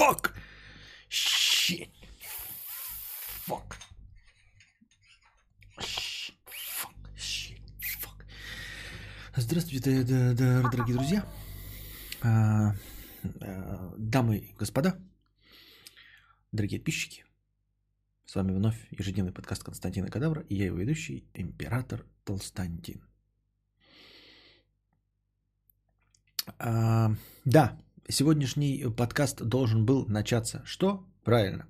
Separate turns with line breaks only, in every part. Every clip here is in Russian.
Fuck. Shit. Fuck. Shit. Fuck. Shit. Fuck. Здравствуйте, дорогие друзья. А, а, Дамы и господа, дорогие подписчики, с вами вновь ежедневный подкаст Константина Кадавра и я его ведущий, император Толстантин. А, да, сегодняшний подкаст должен был начаться. Что? Правильно.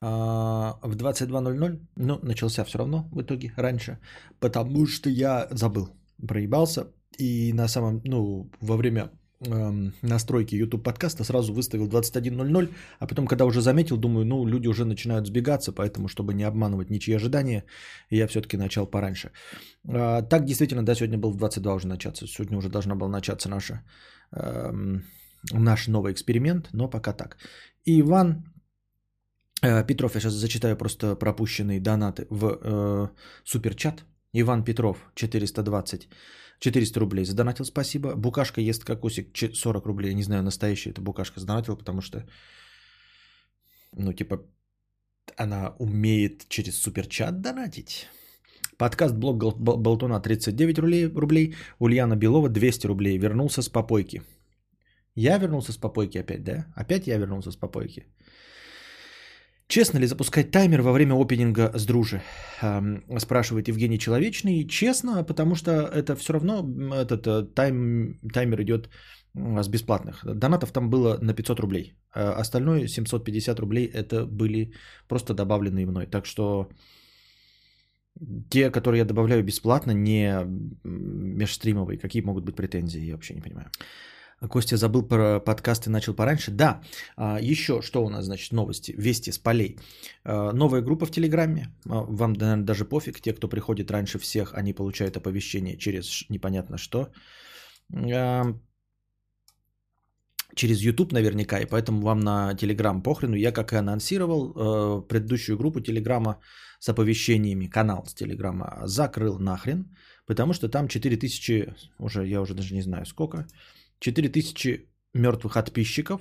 А, в 22.00, но начался все равно в итоге раньше, потому что я забыл, проебался. И на самом, ну, во время эм, настройки YouTube подкаста сразу выставил 21.00, а потом, когда уже заметил, думаю, ну, люди уже начинают сбегаться, поэтому, чтобы не обманывать ничьи ожидания, я все-таки начал пораньше. А, так действительно, да, сегодня был в 22 уже начаться, сегодня уже должна была начаться наша, эм, наш новый эксперимент, но пока так. Иван э, Петров, я сейчас зачитаю просто пропущенные донаты в э, суперчат. Иван Петров, 420, 400 рублей задонатил, спасибо. Букашка ест кокосик, че- 40 рублей. Я не знаю, настоящий это Букашка задонатил, потому что, ну, типа, она умеет через суперчат донатить. Подкаст блог Болтуна 39 рублей, рублей. Ульяна Белова 200 рублей. Вернулся с попойки. Я вернулся с попойки опять, да? Опять я вернулся с попойки. Честно ли запускать таймер во время опенинга с дружи? Эм, Спрашивает Евгений Человечный. Честно, потому что это все равно этот э, тайм, таймер идет с бесплатных. Донатов там было на 500 рублей. А Остальное 750 рублей это были просто добавленные мной. Так что те, которые я добавляю бесплатно, не межстримовые, какие могут быть претензии, я вообще не понимаю. Костя забыл про подкасты, начал пораньше. Да, а, еще что у нас, значит, новости, вести с полей. А, Новая группа в Телеграме. А, Вам, наверное, даже пофиг. Те, кто приходит раньше всех, они получают оповещение через непонятно что. Через YouTube наверняка, и поэтому вам на Telegram похрену. Я, как и анонсировал, предыдущую группу Телеграма с оповещениями, канал с Телеграма закрыл нахрен, потому что там 4000, уже я уже даже не знаю сколько, 4000 мертвых подписчиков.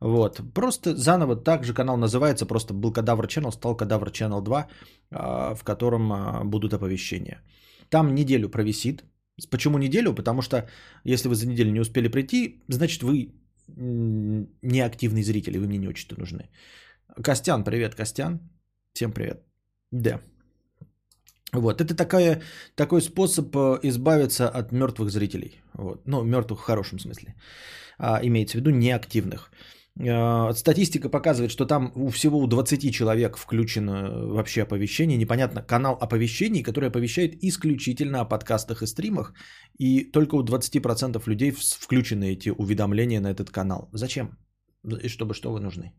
Вот. Просто заново также канал называется, просто был Кадавр Channel, стал Кадавр Channel 2, а, в котором а, будут оповещения. Там неделю провисит. Почему неделю? Потому что если вы за неделю не успели прийти, значит вы неактивный зритель, и вы мне не очень-то нужны. Костян, привет, Костян. Всем привет. Да. Вот, это такая, такой способ э, избавиться от мертвых зрителей. Вот. Ну, мертвых в хорошем смысле. А, имеется в виду неактивных. Э, Статистика показывает, что там у всего у 20 человек включено вообще оповещение. Непонятно, канал оповещений, который оповещает исключительно о подкастах и стримах. И только у 20% людей включены эти уведомления на этот канал. Зачем? И чтобы что вы нужны?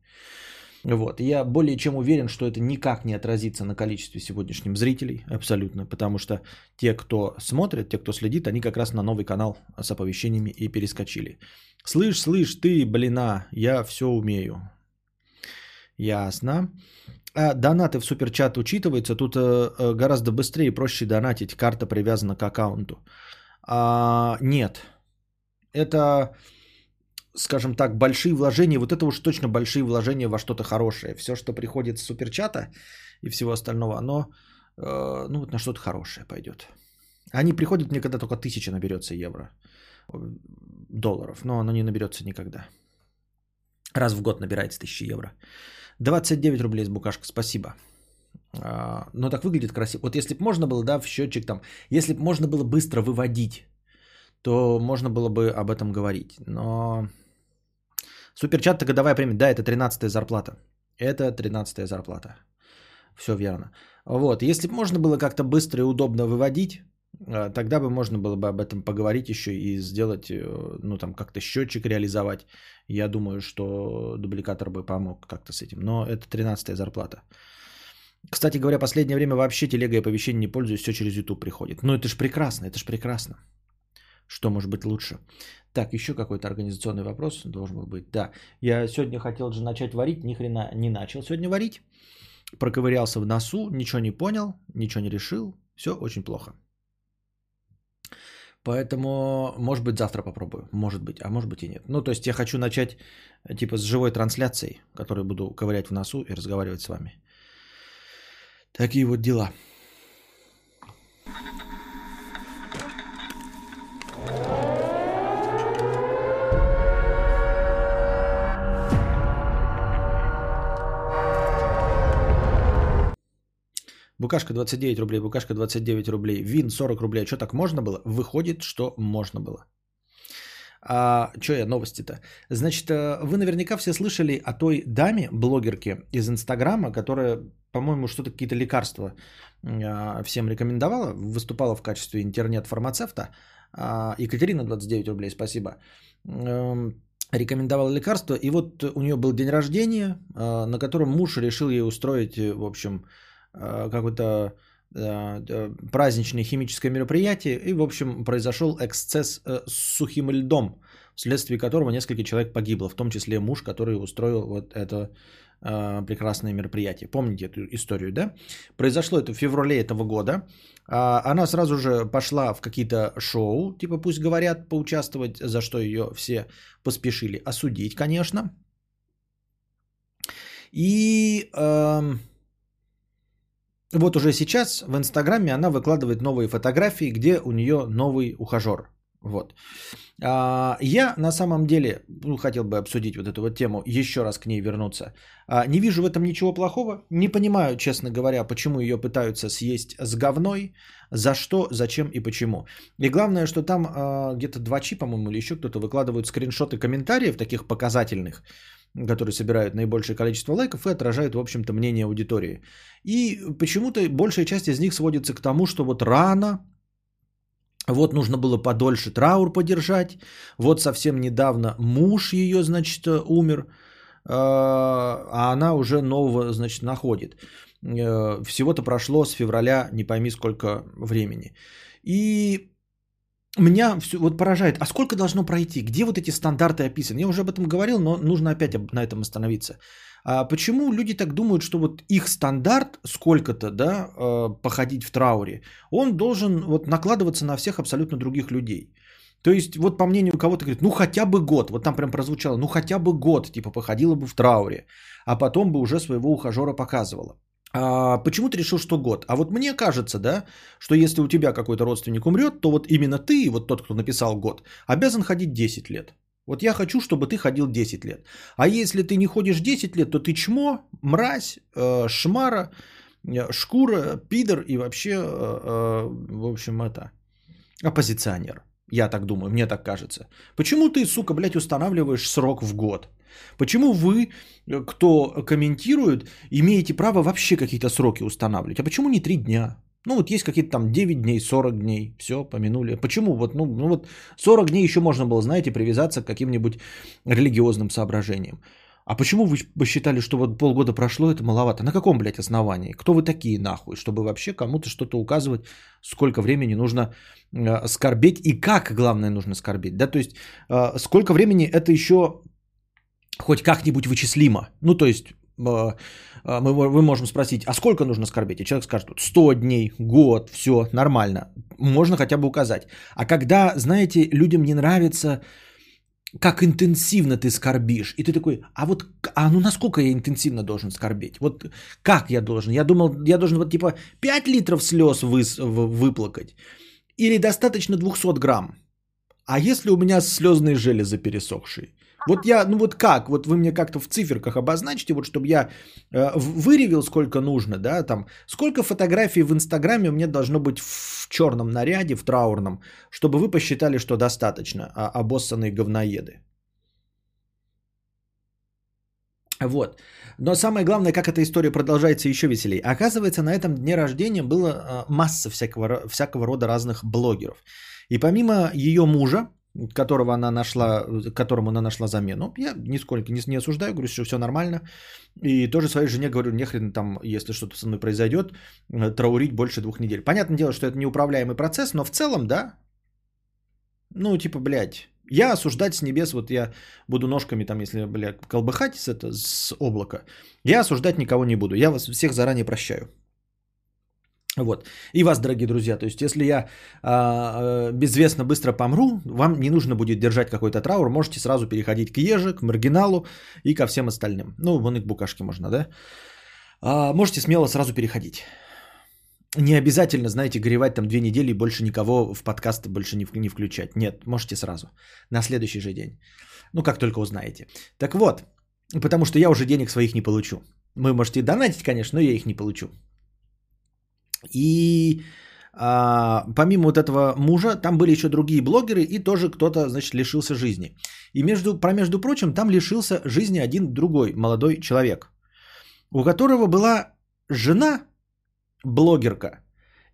Вот. Я более чем уверен, что это никак не отразится на количестве сегодняшних зрителей, абсолютно, потому что те, кто смотрит, те, кто следит, они как раз на новый канал с оповещениями и перескочили. Слышь, слышь, ты, блина, я все умею. Ясно. А донаты в суперчат учитываются. Тут э, э, гораздо быстрее и проще донатить. Карта привязана к аккаунту. А, нет. Это, скажем так, большие вложения. Вот это уж точно большие вложения во что-то хорошее. Все, что приходит с суперчата и всего остального, оно э, ну, вот на что-то хорошее пойдет. Они приходят мне, когда только тысяча наберется евро, э, долларов, но оно не наберется никогда. Раз в год набирается 1000 евро. 29 рублей с букашка, спасибо. А, Но так выглядит красиво. Вот если бы можно было, да, в счетчик там, если бы можно было быстро выводить, то можно было бы об этом говорить. Но суперчат-то годовая премия, да, это 13-я зарплата. Это 13-я зарплата. Все верно. Вот, если бы можно было как-то быстро и удобно выводить, а, тогда бы можно было бы об этом поговорить еще и сделать, э, ну там как-то счетчик реализовать. Я думаю, что дубликатор бы помог как-то с этим. Но это 13-я зарплата. Кстати говоря, последнее время вообще телегой оповещений не пользуюсь, все через YouTube приходит. Ну это ж прекрасно, это ж прекрасно. Что может быть лучше? Так, еще какой-то организационный вопрос должен был быть. Да, я сегодня хотел же начать варить, ни хрена не начал сегодня варить. Проковырялся в носу, ничего не понял, ничего не решил. Все очень плохо. Поэтому, может быть, завтра попробую. Может быть, а может быть и нет. Ну, то есть я хочу начать типа с живой трансляцией, которую буду ковырять в носу и разговаривать с вами. Такие вот дела. Букашка 29 рублей, Букашка 29 рублей, Вин 40 рублей. Что так можно было? Выходит, что можно было. А, что я, новости-то? Значит, э, вы наверняка все слышали о той даме, блогерке из Инстаграма, которая, по-моему, что-то какие-то лекарства а, всем рекомендовала, выступала в качестве интернет-фармацевта. А, Екатерина 29 рублей, спасибо. Эм, рекомендовала лекарство, и вот у нее был день рождения, а, на котором муж решил ей устроить, в общем, Э, какое-то э, праздничное химическое мероприятие, и, в общем, произошел эксцесс э, с сухим льдом, вследствие которого несколько человек погибло, в том числе муж, который устроил вот это прекрасное мероприятие. Помните эту историю, да? Произошло это в феврале этого года. А, она сразу же пошла в какие-то шоу, типа пусть говорят, поучаствовать, за что ее все поспешили осудить, конечно. И э, вот уже сейчас в Инстаграме она выкладывает новые фотографии, где у нее новый ухажер. Вот. А, я на самом деле ну, хотел бы обсудить вот эту вот тему, еще раз к ней вернуться. А, не вижу в этом ничего плохого. Не понимаю, честно говоря, почему ее пытаются съесть с говной, за что, зачем и почему. И главное, что там а, где-то два чи, по-моему, или еще кто-то выкладывают скриншоты комментариев таких показательных которые собирают наибольшее количество лайков и отражают, в общем-то, мнение аудитории. И почему-то большая часть из них сводится к тому, что вот рано, вот нужно было подольше траур подержать, вот совсем недавно муж ее, значит, умер, а, а она уже нового, значит, находит. Э, всего-то прошло с февраля не пойми сколько времени. И меня все вот поражает, а сколько должно пройти? Где вот эти стандарты описаны? Я уже об этом говорил, но нужно опять на этом остановиться. А почему люди так думают, что вот их стандарт сколько-то, да, э, походить в трауре, он должен вот накладываться на всех абсолютно других людей? То есть, вот по мнению кого-то говорит, ну хотя бы год, вот там прям прозвучало, ну хотя бы год, типа походила бы в трауре, а потом бы уже своего ухажера показывала. А почему ты решил, что год? А вот мне кажется, да, что если у тебя какой-то родственник умрет, то вот именно ты, вот тот, кто написал год, обязан ходить 10 лет. Вот я хочу, чтобы ты ходил 10 лет. А если ты не ходишь 10 лет, то ты чмо, мразь, э, шмара, э, шкура, пидор и вообще, э, в общем, это, оппозиционер. Я так думаю, мне так кажется. Почему ты, сука, блядь, устанавливаешь срок в год? Почему вы, кто комментирует, имеете право вообще какие-то сроки устанавливать? А почему не 3 дня? Ну вот есть какие-то там 9 дней, 40 дней, все, помянули. Почему? Вот, ну, ну вот 40 дней еще можно было, знаете, привязаться к каким-нибудь религиозным соображениям. А почему вы посчитали, что вот полгода прошло, это маловато? На каком, блядь, основании? Кто вы такие, нахуй, чтобы вообще кому-то что-то указывать, сколько времени нужно э, скорбеть и как, главное, нужно скорбеть? Да, то есть, э, сколько времени это еще хоть как-нибудь вычислимо. Ну, то есть мы, мы можем спросить, а сколько нужно скорбеть? И человек скажет, 100 дней, год, все нормально. Можно хотя бы указать. А когда, знаете, людям не нравится, как интенсивно ты скорбишь, и ты такой, а вот, а ну насколько я интенсивно должен скорбеть? Вот как я должен? Я думал, я должен вот типа 5 литров слез вы, выплакать. Или достаточно 200 грамм. А если у меня слезные железы пересохшие? Вот я, ну вот как, вот вы мне как-то в циферках обозначите, вот чтобы я э, выревел сколько нужно, да, там, сколько фотографий в Инстаграме у меня должно быть в черном наряде, в траурном, чтобы вы посчитали, что достаточно, а обоссанные говноеды. Вот. Но самое главное, как эта история продолжается еще веселее. Оказывается, на этом дне рождения было э, масса всякого, всякого рода разных блогеров. И помимо ее мужа, которого она нашла, которому она нашла замену. Я нисколько не, не осуждаю, говорю, что все нормально. И тоже своей жене говорю, нехрен там, если что-то со мной произойдет, э, траурить больше двух недель. Понятное дело, что это неуправляемый процесс, но в целом, да, ну, типа, блядь, я осуждать с небес, вот я буду ножками там, если, блядь, колбыхать с, это, с облака, я осуждать никого не буду. Я вас всех заранее прощаю. Вот. И вас, дорогие друзья, то есть если я э, безвестно быстро помру, вам не нужно будет держать какой-то траур, можете сразу переходить к Еже, к Маргиналу и ко всем остальным. Ну, вон и к Букашке можно, да? А, можете смело сразу переходить. Не обязательно, знаете, горевать там две недели и больше никого в подкасты больше не, не включать. Нет, можете сразу, на следующий же день. Ну, как только узнаете. Так вот, потому что я уже денег своих не получу. Вы можете донатить, конечно, но я их не получу. И а, помимо вот этого мужа, там были еще другие блогеры, и тоже кто-то, значит, лишился жизни. И между, про между прочим, там лишился жизни один другой молодой человек, у которого была жена, блогерка,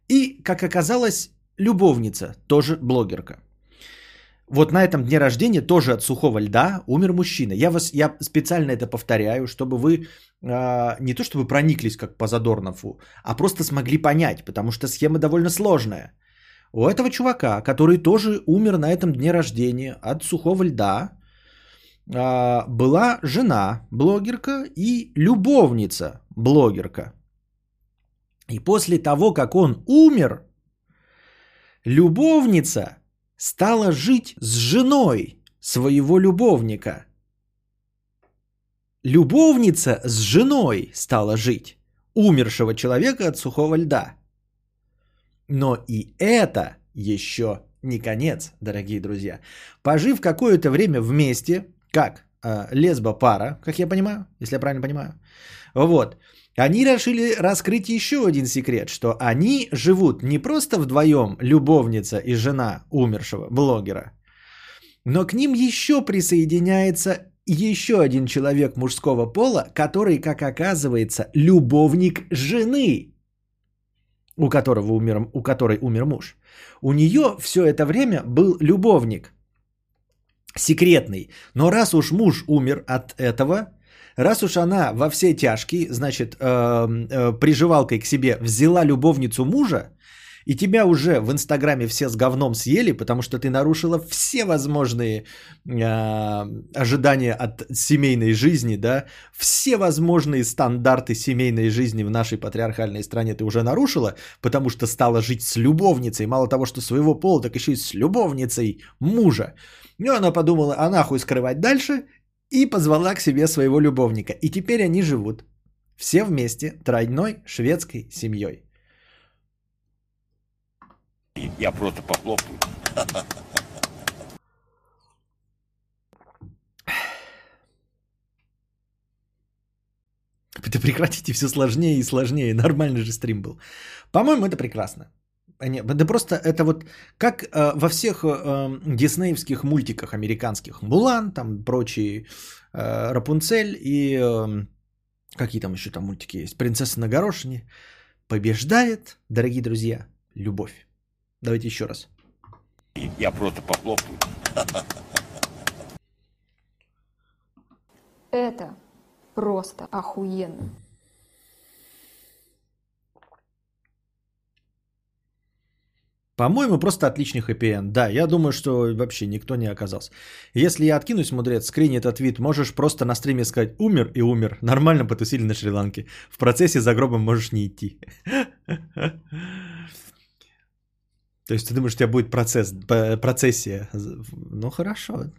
и, как оказалось, любовница, тоже блогерка. Вот на этом дне рождения тоже от сухого льда умер мужчина. Я, вас, я специально это повторяю, чтобы вы э, не то чтобы прониклись как по Задорнову, а просто смогли понять, потому что схема довольно сложная. У этого чувака, который тоже умер на этом дне рождения от сухого льда, э, была жена блогерка и любовница блогерка. И после того, как он умер, любовница стала жить с женой своего любовника. Любовница с женой стала жить умершего человека от сухого льда. Но и это еще не конец, дорогие друзья. Пожив какое-то время вместе, как э, лесбо-пара, как я понимаю, если я правильно понимаю, вот, они решили раскрыть еще один секрет, что они живут не просто вдвоем, любовница и жена умершего блогера, но к ним еще присоединяется еще один человек мужского пола, который, как оказывается, любовник жены, у, которого умер, у которой умер муж. У нее все это время был любовник, секретный. Но раз уж муж умер от этого, Раз уж она во все тяжкие, значит, э, э, приживалкой к себе взяла любовницу мужа, и тебя уже в Инстаграме все с говном съели, потому что ты нарушила все возможные э, ожидания от семейной жизни, да, все возможные стандарты семейной жизни в нашей патриархальной стране ты уже нарушила, потому что стала жить с любовницей, мало того, что своего пола, так еще и с любовницей мужа. Ну, она подумала, а нахуй скрывать дальше, и позвала к себе своего любовника. И теперь они живут все вместе тройной шведской семьей.
Я просто похлопаю.
Это прекратите все сложнее и сложнее. Нормальный же стрим был. По-моему, это прекрасно. Нет, да просто это вот как э, во всех э, диснеевских мультиках американских. Мулан, там прочие, э, Рапунцель и э, какие там еще там мультики есть. Принцесса на горошине. Побеждает, дорогие друзья, любовь. Давайте еще раз.
Я просто похлопаю.
Это просто охуенно.
По-моему, просто отличный хэппи Да, я думаю, что вообще никто не оказался. Если я откинусь, мудрец, скрини этот вид, можешь просто на стриме сказать «умер» и «умер». Нормально потусили на Шри-Ланке. В процессе за гробом можешь не идти. То есть ты думаешь, у тебя будет процесс, процессия. Ну, хорошо.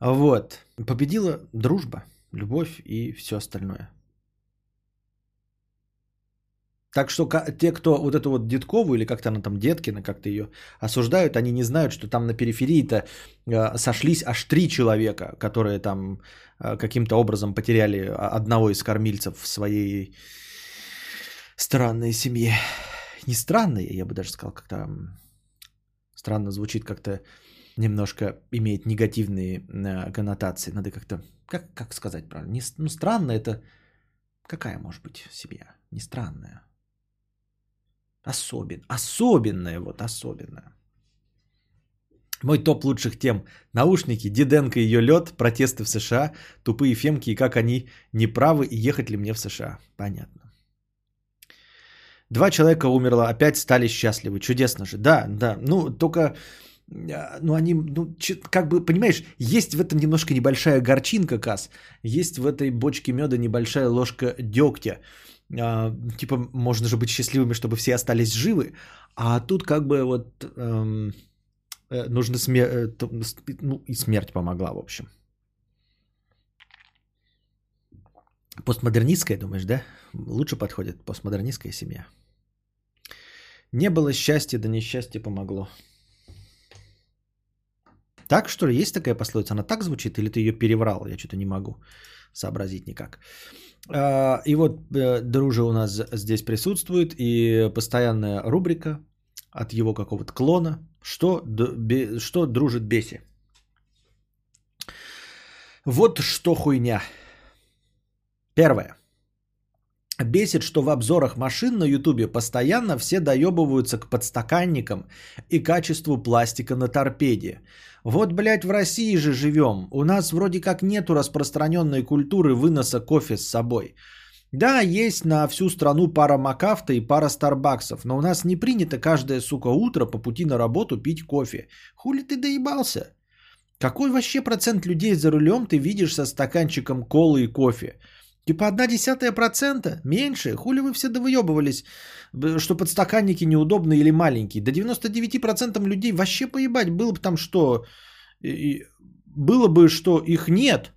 Вот. Победила дружба, любовь и все остальное. Так что те, кто вот эту вот Дедкову или как-то она там Деткина, как-то ее осуждают, они не знают, что там на периферии-то э, сошлись аж три человека, которые там э, каким-то образом потеряли одного из кормильцев в своей странной семье. Не странной, я бы даже сказал, как-то странно звучит, как-то немножко имеет негативные э, коннотации. Надо как-то, как, как сказать правильно? Не, ну, странно это какая может быть семья? Не странная. Особен, особенное, вот особенное. Мой топ лучших тем. Наушники, Диденко и ее лед, протесты в США, тупые фемки и как они неправы и ехать ли мне в США. Понятно. Два человека умерло, опять стали счастливы. Чудесно же. Да, да. Ну, только а, ну они, ну, как бы, понимаешь, есть в этом немножко небольшая горчинка, Кас, есть в этой бочке меда небольшая ложка дегтя. А, типа, можно же быть счастливыми, чтобы все остались живы, а тут как бы вот эм, э, нужно смерть, э, ну и смерть помогла, в общем. Постмодернистская, думаешь, да? Лучше подходит постмодернистская семья. Не было счастья, да несчастье помогло. Так что ли? Есть такая пословица? Она так звучит или ты ее переврал? Я что-то не могу сообразить никак. А, и вот э, Дружа у нас здесь присутствует, и постоянная рубрика от его какого-то клона. Что, что дружит Беси? Вот что хуйня. Первое. Бесит, что в обзорах машин на ютубе постоянно все доебываются к подстаканникам и качеству пластика на торпеде. Вот, блядь, в России же живем. У нас вроде как нету распространенной культуры выноса кофе с собой. Да, есть на всю страну пара Макафта и пара Старбаксов, но у нас не принято каждое, сука, утро по пути на работу пить кофе. Хули ты доебался? Какой вообще процент людей за рулем ты видишь со стаканчиком колы и кофе? Типа одна десятая процента? Меньше? Хули вы все довыебывались, что подстаканники неудобные или маленькие? До 99% людей вообще поебать. Было бы там что? Было бы, что их нет.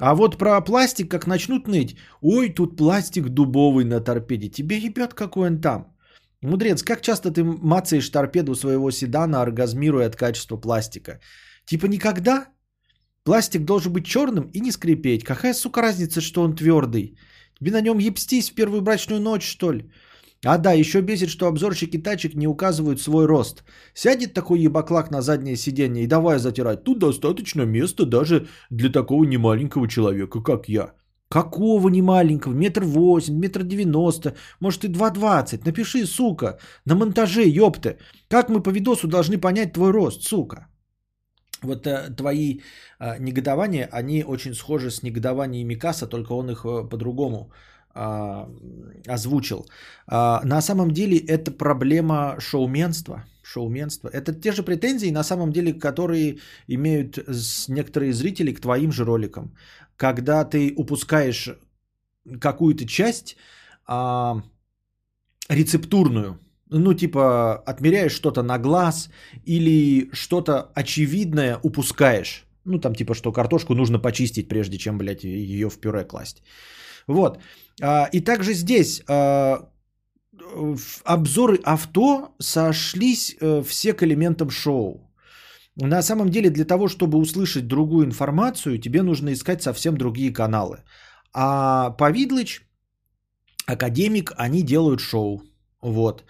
А вот про пластик как начнут ныть. Ой, тут пластик дубовый на торпеде. Тебе ебет, какой он там. Мудрец, как часто ты мацаешь торпеду своего седана, оргазмируя от качества пластика? Типа никогда? Пластик должен быть черным и не скрипеть. Какая, сука, разница, что он твердый? Тебе на нем ебстись в первую брачную ночь, что ли? А да, еще бесит, что обзорщики тачек не указывают свой рост. Сядет такой ебаклак на заднее сиденье и давай затирать. Тут достаточно места даже для такого немаленького человека, как я. Какого немаленького? Метр восемь, метр девяносто, может и два двадцать. Напиши, сука, на монтаже, ёпты. Как мы по видосу должны понять твой рост, сука? Вот э, твои э, негодования, они очень схожи с негодованиями Касса, только он их э, по-другому э, озвучил. Э, на самом деле это проблема шоуменства. Шоуменства. Это те же претензии, на самом деле, которые имеют некоторые зрители к твоим же роликам. Когда ты упускаешь какую-то часть э, рецептурную, ну, типа, отмеряешь что-то на глаз или что-то очевидное упускаешь. Ну, там, типа, что картошку нужно почистить, прежде чем, блядь, ее в пюре класть. Вот. А, и также здесь а, обзоры авто сошлись э, все к элементам шоу. На самом деле, для того, чтобы услышать другую информацию, тебе нужно искать совсем другие каналы. А Повидлыч, Академик, они делают шоу. Вот.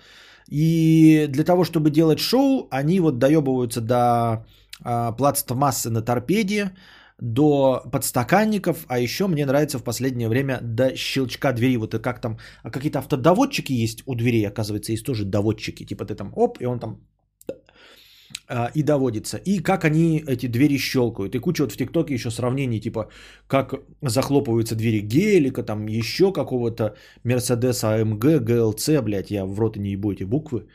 И для того, чтобы делать шоу, они вот доебываются до а, массы на торпеде, до подстаканников, а еще мне нравится в последнее время до щелчка двери. Вот и как там, а какие-то автодоводчики есть у дверей, оказывается, есть тоже доводчики. Типа ты там оп, и он там и доводится. И как они эти двери щелкают. И куча вот в ТикТоке еще сравнений, типа, как захлопываются двери гелика, там еще какого-то Мерседеса АМГ, ГЛЦ, блядь, я в рот не ебу эти буквы.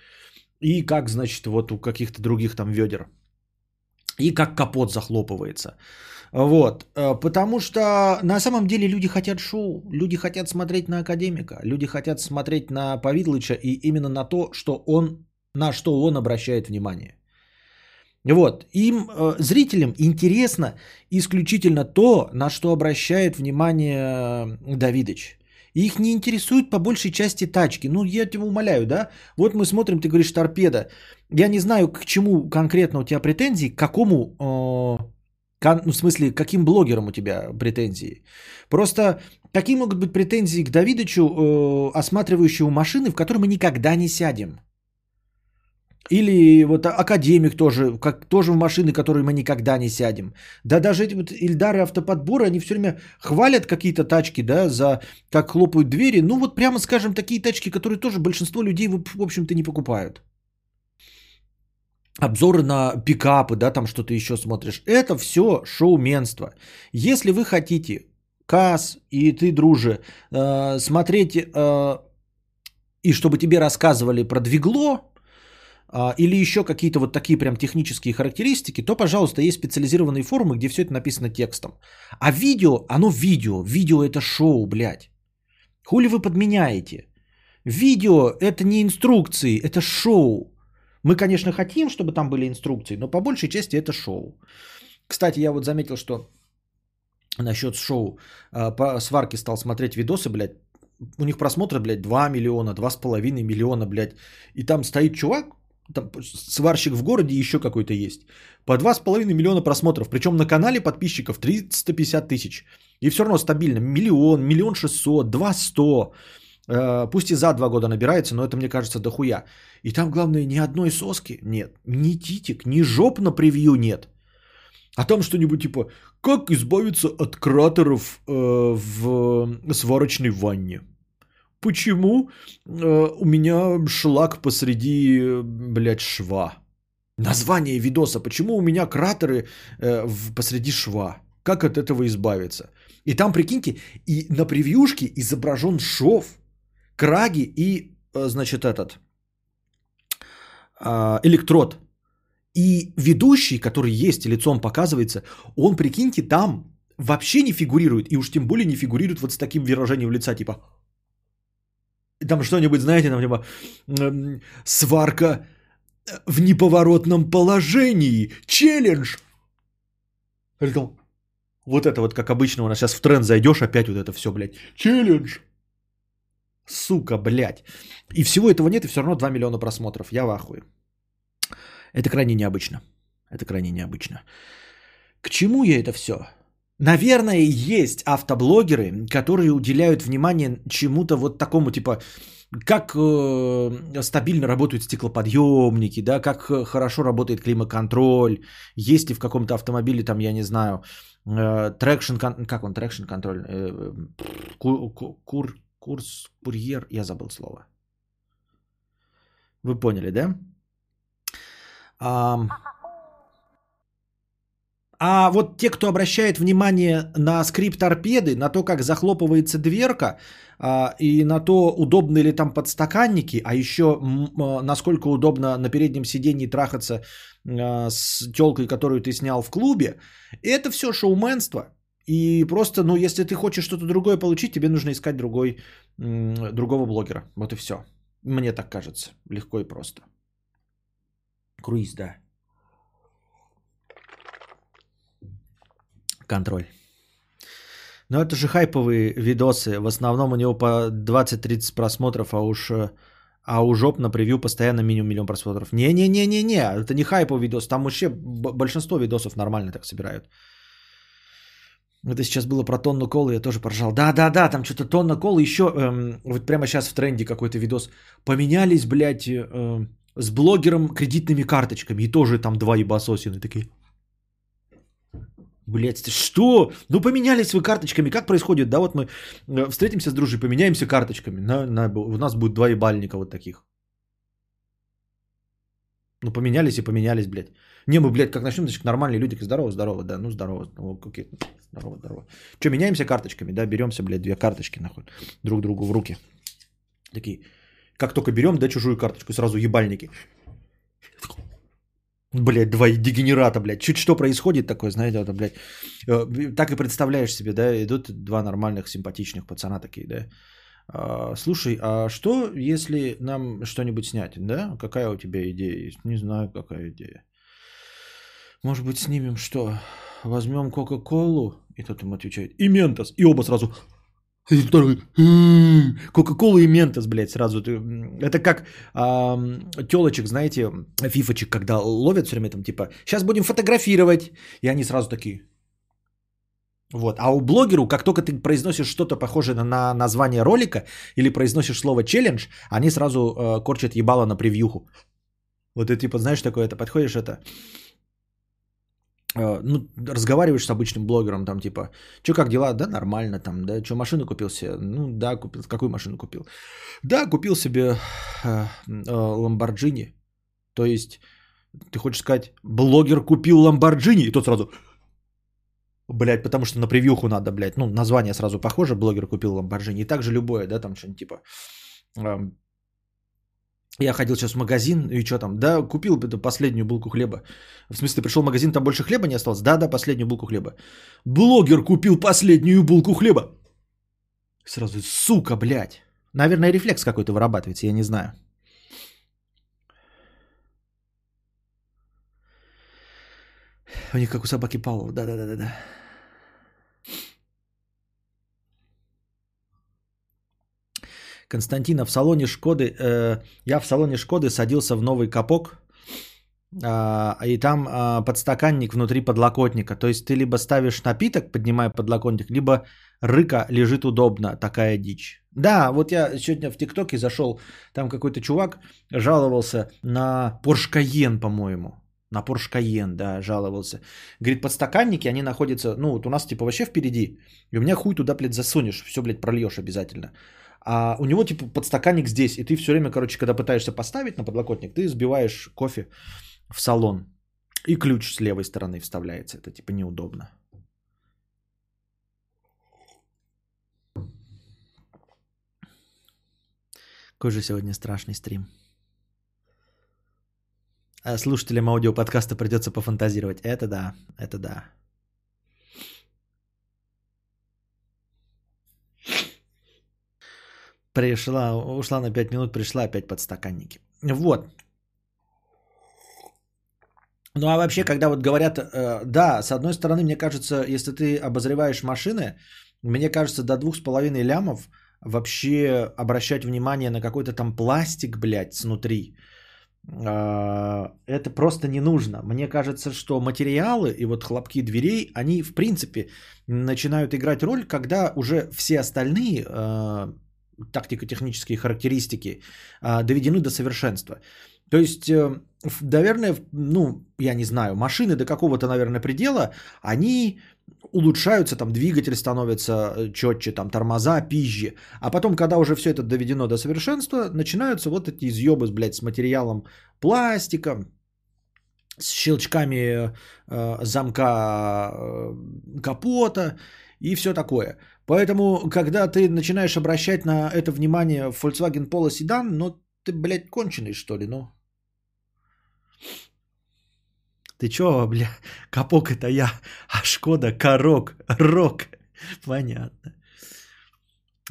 И как, значит, вот у каких-то других там ведер. И как капот захлопывается. Вот. Э, потому что на самом деле люди хотят шоу, люди хотят смотреть на академика, люди хотят смотреть на Повидлыча и именно на то, что он, на что он обращает внимание. Вот, им, э, зрителям, интересно исключительно то, на что обращает внимание э, Давидыч. Их не интересуют по большей части тачки. Ну, я тебя умоляю, да? Вот мы смотрим, ты говоришь, торпеда. Я не знаю, к чему конкретно у тебя претензии, к какому, э, кон, ну, в смысле, каким блогерам у тебя претензии. Просто какие могут быть претензии к Давидычу, э, осматривающему машины, в которые мы никогда не сядем? Или вот академик тоже, как, тоже в машины, которые мы никогда не сядем. Да даже эти вот Ильдары автоподборы, они все время хвалят какие-то тачки, да, за как хлопают двери. Ну вот прямо скажем, такие тачки, которые тоже большинство людей, в общем-то, не покупают. Обзоры на пикапы, да, там что-то еще смотришь. Это все шоуменство. Если вы хотите, Кас и ты, друже, э, смотреть э, и чтобы тебе рассказывали про двигло, или еще какие-то вот такие прям технические характеристики, то, пожалуйста, есть специализированные форумы, где все это написано текстом. А видео, оно видео. Видео это шоу, блядь. Хули вы подменяете? Видео это не инструкции, это шоу. Мы, конечно, хотим, чтобы там были инструкции, но по большей части это шоу. Кстати, я вот заметил, что насчет шоу а, по сварке стал смотреть видосы, блядь. У них просмотры, блядь, 2 миллиона, 2,5 миллиона, блядь. И там стоит чувак, там сварщик в городе еще какой-то есть. По 2,5 миллиона просмотров. Причем на канале подписчиков 350 тысяч. И все равно стабильно. Миллион, миллион шестьсот, два сто. Э, пусть и за два года набирается, но это мне кажется дохуя. И там главное ни одной соски нет. Ни титик, ни жоп на превью нет. А там что-нибудь типа, как избавиться от кратеров э, в сварочной ванне. Почему э, у меня шлак посреди, блядь, шва? Название видоса. Почему у меня кратеры э, посреди шва? Как от этого избавиться? И там, прикиньте, и на превьюшке изображен шов, краги и, э, значит, этот э, электрод. И ведущий, который есть, лицом показывается, он, прикиньте, там вообще не фигурирует. И уж тем более не фигурирует вот с таким выражением лица, типа там что-нибудь, знаете, там типа сварка в неповоротном положении, челлендж. Вот это вот, как обычно, у нас сейчас в тренд зайдешь, опять вот это все, блядь, челлендж. Сука, блядь. И всего этого нет, и все равно 2 миллиона просмотров. Я в ахуе. Это крайне необычно. Это крайне необычно. К чему я это все? Наверное, есть автоблогеры, которые уделяют внимание чему-то вот такому, типа, как э, стабильно работают стеклоподъемники, да, как э, хорошо работает климаконтроль, есть ли в каком-то автомобиле, там, я не знаю, э, traction, как он, traction контроль, э, кур, кур, курс, курьер, я забыл слово. Вы поняли, да? Um, а вот те, кто обращает внимание на скрип торпеды, на то, как захлопывается дверка, а, и на то, удобны ли там подстаканники, а еще а, насколько удобно на переднем сиденье трахаться а, с телкой, которую ты снял в клубе, это все шоуменство. И просто, ну, если ты хочешь что-то другое получить, тебе нужно искать другой, другого блогера. Вот и все. Мне так кажется. Легко и просто. Круиз, да. Контроль. Но это же хайповые видосы. В основном у него по 20-30 просмотров, а уж, а у жоп на превью постоянно минимум миллион просмотров. Не-не-не-не-не, это не хайповый видос. Там вообще большинство видосов нормально так собирают. Это сейчас было про тонну колы, я тоже поржал. Да-да-да, там что-то тонна колы, еще эм, вот прямо сейчас в тренде какой-то видос. Поменялись, блядь, э, с блогером кредитными карточками. И тоже там два ебасосины такие. Блять, что? Ну поменялись вы карточками. Как происходит? Да, вот мы э, встретимся с дружей, поменяемся карточками. На, на, у нас будет два ебальника вот таких. Ну поменялись и поменялись, блядь. Не, мы, блядь, как начнем, значит, нормальные люди. Здорово, здорово, да, ну здорово. Ну, окей. Здорово, здорово. Че, меняемся карточками, да, беремся, блядь, две карточки, нахуй, друг другу в руки. Такие, как только берем, да, чужую карточку, сразу ебальники. Блять, два дегенерата, блядь. Чуть что происходит такое, знаете, это, блядь. Э, так и представляешь себе, да, идут два нормальных, симпатичных пацана такие, да. А, слушай, а что, если нам что-нибудь снять, да? Какая у тебя идея есть? Не знаю, какая идея. Может быть, снимем что? Возьмем Кока-Колу? И тот ему отвечает, и Ментос. И оба сразу, и второй, Кока-кола и Ментос, блядь, сразу. Это как а, телочек, знаете, фифочек, когда ловят все время там, типа, сейчас будем фотографировать. И они сразу такие. Вот. А у блогеру, как только ты произносишь что-то похожее на, на название ролика или произносишь слово челлендж, они сразу э, корчат ебало на превьюху. Вот ты типа, знаешь, такое, это подходишь, это ну, разговариваешь с обычным блогером, там типа, что как дела? Да, нормально, там, да, что, машину купил себе? Ну, да, купил. Какую машину купил? Да, купил себе э, э, Ламборджини. То есть, ты хочешь сказать, блогер купил Ламборджини? И тот сразу, блядь, потому что на превьюху надо, блядь, ну, название сразу похоже, блогер купил Ламборджини. И также любое, да, там что-нибудь типа, Я ходил сейчас в магазин, и что там? Да, купил эту последнюю булку хлеба. В смысле, пришел в магазин, там больше хлеба не осталось? Да, да, последнюю булку хлеба. Блогер купил последнюю булку хлеба. Сразу, сука, блядь. Наверное, рефлекс какой-то вырабатывается, я не знаю. У них как у собаки Павлова, да-да-да-да. Константина, в салоне Шкоды, э, я в салоне Шкоды садился в новый капок, э, и там э, подстаканник внутри подлокотника. То есть ты либо ставишь напиток, поднимая подлокотник, либо рыка лежит удобно, такая дичь. Да, вот я сегодня в ТикТоке зашел, там какой-то чувак жаловался на Porsche Cayenne, по-моему. На Porsche Cayenne, да, жаловался. Говорит, подстаканники, они находятся, ну, вот у нас типа вообще впереди. И у меня хуй туда, блядь, засунешь, все, блядь, прольешь обязательно. А у него типа подстаканник здесь, и ты все время, короче, когда пытаешься поставить на подлокотник, ты сбиваешь кофе в салон. И ключ с левой стороны вставляется. Это типа неудобно. Какой же сегодня страшный стрим. А слушателям аудиоподкаста придется пофантазировать. Это да, это да. Пришла, ушла на 5 минут, пришла опять под стаканники. Вот. Ну а вообще, когда вот говорят, э, да, с одной стороны, мне кажется, если ты обозреваешь машины, мне кажется, до двух с половиной лямов вообще обращать внимание на какой-то там пластик, блядь, снутри, э, это просто не нужно. Мне кажется, что материалы и вот хлопки дверей, они в принципе начинают играть роль, когда уже все остальные э, тактико-технические характеристики а, доведены до совершенства. То есть, э, наверное, ну, я не знаю, машины до какого-то, наверное, предела, они улучшаются, там двигатель становится э, четче, там тормоза, пизжи. А потом, когда уже все это доведено до совершенства, начинаются вот эти изъебы, блядь, с материалом пластика, с щелчками э, замка э, капота и все такое. Поэтому, когда ты начинаешь обращать на это внимание в Volkswagen Polo седан, ну, ты, блядь, конченый, что ли, ну. Ты чё, бля, капок это я, а Шкода Корок, Рок. Понятно.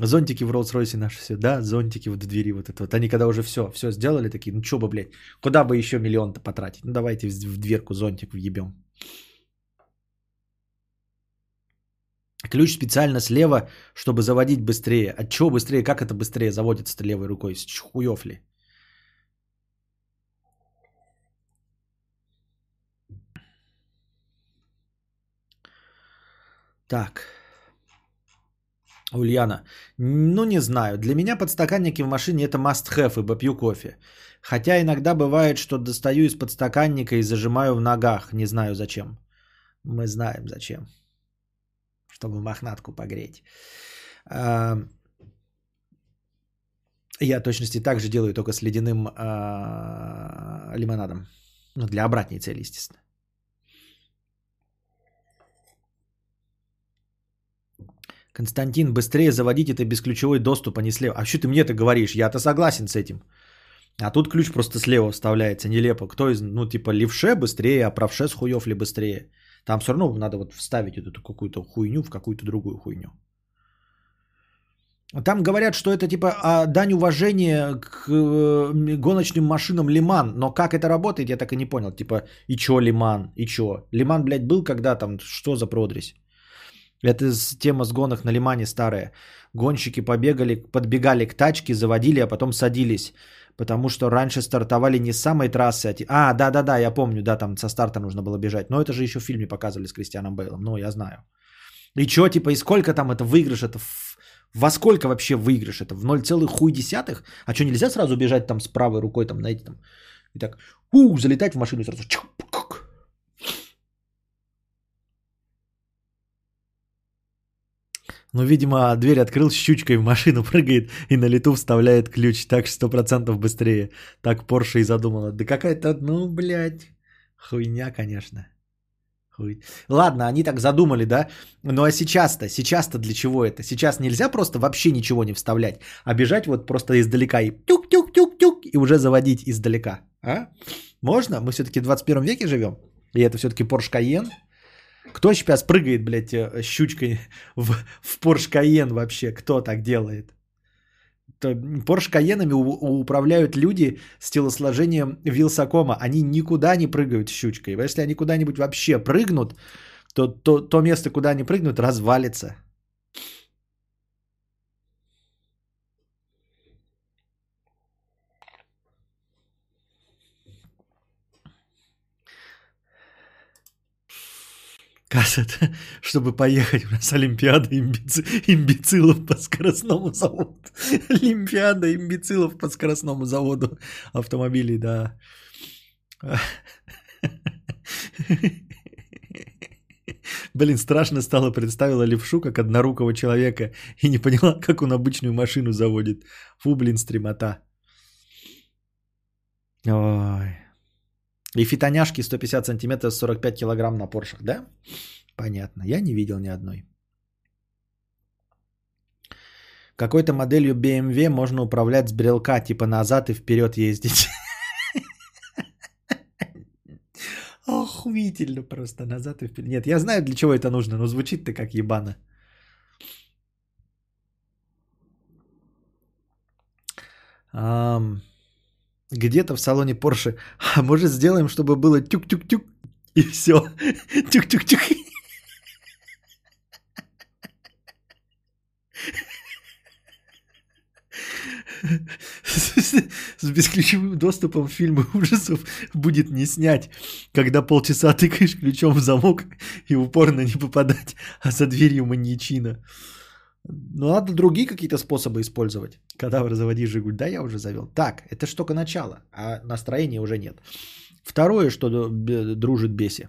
Зонтики в Роллс-Ройсе наши все, да, зонтики вот в двери вот это вот. Они когда уже все, все сделали, такие, ну чё бы, блядь, куда бы еще миллион-то потратить? Ну давайте в дверку зонтик въебем. Ключ специально слева, чтобы заводить быстрее. От чего быстрее? Как это быстрее заводится левой рукой? С хуев ли? Так. Ульяна. Ну, не знаю. Для меня подстаканники в машине это must-have, ибо пью кофе. Хотя иногда бывает, что достаю из подстаканника и зажимаю в ногах. Не знаю зачем. Мы знаем зачем чтобы мохнатку погреть. Я точности так же делаю, только с ледяным а, лимонадом. Ну, для обратной цели, естественно. Константин, быстрее заводить это бесключевой доступ, а не слева. А что ты мне это говоришь? Я-то согласен с этим. А тут ключ просто слева вставляется, нелепо. Кто из, ну, типа, левше быстрее, а правше с хуев ли быстрее? Там все равно надо вот вставить эту какую-то хуйню в какую-то другую хуйню. Там говорят, что это типа а, дань уважения к э, гоночным машинам Лиман. Но как это работает, я так и не понял. Типа, и чё Лиман? И чё? Лиман, блядь, был когда там? Что за продресь? Это тема с гонок на Лимане старая. Гонщики побегали, подбегали к тачке, заводили, а потом садились. Потому что раньше стартовали не с самой трассы, а... А, да-да-да, я помню, да, там со старта нужно было бежать. Но это же еще в фильме показывали с Кристианом Бейлом. Ну, я знаю. И что, типа, и сколько там это выигрыш? Это в... Во сколько вообще выигрыш? Это в 0, хуй десятых? А что, нельзя сразу бежать там с правой рукой, там, знаете, там, и так, у, залетать в машину и сразу, чук, Ну, видимо, дверь открыл, щучкой в машину прыгает и на лету вставляет ключ. Так сто процентов быстрее. Так Порше и задумала. Да какая-то, ну, блядь, хуйня, конечно. Хуй. Ладно, они так задумали, да? Ну а сейчас-то, сейчас-то для чего это? Сейчас нельзя просто вообще ничего не вставлять, а бежать вот просто издалека и тюк-тюк-тюк-тюк и уже заводить издалека. А? Можно? Мы все-таки в 21 веке живем. И это все-таки Porsche Cayenne. Кто сейчас прыгает, блядь, э, щучкой в, в Porsche Cayenne вообще? Кто так делает? Porsche Cayenne управляют люди с телосложением Вилсакома. Они никуда не прыгают щучкой. Если они куда-нибудь вообще прыгнут, то, то то место, куда они прыгнут, развалится. Кассет, чтобы поехать у нас Олимпиада имбеци... имбецилов по скоростному заводу. Олимпиада имбецилов по скоростному заводу автомобилей, да. Блин, страшно стало представила левшу как однорукого человека и не поняла, как он обычную машину заводит. Фу, блин, стремота. Ой. И фитоняшки 150 сантиметров 45 килограмм на Поршах, да? Понятно. Я не видел ни одной. Какой-то моделью BMW можно управлять с брелка, типа назад и вперед ездить. Охуительно просто назад и вперед. Нет, я знаю, для чего это нужно, но звучит-то как ебано. Um, где-то в салоне Porsche. А может сделаем, чтобы было тюк-тюк-тюк и все. Тюк-тюк-тюк. С бесключевым доступом фильмы ужасов будет не снять, когда полчаса тыкаешь ключом в замок и упорно не попадать, а за дверью маньячина. Ну, надо другие какие-то способы использовать. Кадавр, заводи Жигуль. Да, я уже завел. Так, это ж только начало, а настроения уже нет. Второе, что дружит беси.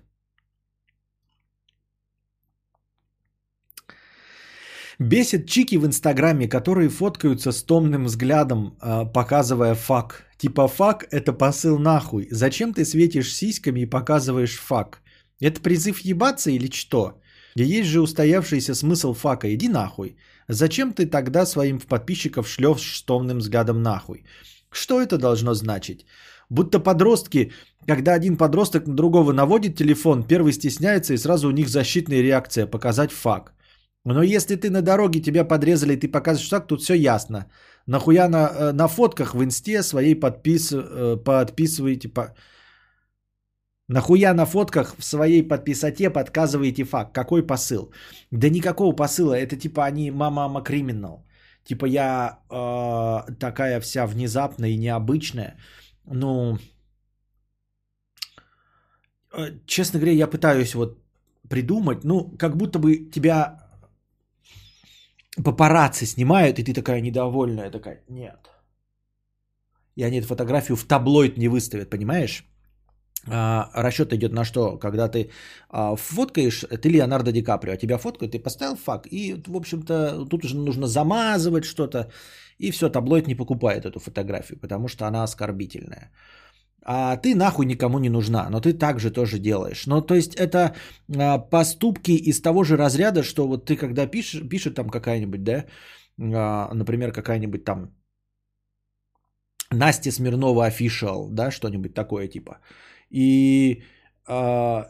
Бесит чики в Инстаграме, которые фоткаются с томным взглядом, а, показывая фак. Типа фак – это посыл нахуй. Зачем ты светишь сиськами и показываешь фак? Это призыв ебаться или что? И есть же устоявшийся смысл фака. Иди нахуй. Зачем ты тогда своим подписчиков шлешь томным взглядом нахуй? Что это должно значить? Будто подростки, когда один подросток на другого наводит телефон, первый стесняется и сразу у них защитная реакция показать фак. Но если ты на дороге, тебя подрезали, и ты показываешь фак, тут все ясно. Нахуя на, э, на фотках в инсте своей подпис, э, подписываете, по, Нахуя на фотках в своей подписоте подказываете факт? Какой посыл? Да никакого посыла. Это типа они мама-мама криминал. Типа я э, такая вся внезапная и необычная. Ну, э, честно говоря, я пытаюсь вот придумать. Ну, как будто бы тебя папарацци снимают, и ты такая недовольная. Такая, нет. И они эту фотографию в таблоид не выставят, понимаешь? А, расчет идет на что? Когда ты а, фоткаешь, ты Леонардо Ди Каприо, а тебя фоткают, ты поставил факт, и, в общем-то, тут уже нужно замазывать что-то, и все, таблоид не покупает эту фотографию, потому что она оскорбительная. А ты нахуй никому не нужна, но ты также тоже делаешь. Ну, то есть это а, поступки из того же разряда, что вот ты когда пишешь, пишет там какая-нибудь, да, например, какая-нибудь там Настя Смирнова official, да, что-нибудь такое типа. И, э,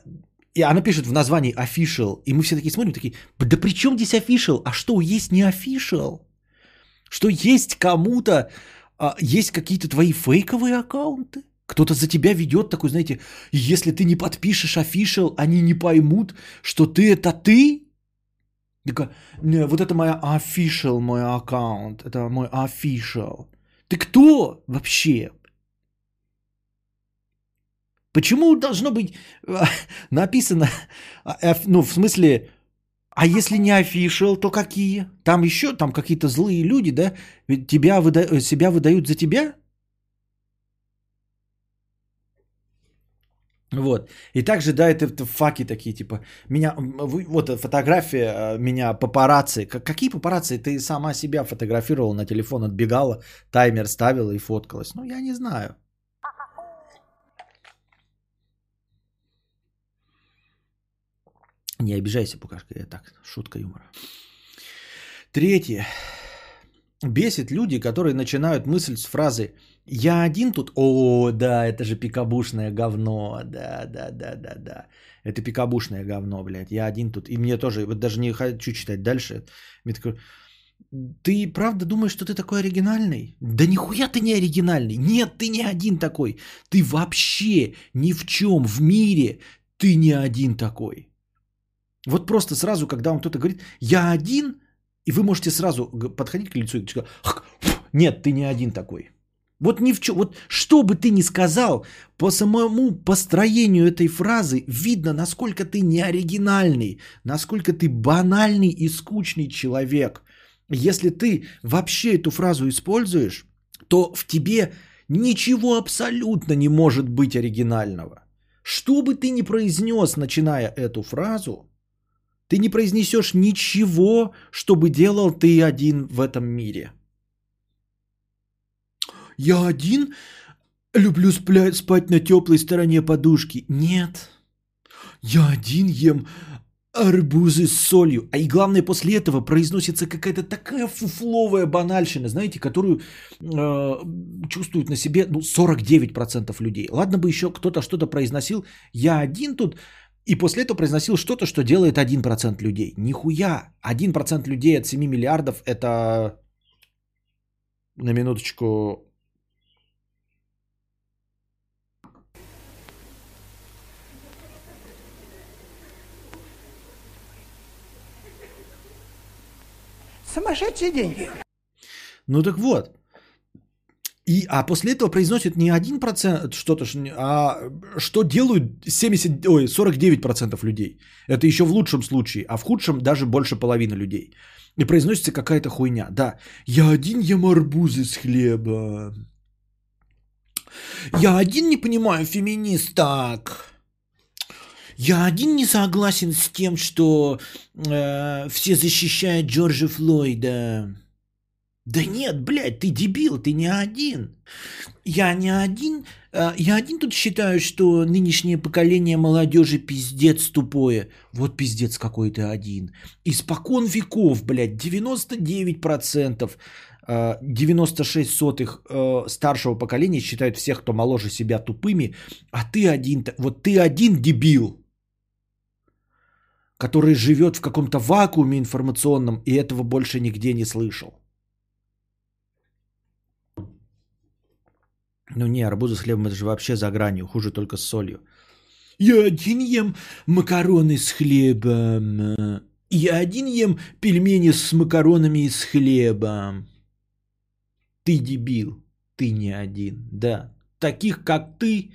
и она пишет в названии official. И мы все такие смотрим, такие, да при чем здесь official? А что, есть не official? Что есть кому-то, э, есть какие-то твои фейковые аккаунты? Кто-то за тебя ведет такой, знаете, если ты не подпишешь official, они не поймут, что ты это ты. Такая, вот это моя official, мой аккаунт, это мой official. Ты кто вообще? Почему должно быть э, написано, э, ну, в смысле, а если не official, то какие? Там еще, там какие-то злые люди, да? Ведь тебя выда... Э, себя выдают за тебя? Вот. И также, да, это, это факи такие, типа, меня, вот фотография меня папарацци. Какие папарацци? Ты сама себя фотографировала на телефон, отбегала, таймер ставила и фоткалась. Ну, я не знаю. Не обижайся, Букашка, я так, шутка юмора. Третье. Бесит люди, которые начинают мысль с фразы «Я один тут?» О, да, это же пикабушное говно. Да, да, да, да, да. Это пикабушное говно, блядь. Я один тут. И мне тоже, вот даже не хочу читать дальше. Мне такой, ты правда думаешь, что ты такой оригинальный? Да нихуя ты не оригинальный. Нет, ты не один такой. Ты вообще ни в чем в мире ты не один такой. Вот просто сразу, когда вам кто-то говорит, я один, и вы можете сразу подходить к лицу и сказать, нет, ты не один такой. Вот ни в чем, вот что бы ты ни сказал, по самому построению этой фразы видно, насколько ты не оригинальный, насколько ты банальный и скучный человек. Если ты вообще эту фразу используешь, то в тебе ничего абсолютно не может быть оригинального. Что бы ты ни произнес, начиная эту фразу, ты не произнесешь ничего, чтобы делал ты один в этом мире. Я один люблю спать на теплой стороне подушки. Нет. Я один ем арбузы с солью. А и главное, после этого произносится какая-то такая фуфловая банальщина, знаете, которую э, чувствуют на себе ну, 49% людей. Ладно бы еще кто-то что-то произносил. Я один тут и после этого произносил что-то, что делает 1% людей. Нихуя. 1% людей от 7 миллиардов это на минуточку
Сумасшедшие деньги.
Ну так вот. И, а после этого произносит не 1% что-то, а что делают 70, ой, 49% людей. Это еще в лучшем случае, а в худшем даже больше половины людей. И произносится какая-то хуйня. Да, я один ем арбузы с хлеба. Я один не понимаю феминисток. Я один не согласен с тем, что э, все защищают Джорджа Флойда. Да нет, блядь, ты дебил, ты не один. Я не один. Э, я один тут считаю, что нынешнее поколение молодежи пиздец тупое. Вот пиздец какой ты один. Испокон веков, блядь, 99%. 96 э, сотых э, старшего поколения считают всех, кто моложе себя, тупыми, а ты один, вот ты один дебил который живет в каком-то вакууме информационном и этого больше нигде не слышал. Ну не, арбузы с хлебом это же вообще за гранью, хуже только с солью. Я один ем макароны с хлебом. Я один ем пельмени с макаронами и с хлебом. Ты дебил, ты не один, да. Таких, как ты,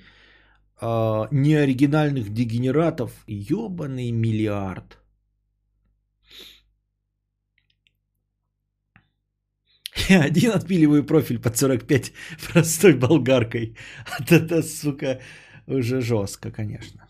э, неоригинальных дегенератов ебаный миллиард. Я один отпиливаю профиль под 45 простой болгаркой. Вот это, сука, уже жестко, конечно.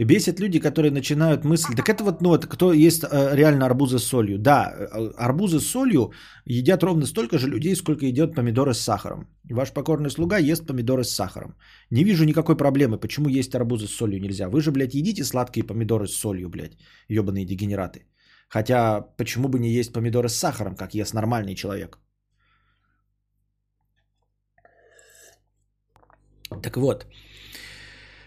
И бесит люди, которые начинают мысль, так это вот, ну, это кто есть э, реально арбузы с солью. Да, э, арбузы с солью едят ровно столько же людей, сколько едят помидоры с сахаром. Ваш покорный слуга ест помидоры с сахаром. Не вижу никакой проблемы, почему есть арбузы с солью нельзя. Вы же, блядь, едите сладкие помидоры с солью, блядь, ебаные дегенераты. Хотя, почему бы не есть помидоры с сахаром, как ест нормальный человек? Так вот,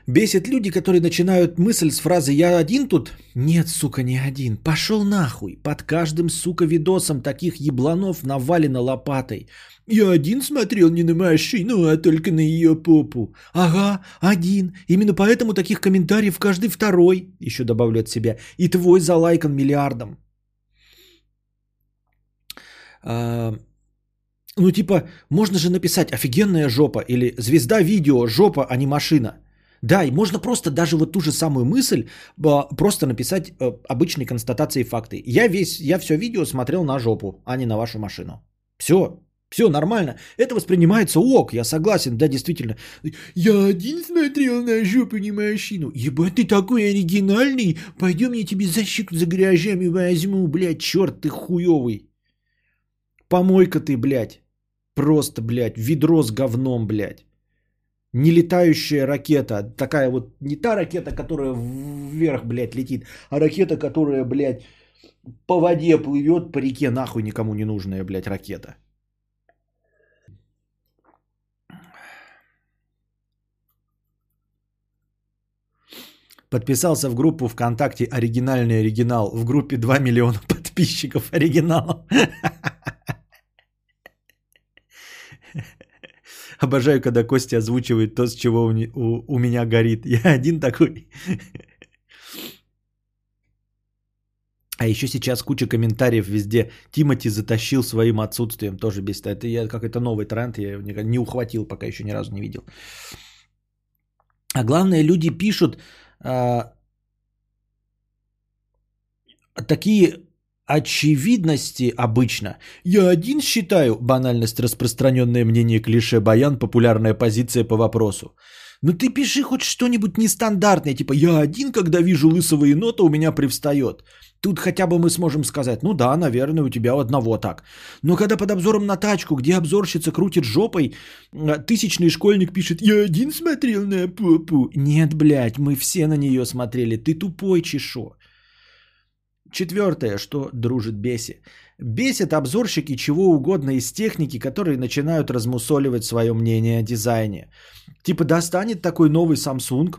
Бесит люди, которые начинают мысль с фразы «Я один тут?» Нет, сука, не один. Пошел нахуй. Под каждым, сука, видосом таких ебланов навалено лопатой. Я один смотрел не на машину, а только на ее попу. Ага, один. Именно поэтому таких комментариев каждый второй, еще добавлю от себя, и твой залайкан миллиардом. А, ну, типа, можно же написать «офигенная жопа» или «звезда видео, жопа, а не машина». Да, и можно просто даже вот ту же самую мысль просто написать э, обычной констатацией факты. Я весь, я все видео смотрел на жопу, а не на вашу машину. Все, все нормально. Это воспринимается ок, я согласен, да, действительно. Я один смотрел на жопу, не машину. Ебать, ты такой оригинальный. Пойдем, я тебе защиту за гаражами возьму, блядь, черт ты хуевый. Помойка ты, блядь. Просто, блядь, ведро с говном, блядь. Не летающая ракета, такая вот, не та ракета, которая вверх, блядь, летит, а ракета, которая, блядь, по воде плывет, по реке, нахуй никому не нужная, блядь, ракета. Подписался в группу ВКонтакте «Оригинальный оригинал». В группе 2 миллиона подписчиков оригинал. Обожаю, когда Костя озвучивает то, с чего у, у, у меня горит. Я один такой. А еще сейчас куча комментариев везде. Тимати затащил своим отсутствием. Тоже без Это я какой-то новый тренд. Я его не ухватил, пока еще ни разу не видел. А главное, люди пишут а, такие очевидности обычно. Я один считаю банальность распространенное мнение клише Баян, популярная позиция по вопросу. Ну ты пиши хоть что-нибудь нестандартное, типа я один, когда вижу лысого енота, у меня привстает. Тут хотя бы мы сможем сказать, ну да, наверное, у тебя у одного так. Но когда под обзором на тачку, где обзорщица крутит жопой, а, тысячный школьник пишет, я один смотрел на попу. Нет, блядь, мы все на нее смотрели, ты тупой чешо. Четвертое, что дружит беси. Бесит обзорщики чего угодно из техники, которые начинают размусоливать свое мнение о дизайне. Типа достанет такой новый Samsung,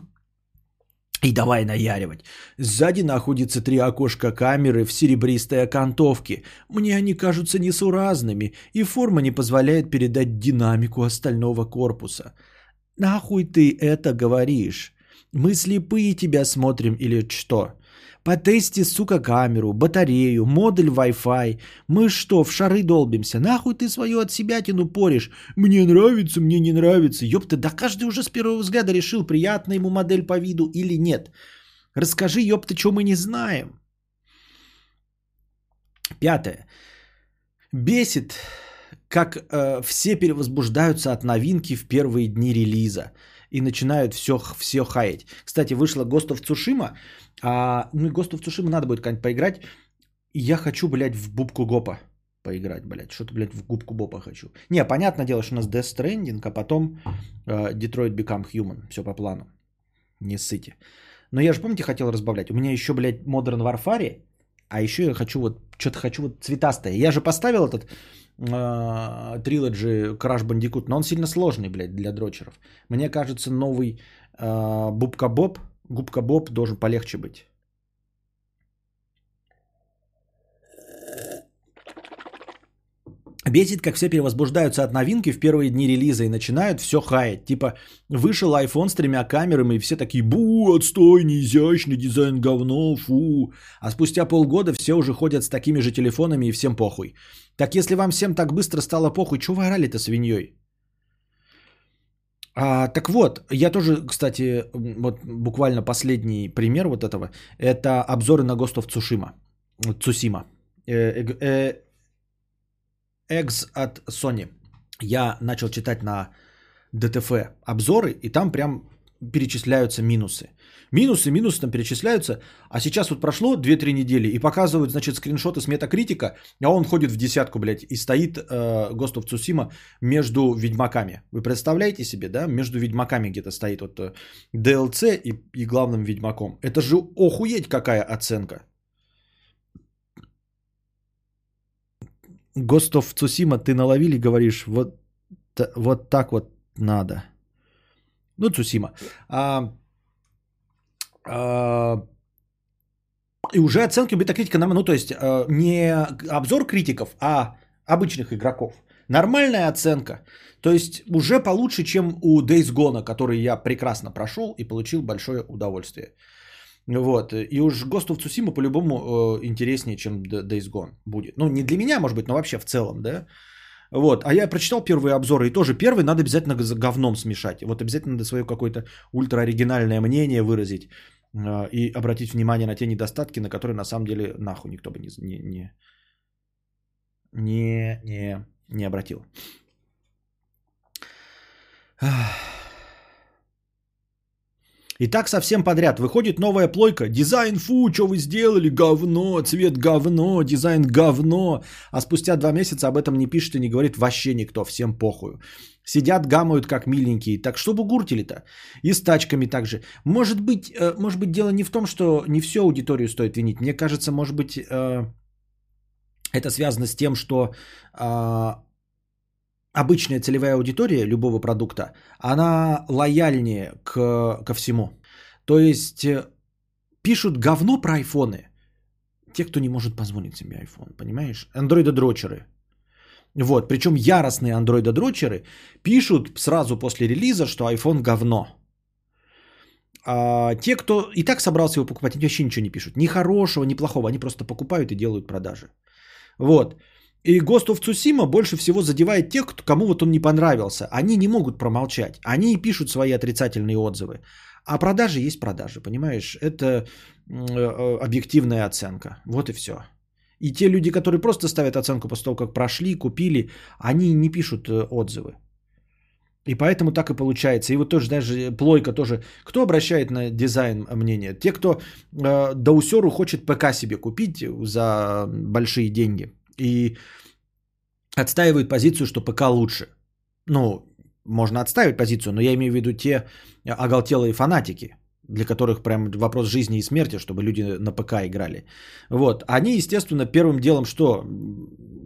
и давай наяривать. Сзади находится три окошка камеры в серебристой окантовке. Мне они кажутся несуразными, и форма не позволяет передать динамику остального корпуса. Нахуй ты это говоришь? Мы слепые тебя смотрим или что? Потести, сука, камеру, батарею, модуль Wi-Fi. Мы что, в шары долбимся? Нахуй ты свою от себя тяну поришь? Мне нравится, мне не нравится. Ёпта, да каждый уже с первого взгляда решил, приятна ему модель по виду или нет. Расскажи, ёпта, что мы не знаем. Пятое. Бесит, как э, все перевозбуждаются от новинки в первые дни релиза и начинают все, все хаять. Кстати, вышла Ghost of Tsushima, а, ну и Ghost of Tsushima надо будет как-нибудь поиграть. Я хочу, блядь, в Бубку Гопа поиграть, блядь. Что-то, блядь, в Губку Бопа хочу. Не, понятное дело, что у нас Death Stranding, а потом э, Detroit Become Human. Все по плану. Не ссыте. Но я же, помните, хотел разбавлять. У меня еще, блядь, Modern Warfare, а еще я хочу вот, что-то хочу вот цветастое. Я же поставил этот трилоджи э, Crash Bandicoot, но он сильно сложный, блядь, для дрочеров. Мне кажется, новый э, Бубка Боб Губка Боб должен полегче быть. Бесит, как все перевозбуждаются от новинки в первые дни релиза и начинают все хаять. Типа, вышел iPhone с тремя камерами, и все такие, бу, отстой, неизящный дизайн говно, фу. А спустя полгода все уже ходят с такими же телефонами и всем похуй. Так если вам всем так быстро стало похуй, что вы орали-то свиньей? А, так вот, я тоже, кстати, вот буквально последний пример вот этого, это обзоры на of Tsushima, Цусима. Экс от Sony. Я начал читать на ДТФ обзоры, и там прям перечисляются минусы. Минусы, минусы там перечисляются. А сейчас вот прошло 2-3 недели и показывают, значит, скриншоты с метакритика, а он ходит в десятку, блядь, и стоит э, Tsushima между ведьмаками. Вы представляете себе, да? Между ведьмаками где-то стоит вот э, DLC и, и главным ведьмаком. Это же охуеть какая оценка. Of Tsushima ты наловили, говоришь, вот, вот так вот надо. Ну, Цусима. А, и уже оценки бета-критика, ну то есть а, не обзор критиков, а обычных игроков. Нормальная оценка. То есть уже получше, чем у Days Gone, который я прекрасно прошел и получил большое удовольствие. Вот. И уж Ghost of Tsushima по-любому э, интереснее, чем Days Gone будет. Ну, не для меня, может быть, но вообще в целом, да. Вот. А я прочитал первые обзоры, и тоже первый надо обязательно с говном смешать. Вот обязательно надо свое какое-то ультраоригинальное мнение выразить э, и обратить внимание на те недостатки, на которые на самом деле нахуй никто бы не, не, не, не, не, не обратил. И так совсем подряд. Выходит новая плойка. Дизайн, фу, что вы сделали? Говно, цвет говно, дизайн говно. А спустя два месяца об этом не пишет и не говорит вообще никто. Всем похую. Сидят, гамают как миленькие. Так что бугуртили-то? И с тачками также. Может быть, э, может быть, дело не в том, что не всю аудиторию стоит винить. Мне кажется, может быть, э, это связано с тем, что э, обычная целевая аудитория любого продукта, она лояльнее к, ко всему. То есть э, пишут говно про айфоны. Те, кто не может позволить себе iPhone, понимаешь? Андроидодрочеры. Вот, причем яростные андроидодрочеры пишут сразу после релиза, что iPhone говно. А те, кто и так собрался его покупать, они вообще ничего не пишут. Ни хорошего, ни плохого. Они просто покупают и делают продажи. Вот. И Ghost of Tsushima больше всего задевает тех, кому вот он не понравился. Они не могут промолчать. Они и пишут свои отрицательные отзывы. А продажи есть продажи, понимаешь? Это э, э, объективная оценка. Вот и все. И те люди, которые просто ставят оценку после того, как прошли, купили, они не пишут э, отзывы. И поэтому так и получается. И вот тоже даже плойка тоже. Кто обращает на дизайн мнение? Те, кто э, доусеру хочет ПК себе купить за большие деньги и отстаивают позицию, что ПК лучше. Ну, можно отстаивать позицию, но я имею в виду те оголтелые фанатики, для которых прям вопрос жизни и смерти, чтобы люди на ПК играли. Вот. Они, естественно, первым делом что?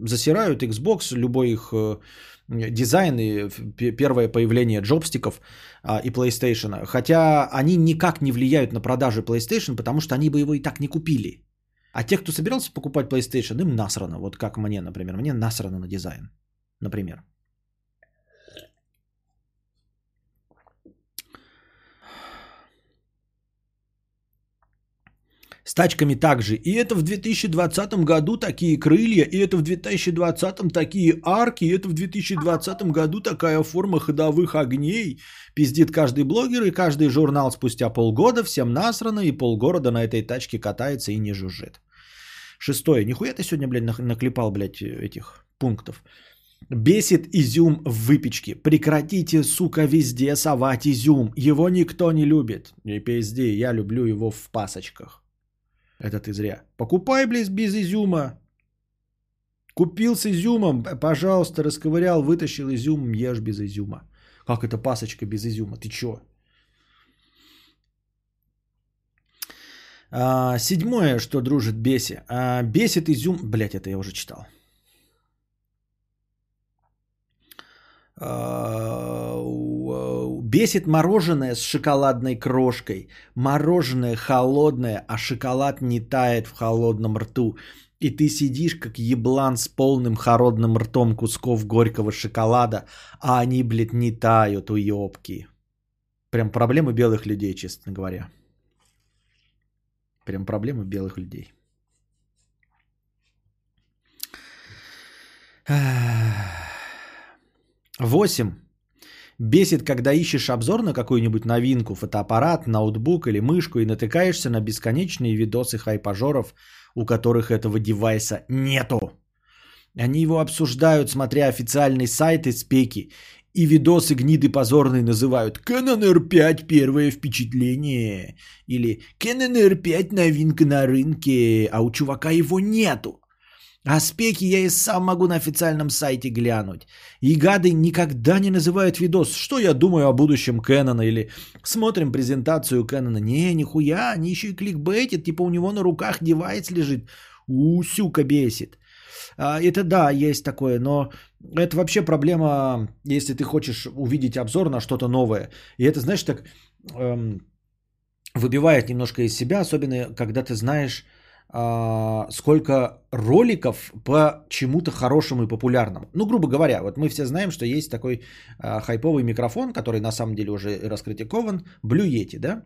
Засирают Xbox, любой их э, дизайн и первое появление джобстиков а, и PlayStation. Хотя они никак не влияют на продажи PlayStation, потому что они бы его и так не купили. А те, кто собирался покупать PlayStation, им насрано. Вот как мне, например. Мне насрано на дизайн. Например. С тачками также. И это в 2020 году такие крылья, и это в 2020 такие арки, и это в 2020 году такая форма ходовых огней. Пиздит каждый блогер и каждый журнал спустя полгода, всем насрано, и полгорода на этой тачке катается и не жужжит. Шестое. Нихуя ты сегодня, блядь, наклепал, блядь, этих пунктов. Бесит изюм в выпечке. Прекратите, сука, везде совать изюм. Его никто не любит. И пизди, я люблю его в пасочках. Это ты зря. Покупай, блядь, без изюма. Купил с изюмом, пожалуйста, расковырял, вытащил изюм, ешь без изюма. Как это пасочка без изюма? Ты чё? А, седьмое, что дружит беси. А, бесит изюм... Блять, это я уже читал. А, бесит мороженое с шоколадной крошкой. Мороженое холодное, а шоколад не тает в холодном рту. И ты сидишь как еблан с полным холодным ртом кусков горького шоколада, а они, блядь, не тают, уебки. Прям проблемы белых людей, честно говоря. Прям проблемы белых людей. Восемь. Бесит, когда ищешь обзор на какую-нибудь новинку, фотоаппарат, ноутбук или мышку и натыкаешься на бесконечные видосы хайпажоров, у которых этого девайса нету. Они его обсуждают, смотря официальный сайт и спеки. И видосы гниды позорные называют Canon R5 первое впечатление. Или Canon R5 новинка на рынке, а у чувака его нету. А спеки я и сам могу на официальном сайте глянуть. И гады никогда не называют видос, что я думаю о будущем Кэнона, или смотрим презентацию Кэнона. Не, нихуя, они еще и кликбейтят, типа у него на руках девайс лежит. У, сюка бесит. А, это да, есть такое, но это вообще проблема, если ты хочешь увидеть обзор на что-то новое. И это, знаешь, так эм, выбивает немножко из себя, особенно когда ты знаешь, сколько роликов по чему-то хорошему и популярному. Ну, грубо говоря, вот мы все знаем, что есть такой э, хайповый микрофон, который на самом деле уже раскритикован, Blue Yeti, да,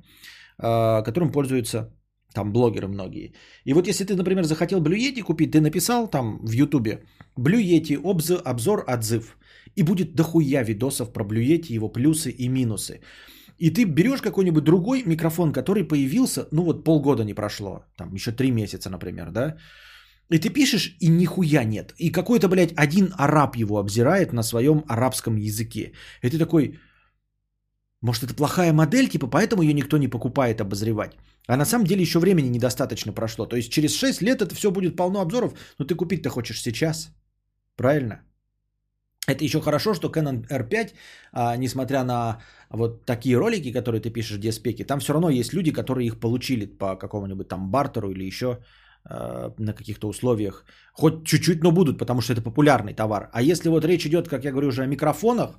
э, которым пользуются там блогеры многие. И вот если ты, например, захотел Blue Yeti купить, ты написал там в Ютубе Blue Yeti обзор, отзыв. И будет дохуя видосов про Blue Yeti, его плюсы и минусы. И ты берешь какой-нибудь другой микрофон, который появился, ну вот полгода не прошло, там еще три месяца, например, да, и ты пишешь, и нихуя нет. И какой-то, блядь, один араб его обзирает на своем арабском языке. И ты такой, Может, это плохая модель, типа, поэтому ее никто не покупает обозревать. А на самом деле еще времени недостаточно прошло. То есть через 6 лет это все будет полно обзоров, но ты купить-то хочешь сейчас. Правильно? Это еще хорошо, что Canon R5, а, несмотря на вот такие ролики, которые ты пишешь, где спеки, там все равно есть люди, которые их получили по какому-нибудь там бартеру или еще а, на каких-то условиях. Хоть чуть-чуть, но будут, потому что это популярный товар. А если вот речь идет, как я говорю, уже о микрофонах,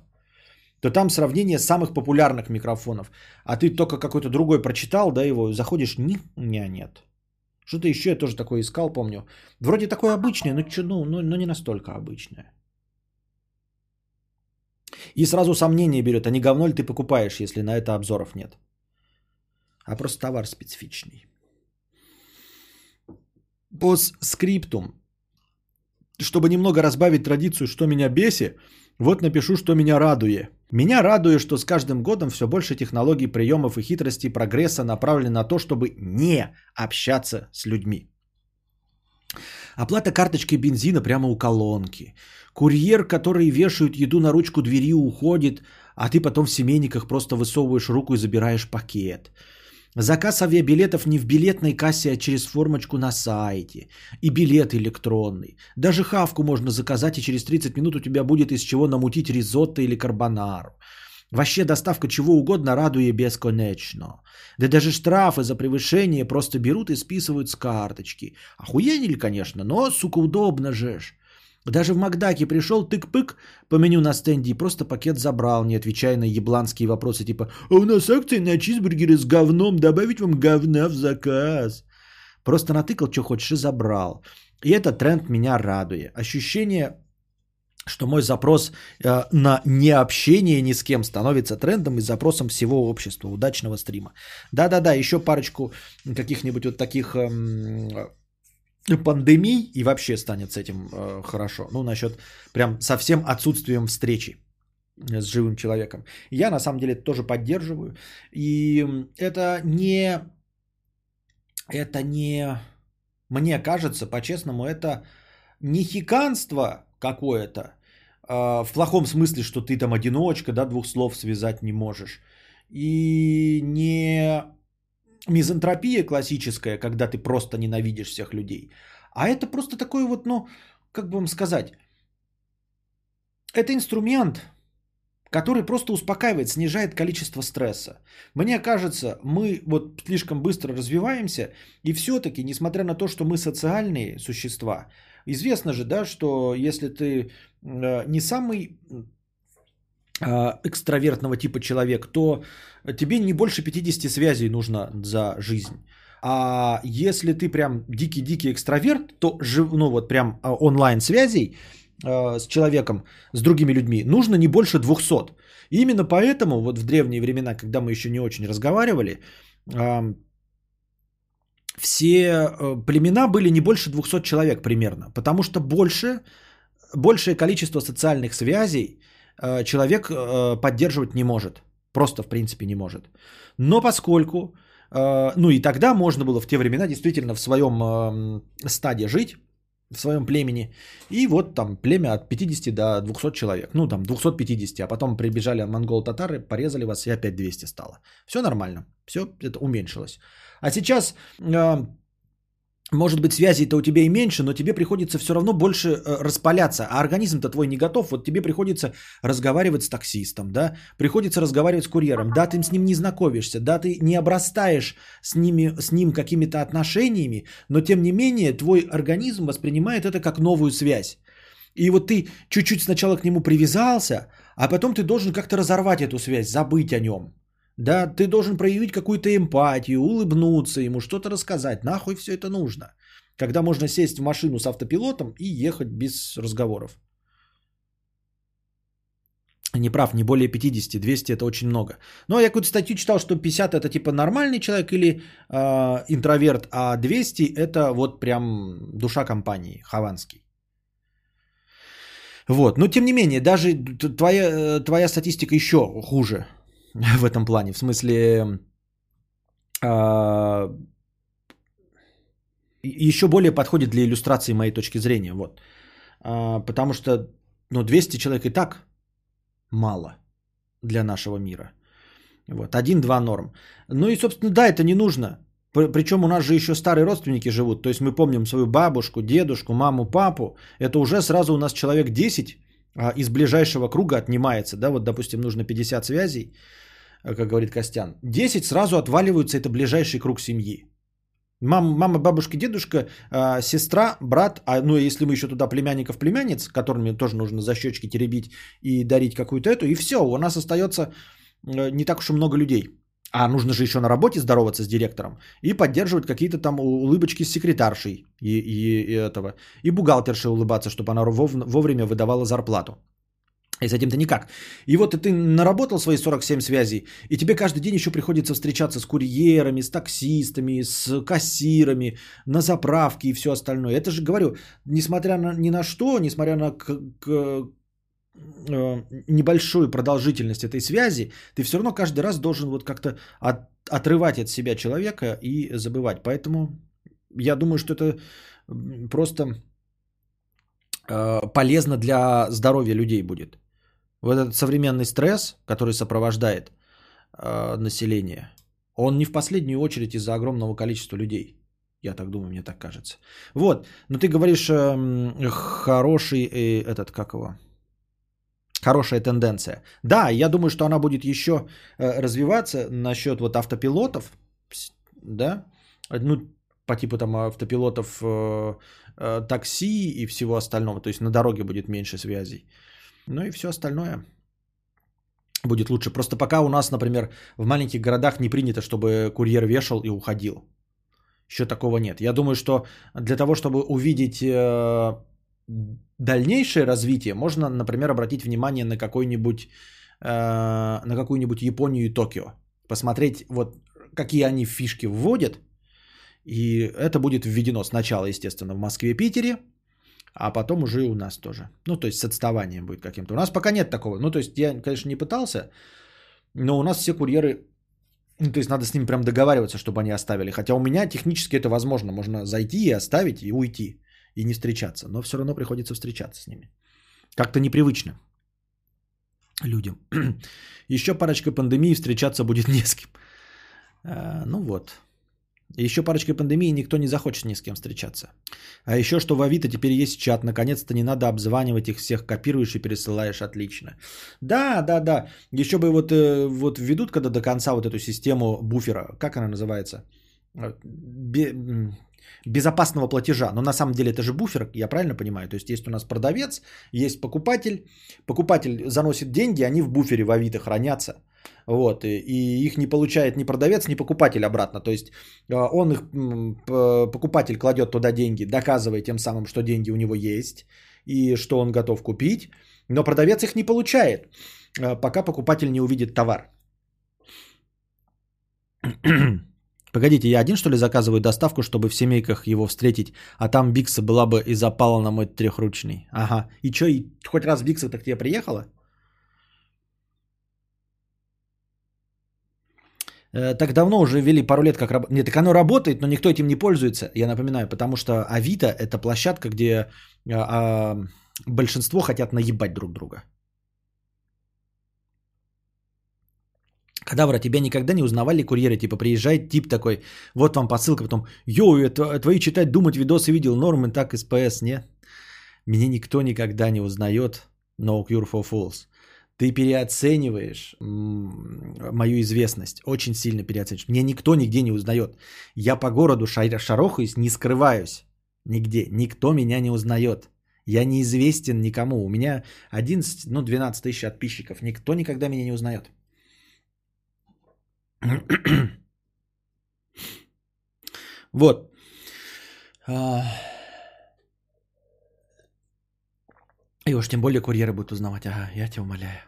то там сравнение самых популярных микрофонов. А ты только какой-то другой прочитал, да, его, заходишь, ни, не, нет. Что-то еще я тоже такое искал, помню. Вроде такое обычное, но, ну, ну, но не настолько обычное. И сразу сомнение берет, а не говно ли ты покупаешь, если на это обзоров нет. А просто товар специфичный. По скриптум. Чтобы немного разбавить традицию, что меня беси, вот напишу, что меня радует. Меня радует, что с каждым годом все больше технологий, приемов и хитростей прогресса направлены на то, чтобы не общаться с людьми. Оплата карточкой бензина прямо у колонки. Курьер, который вешает еду на ручку двери, уходит, а ты потом в семейниках просто высовываешь руку и забираешь пакет. Заказ авиабилетов не в билетной кассе, а через формочку на сайте. И билет электронный. Даже хавку можно заказать, и через 30 минут у тебя будет из чего намутить ризотто или карбонару. Вообще доставка чего угодно радует бесконечно. Да даже штрафы за превышение просто берут и списывают с карточки. Охуенили, конечно, но, сука, удобно же ж. Даже в Макдаке пришел тык-пык по меню на стенде и просто пакет забрал, не отвечая на ебланские вопросы типа «А у нас акции на чизбургеры с говном, добавить вам говна в заказ». Просто натыкал, что хочешь, и забрал. И этот тренд меня радует. Ощущение, что мой запрос э, на необщение ни с кем становится трендом и запросом всего общества. Удачного стрима. Да-да-да, еще парочку каких-нибудь вот таких... Эм, пандемий и вообще станет с этим э, хорошо. Ну, насчет прям совсем отсутствием встречи с живым человеком. Я на самом деле тоже поддерживаю. И это не... Это не... Мне кажется, по-честному, это не хиканство какое-то, э, в плохом смысле, что ты там одиночка, да, двух слов связать не можешь. И не мизантропия классическая, когда ты просто ненавидишь всех людей. А это просто такой вот, ну, как бы вам сказать, это инструмент, который просто успокаивает, снижает количество стресса. Мне кажется, мы вот слишком быстро развиваемся, и все-таки, несмотря на то, что мы социальные существа, известно же, да, что если ты э, не самый а, экстравертного типа человек, то тебе не больше 50 связей нужно за жизнь. А если ты прям дикий-дикий экстраверт, то ну вот прям а, онлайн связей э, с человеком, с другими людьми нужно не больше 200. И именно поэтому вот в древние времена, когда мы еще не очень разговаривали, все э, племена были не больше 200 человек примерно, потому что больше, большее количество социальных связей Э, человек э, поддерживать не может. Просто в принципе не может. Но поскольку, ну и тогда можно было в те времена действительно в своем эм, стаде жить, в своем племени. И вот там племя от 50 до 200 человек. Ну там 250, а потом прибежали монгол-татары, порезали вас и опять 200 стало. Все нормально, все это уменьшилось. А сейчас может быть, связей-то у тебя и меньше, но тебе приходится все равно больше э, распаляться, а организм-то твой не готов. Вот тебе приходится разговаривать с таксистом, да, приходится разговаривать с курьером, да, ты с ним не знакомишься, да, ты не обрастаешь с, ними, с ним какими-то отношениями, но тем не менее твой организм воспринимает это как новую связь. И вот ты чуть-чуть сначала к нему привязался, а потом ты должен как-то разорвать эту связь, забыть о нем. Да, ты должен проявить какую-то эмпатию, улыбнуться ему, что-то рассказать. Нахуй все это нужно? Когда можно сесть в машину с автопилотом и ехать без разговоров. Не прав, не более 50, 200 это очень много. Но я какую-то статью читал, что 50 это типа нормальный человек или э, интроверт, а 200 это вот прям душа компании, хованский. Вот, но тем не менее, даже твоя, э, твоя статистика еще хуже. в этом плане. В смысле, э, еще более подходит для иллюстрации моей точки зрения. Вот. Э, потому что ну, 200 человек и так мало для нашего мира. Вот, один-два норм. Ну и, собственно, да, это не нужно. При- Причем у нас же еще старые родственники живут. То есть мы помним свою бабушку, дедушку, маму, папу. Это уже сразу у нас человек 10 а, из ближайшего круга отнимается. Да, вот, допустим, нужно 50 связей, а, как говорит Костян. 10 сразу отваливаются, это ближайший круг семьи. Мама, мама, бабушка, дедушка, а, сестра, брат, а ну если мы еще туда племянников, племянниц, которыми тоже нужно за щечки теребить и дарить какую-то эту, и все, у нас остается э, не так уж и много людей. А нужно же еще на работе здороваться с директором и поддерживать какие-то там улыбочки с секретаршей и, и, и этого. И бухгалтершей улыбаться, чтобы она вов- вовремя выдавала зарплату. И с этим-то никак. И вот ты наработал свои 47 связей, и тебе каждый день еще приходится встречаться с курьерами, с таксистами, с кассирами, на заправке и все остальное. Это же, говорю, несмотря на ни на что, несмотря на к- к- э, небольшую продолжительность этой связи, ты все равно каждый раз должен вот как-то от- отрывать от себя человека и забывать. Поэтому я думаю, что это просто э, полезно для здоровья людей будет. Вот этот современный стресс, который сопровождает э, население, он не в последнюю очередь из-за огромного количества людей. Я так думаю, мне так кажется. Вот, но ты говоришь, эм, хороший э, этот, как его, хорошая тенденция. Да, я думаю, что она будет еще э, развиваться насчет вот автопилотов, да, ну, по типу там автопилотов э, э, такси и всего остального. То есть на дороге будет меньше связей. Ну и все остальное будет лучше. Просто пока у нас, например, в маленьких городах не принято, чтобы курьер вешал и уходил. Еще такого нет. Я думаю, что для того, чтобы увидеть э, дальнейшее развитие, можно, например, обратить внимание на какой-нибудь э, на какую-нибудь Японию и Токио. Посмотреть, вот какие они фишки вводят. И это будет введено сначала, естественно, в Москве, Питере, а потом уже и у нас тоже. Ну, то есть с отставанием будет каким-то. У нас пока нет такого. Ну, то есть я, конечно, не пытался, но у нас все курьеры, ну, то есть надо с ними прям договариваться, чтобы они оставили. Хотя у меня технически это возможно. Можно зайти и оставить, и уйти, и не встречаться. Но все равно приходится встречаться с ними. Как-то непривычно людям. Еще парочка пандемии встречаться будет не с кем. А, Ну вот. Еще парочкой пандемии никто не захочет ни с кем встречаться. А еще что в Авито теперь есть чат. Наконец-то не надо обзванивать их всех, копируешь и пересылаешь. Отлично. Да, да, да. Еще бы вот, э, вот введут когда до конца вот эту систему буфера. Как она называется? Э, безопасного платежа. Но на самом деле это же буфер, я правильно понимаю? То есть есть у нас продавец, есть покупатель. Покупатель заносит деньги, они в буфере в Авито хранятся. Вот, и, их не получает ни продавец, ни покупатель обратно. То есть э, он их, покупатель кладет туда деньги, доказывая тем самым, что деньги у него есть и что он готов купить, но продавец их не получает, э, пока покупатель не увидит товар. Погодите, я один что ли заказываю доставку, чтобы в семейках его встретить, а там Бикса была бы и запала на мой трехручный. Ага. И что, и хоть раз Бикса так тебе приехала? Так давно уже ввели пару лет как работает. Нет, так оно работает, но никто этим не пользуется, я напоминаю, потому что Авито это площадка, где а, а, большинство хотят наебать друг друга. Кадавра, тебя никогда не узнавали курьеры? Типа приезжает тип такой, вот вам посылка, потом, йоу, твои читать, думать, видосы видел, нормы, так СПС, нет? Меня никто никогда не узнает, no cure for fools. Ты переоцениваешь мою известность, очень сильно переоцениваешь. Меня никто нигде не узнает. Я по городу ша- шарохаюсь, не скрываюсь нигде. Никто меня не узнает. Я неизвестен никому. У меня 11, ну 12 тысяч подписчиков. Никто никогда меня не узнает. Вот. А. И уж тем более курьеры будут узнавать. Ага, я тебя умоляю.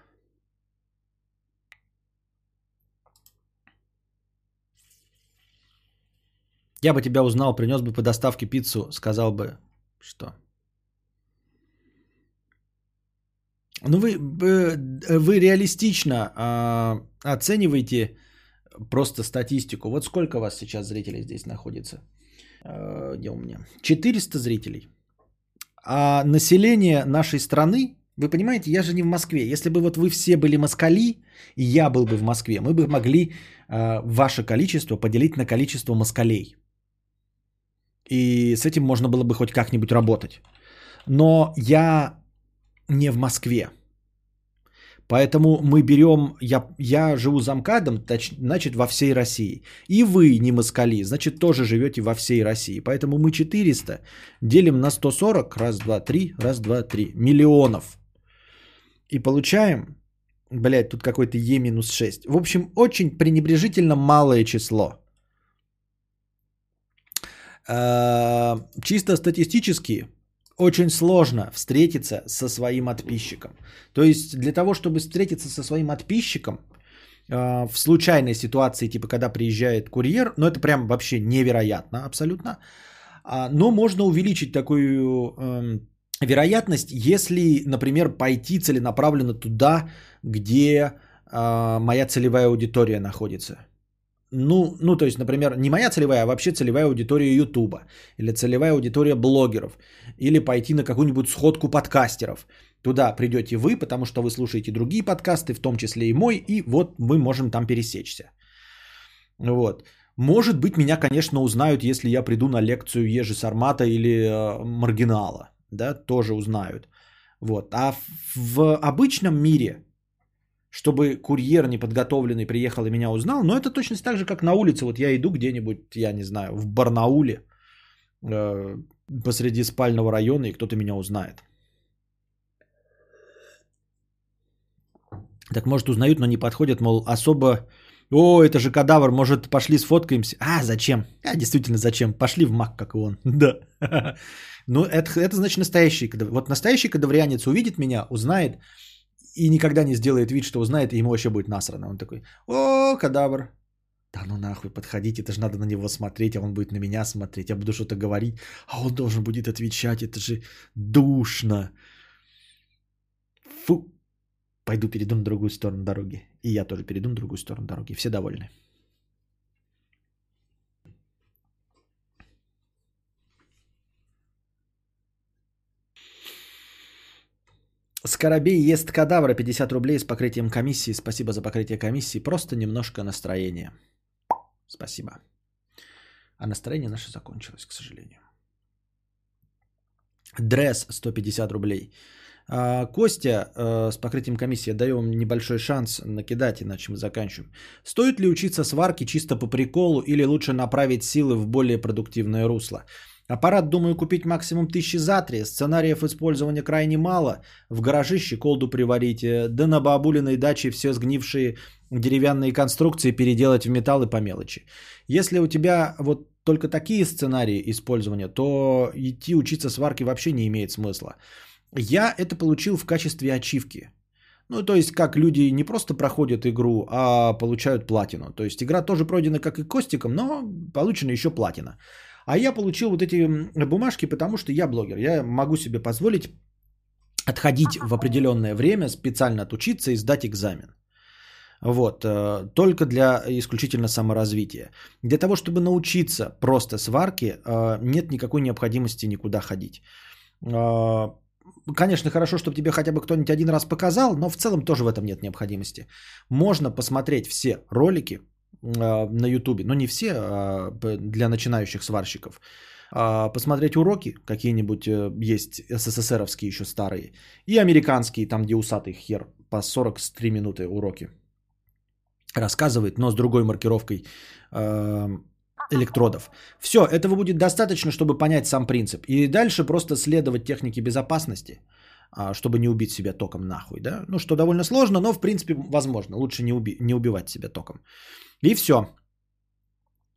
Я бы тебя узнал, принес бы по доставке пиццу, сказал бы, что? Ну вы, вы, вы реалистично а, оцениваете просто статистику. Вот сколько вас сейчас зрителей здесь находится? Где у меня? 400 зрителей. А население нашей страны, Вы понимаете, я же не в Москве. Если бы вот вы все были москали, и я был бы в Москве, мы бы могли э, ваше количество поделить на количество москалей. И с этим можно было бы хоть как-нибудь работать. Но я не в Москве. Поэтому мы берем, я, я живу за МКАДом, значит, во всей России. И вы не москали, значит, тоже живете во всей России. Поэтому мы 400 делим на 140, раз, два, три, раз, два, три, миллионов. И получаем, блядь, тут какой-то Е минус 6. В общем, очень пренебрежительно малое число. Э, чисто статистически очень сложно встретиться со своим подписчиком. То есть для того, чтобы встретиться со своим подписчиком, э, в случайной ситуации, типа когда приезжает курьер, ну это прям вообще невероятно абсолютно, а, но можно увеличить такую эм, вероятность, если, например, пойти целенаправленно туда, где э, моя целевая аудитория находится. Ну, ну, то есть, например, не моя целевая, а вообще целевая аудитория Ютуба, или целевая аудитория блогеров, или пойти на какую-нибудь сходку подкастеров. Туда придете вы, потому что вы слушаете другие подкасты, в том числе и мой, и вот мы можем там пересечься. Вот. Может быть, меня, конечно, узнают, если я приду на лекцию Ежи Сармата или э, Маргинала да, тоже узнают. Вот. А в обычном мире, чтобы курьер неподготовленный приехал и меня узнал, но это точно так же, как на улице. Вот я иду где-нибудь, я не знаю, в Барнауле, э, посреди спального района, и кто-то меня узнает. Так может узнают, но не подходят, мол, особо... О, это же кадавр, может пошли сфоткаемся? А, зачем? А, действительно, зачем? Пошли в маг, как и он. Да. Ну, это, это значит настоящий кадавр. Вот настоящий кадаврианец увидит меня, узнает и никогда не сделает вид, что узнает, и ему вообще будет насрано. Он такой, о, кадавр. Да ну нахуй, подходить, это же надо на него смотреть, а он будет на меня смотреть, я буду что-то говорить, а он должен будет отвечать, это же душно. Фу, пойду перейду на другую сторону дороги. И я тоже перейду на другую сторону дороги. Все довольны. Скоробей ест кадавра 50 рублей с покрытием комиссии. Спасибо за покрытие комиссии. Просто немножко настроения. Спасибо. А настроение наше закончилось, к сожалению. Дресс 150 рублей. А, Костя э, с покрытием комиссии даем небольшой шанс накидать, иначе мы заканчиваем. Стоит ли учиться сварке чисто по приколу или лучше направить силы в более продуктивное русло? Аппарат, думаю, купить максимум тысячи за три. Сценариев использования крайне мало. В гаражище колду приварить. Э, да на бабулиной даче все сгнившие деревянные конструкции переделать в металл и по мелочи. Если у тебя вот только такие сценарии использования, то идти учиться сварке вообще не имеет смысла. Я это получил в качестве ачивки. Ну, то есть, как люди не просто проходят игру, а получают платину. То есть, игра тоже пройдена как и костиком, но получена еще платина. А я получил вот эти бумажки, потому что я блогер. Я могу себе позволить отходить в определенное время, специально отучиться и сдать экзамен. Вот, э, только для исключительно саморазвития. Для того, чтобы научиться просто сварке, э, нет никакой необходимости никуда ходить. Э, конечно, хорошо, чтобы тебе хотя бы кто-нибудь один раз показал, но в целом тоже в этом нет необходимости. Можно посмотреть все ролики, на Ютубе, но не все, а для начинающих сварщиков. А, посмотреть уроки, какие-нибудь э, есть СССРовские еще старые, и американские, там где усатый хер, по 43 минуты уроки рассказывает, но с другой маркировкой электродов. Все, этого будет достаточно, чтобы понять сам принцип. И дальше просто следовать технике безопасности – а, чтобы не убить себя током нахуй, да? Ну, что довольно сложно, но в принципе возможно. Лучше не, уби- не убивать себя током. И все.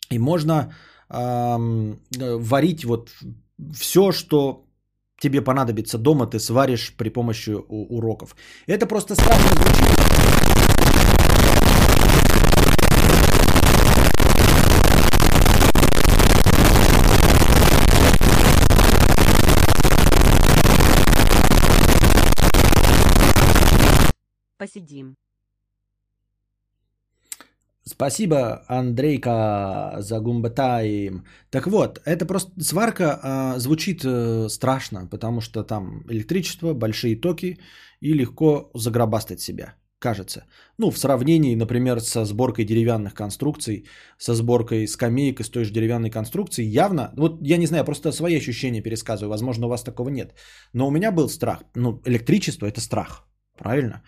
И можно эм, варить вот все, что тебе понадобится дома, ты сваришь при помощи уроков. Это просто страшно звучит.
Посидим.
Спасибо, Андрейка, за гумбатайм. Так вот, это просто сварка а, звучит э, страшно, потому что там электричество, большие токи и легко загробастать себя, кажется. Ну, в сравнении, например, со сборкой деревянных конструкций, со сборкой скамеек из той же деревянной конструкции, явно, вот я не знаю, просто свои ощущения пересказываю, возможно, у вас такого нет. Но у меня был страх. Ну, электричество – это страх, правильно?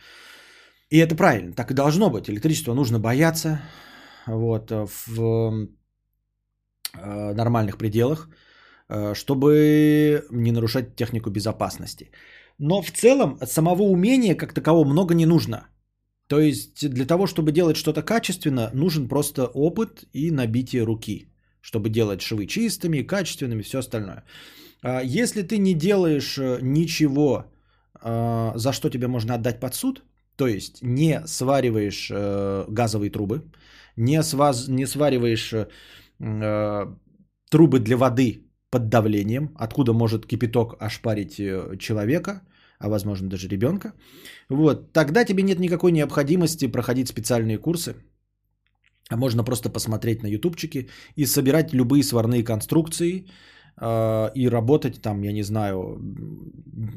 И это правильно, так и должно быть. Электричество нужно бояться вот, э, в э, нормальных пределах, э, чтобы не нарушать технику безопасности. Но в целом самого умения как такового много не нужно. То есть для того, чтобы делать что-то качественно, нужен просто опыт и набитие руки, чтобы делать швы чистыми, качественными все остальное. А если ты не делаешь ничего, за что тебе можно отдать под суд, то есть не свариваешь э, газовые трубы, не, сваз, не свариваешь э, трубы для воды под давлением, откуда может кипяток ошпарить э, человека, а возможно даже ребенка. Вот, тогда тебе нет никакой необходимости проходить специальные курсы. А можно просто посмотреть на ютубчики и собирать любые сварные конструкции э, и работать там, я не знаю,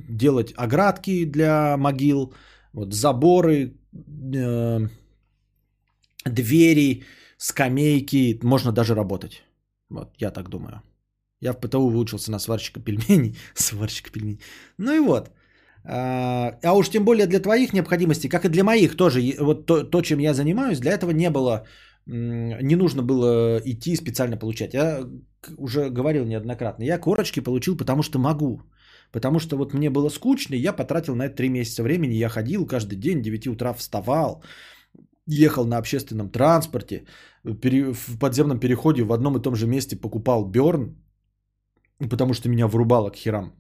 делать оградки для могил, вот заборы, э, двери, скамейки, можно даже работать. Вот, я так думаю. Я в ПТУ выучился на сварщика пельменей. сварщика пельменей. Ну и вот. А, а уж тем более для твоих необходимостей, как и для моих тоже. Вот то, то, чем я занимаюсь, для этого не было, не нужно было идти специально получать. Я уже говорил неоднократно. Я корочки получил, потому что могу. Потому что вот мне было скучно, и я потратил на это 3 месяца времени. Я ходил каждый день, 9 утра вставал, ехал на общественном транспорте, в подземном переходе в одном и том же месте покупал Берн, потому что меня врубало к херам.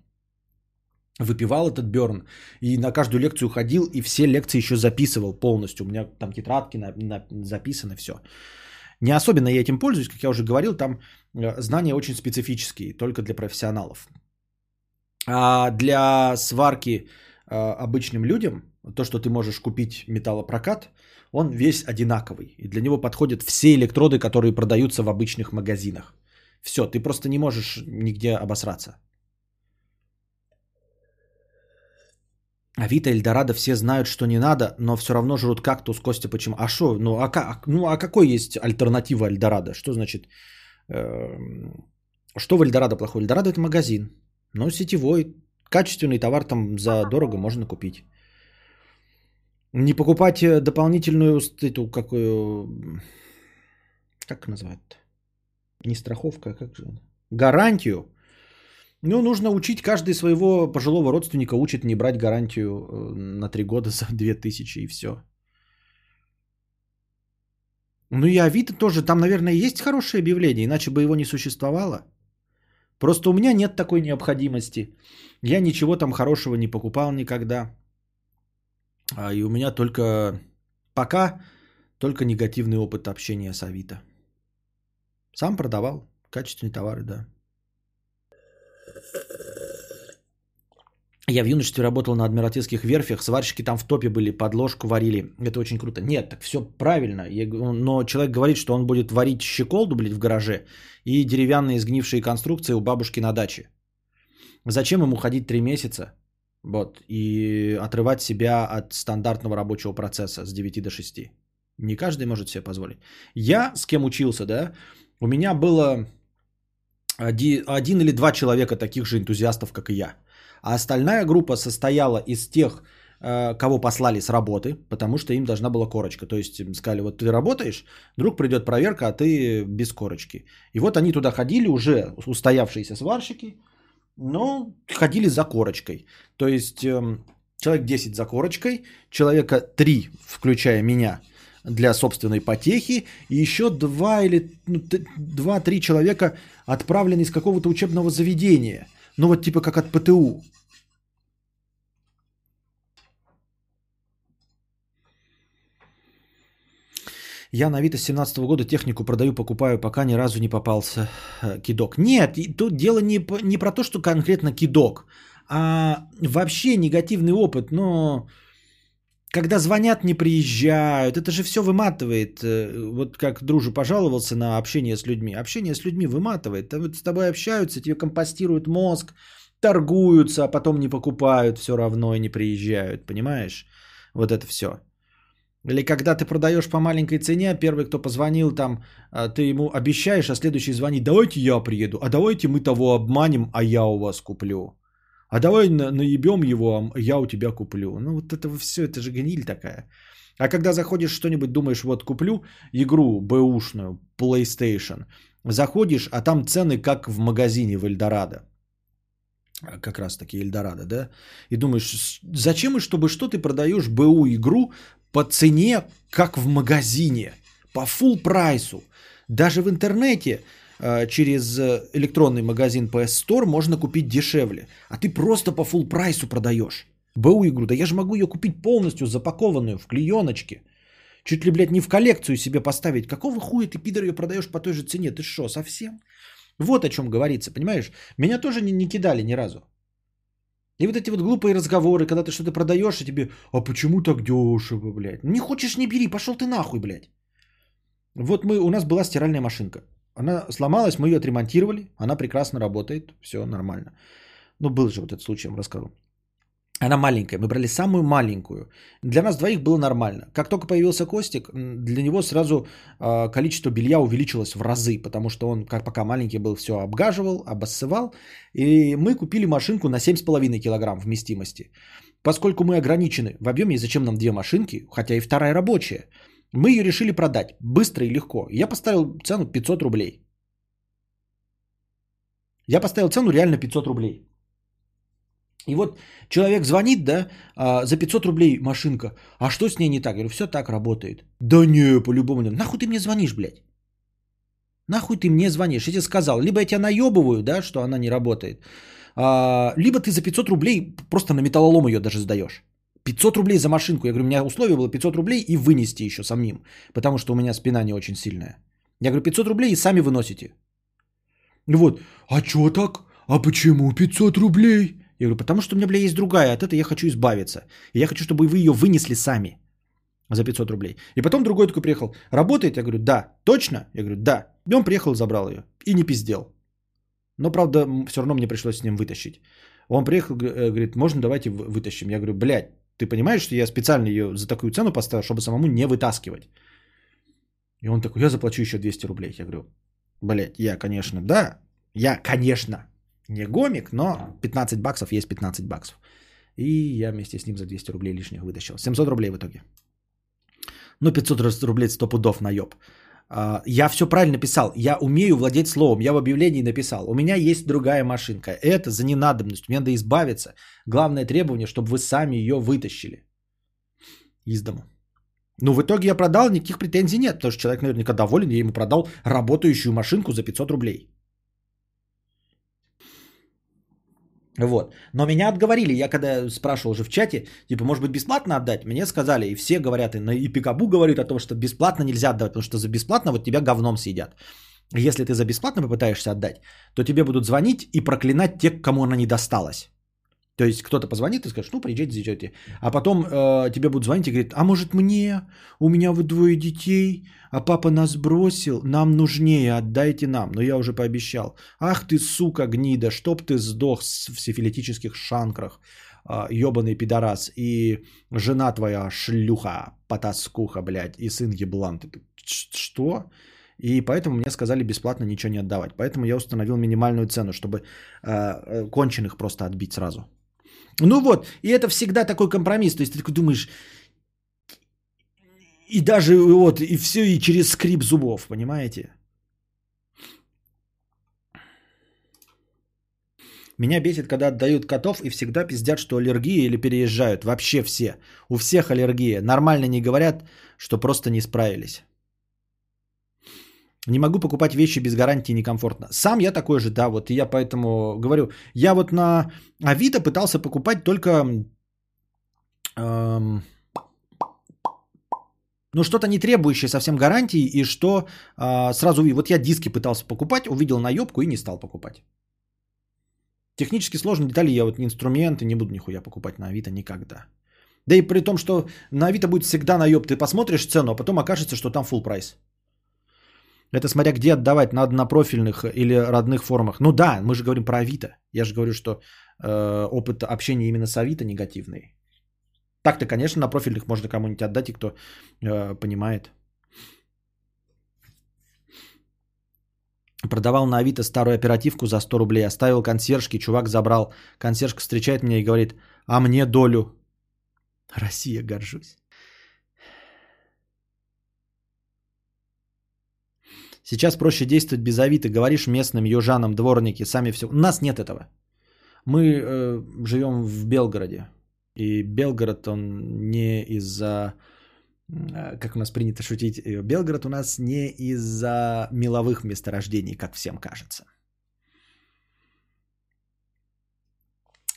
Выпивал этот Берн и на каждую лекцию ходил и все лекции еще записывал полностью. У меня там тетрадки на, на, записаны, все. Не особенно я этим пользуюсь, как я уже говорил, там э, знания очень специфические, только для профессионалов. А для сварки а, обычным людям, то, что ты можешь купить металлопрокат, он весь одинаковый. И для него подходят все электроды, которые продаются в обычных магазинах. Все, ты просто не можешь нигде обосраться. Авито, Эльдорадо все знают, что не надо, но все равно жрут кактус, Костя, почему? А что? Ну, а, как, ну, а какой есть альтернатива Эльдорадо? Что значит? Э, что в Эльдорадо плохое? Эльдорадо это магазин. Но сетевой, качественный товар там за дорого можно купить. Не покупать э, дополнительную эту какую, как называют, не страховка, а как же, гарантию. Ну, нужно учить, каждый своего пожилого родственника учит не брать гарантию э, на 3 года за 2000 и все. Ну и Авито тоже, там, наверное, есть хорошее объявление, иначе бы его не существовало. Просто у меня нет такой необходимости. Я ничего там хорошего не покупал никогда. А, и у меня только пока только негативный опыт общения с Авито. Сам продавал качественные товары, да. Я в юношестве работал на адмиралтейских верфях, сварщики там в топе были, подложку варили. Это очень круто. Нет, так все правильно. Но человек говорит, что он будет варить щеколду, блядь, в гараже и деревянные сгнившие конструкции у бабушки на даче. Зачем ему ходить три месяца вот, и отрывать себя от стандартного рабочего процесса с 9 до 6? Не каждый может себе позволить. Я с кем учился, да, у меня было один, один или два человека таких же энтузиастов, как и я – а остальная группа состояла из тех, э, кого послали с работы, потому что им должна была корочка. То есть им сказали, вот ты работаешь, вдруг придет проверка, а ты без корочки. И вот они туда ходили, уже устоявшиеся сварщики, но ходили за корочкой. То есть эм, человек 10 за корочкой, человека 3, включая меня, для собственной потехи, и еще 2 или ну, 2-3 человека отправлены из какого-то учебного заведения. Ну вот типа как от ПТУ. Я на Авито 17 года технику продаю, покупаю, пока ни разу не попался э, кидок. Нет, тут дело не, не про то, что конкретно кидок, а вообще негативный опыт. Но Когда звонят, не приезжают, это же все выматывает. Э, Вот как дружу пожаловался на общение с людьми. Общение с людьми выматывает. Там вот с тобой общаются, тебе компостируют мозг, торгуются, а потом не покупают все равно и не приезжают. Понимаешь? Вот это все. Или когда ты продаешь по маленькой цене, первый, кто позвонил там, а, ты ему обещаешь, а следующий звонит, давайте я приеду, а давайте мы того обманем, а я у вас куплю. А давай на- наебем его, а я у тебя куплю. Ну вот это все, это же гниль такая. А когда заходишь что-нибудь, думаешь, вот куплю игру бэушную, PlayStation, заходишь, а там цены как в магазине в Эльдорадо. А, Как раз таки Эльдорадо, да? И думаешь, зачем и чтобы что ты продаешь БУ игру по цене, как в магазине, по full прайсу. Даже в интернете э, через э, электронный магазин PS Store можно купить дешевле. А ты просто по full прайсу продаешь. БУ игру, да я же могу ее купить полностью запакованную в клееночке. Чуть ли, блядь, не в коллекцию себе поставить. Какого хуя ты, пидор, ее продаешь по той же цене? Ты что, совсем? Вот о чем говорится, понимаешь? Меня тоже не, не кидали ни разу. И вот эти вот глупые разговоры, когда ты что-то продаешь, и тебе, а почему так дешево, блядь? Не хочешь, не бери, пошел ты нахуй, блядь. Вот мы, у нас была стиральная машинка. Она сломалась, мы ее отремонтировали, она прекрасно работает, все нормально. Ну, был же вот этот случай, я вам расскажу. Она маленькая, мы брали самую маленькую. Для нас двоих было нормально. Как только появился Костик, для него сразу а, количество белья увеличилось в разы, потому что он, как пока маленький был, все обгаживал, обоссывал. И мы купили машинку на 7,5 килограмм вместимости. Поскольку мы ограничены в объеме, и зачем нам две машинки, хотя и вторая рабочая, мы ее решили продать быстро и легко. Я поставил цену 500 рублей. Я поставил цену реально 500 рублей. И вот человек звонит, да, а, за 500 рублей машинка. А что с ней не так? Я говорю, все так работает. Да не, по-любому нет. Нахуй ты мне звонишь, блядь? Нахуй ты мне звонишь? Я тебе сказал, либо я тебя наебываю, да, что она не работает, а, либо ты за 500 рублей просто на металлолом ее даже сдаешь. 500 рублей за машинку. Я говорю, у меня условие было 500 рублей и вынести еще самим, потому что у меня спина не очень сильная. Я говорю, 500 рублей и сами выносите. Вот, а чё так? А почему 500 рублей? Я говорю, потому что у меня, бля, есть другая, от этой я хочу избавиться. И я хочу, чтобы вы ее вынесли сами за 500 рублей. И потом другой такой приехал, работает? Я говорю, да. Точно? Я говорю, да. И он приехал и забрал ее. И не пиздел. Но, правда, все равно мне пришлось с ним вытащить. Он приехал, э, говорит, можно давайте вы- вытащим. Я говорю, блядь, ты понимаешь, что я специально ее за такую цену поставил, чтобы самому не вытаскивать. И он такой, я заплачу еще 200 рублей. Я говорю, блядь, я, конечно, да. Я, конечно, не гомик, но 15 баксов есть 15 баксов. И я вместе с ним за 200 рублей лишних вытащил. 700 рублей в итоге. Ну, 500 раз- рублей 100 пудов наеб. А, Я все правильно писал. Я умею владеть словом. Я в объявлении написал. У меня есть другая машинка. Это за ненадобность. Мне надо избавиться. Главное требование, чтобы вы сами ее вытащили из дому. Ну, в итоге я продал, никаких претензий нет, потому что человек наверняка доволен, я ему продал работающую машинку за 500 рублей. Вот. Но меня отговорили. Я когда спрашивал уже в чате, типа, может быть, бесплатно отдать? Мне сказали, и все говорят, и, и Пикабу говорит о том, что бесплатно нельзя отдавать, потому что за бесплатно вот тебя говном съедят. Если ты за бесплатно попытаешься отдать, то тебе будут звонить и проклинать тех, кому она не досталась. То есть кто-то позвонит и скажет, ну, приезжайте, заезжайте. А потом э, тебе будут звонить и говорить, а может мне? У меня вы двое детей, а папа нас бросил, нам нужнее, отдайте нам. Но я уже пообещал. Ах ты, сука, гнида, чтоб ты сдох в сифилитических шанкрах, а, ебаный пидорас. И жена твоя шлюха, потаскуха, блядь, и сын еблан. Ты так, «Ч- Что? И поэтому мне сказали бесплатно ничего не отдавать. Поэтому я установил минимальную цену, чтобы э, э, конченых просто отбить сразу. Ну вот, и это всегда такой компромисс. То есть ты такой думаешь, и даже вот, и все, и через скрип зубов, понимаете? Меня бесит, когда отдают котов и всегда пиздят, что аллергия или переезжают. Вообще все. У всех аллергия. Нормально не говорят, что просто не справились. Не могу покупать вещи без гарантии некомфортно. Сам я такой же, да, вот и я поэтому говорю. Я вот на Авито пытался покупать только эм, ну что-то не требующее совсем гарантии и что а, сразу вот я диски пытался покупать, увидел наебку и не стал покупать. Технически сложные детали я вот инструменты, не буду нихуя покупать на Авито никогда. Да и при том, что на Авито будет всегда наеб. Ты посмотришь цену, а потом окажется, что там full прайс. Это смотря где отдавать, надо на профильных или родных форумах. Ну да, мы же говорим про Авито. Я же говорю, что э, опыт общения именно с Авито негативный. Так-то, конечно, на профильных можно кому-нибудь отдать, и кто э, понимает. Продавал на Авито старую оперативку за 100 рублей, оставил консьержке, чувак забрал. Консьержка встречает меня и говорит, а мне долю. Россия, горжусь. Сейчас проще действовать без Авито. Говоришь местным южанам, дворники, сами все. У нас нет этого. Мы э, живем в Белгороде. И Белгород, он не из-за, э, как у нас принято шутить, э, Белгород у нас не из-за меловых месторождений, как всем кажется.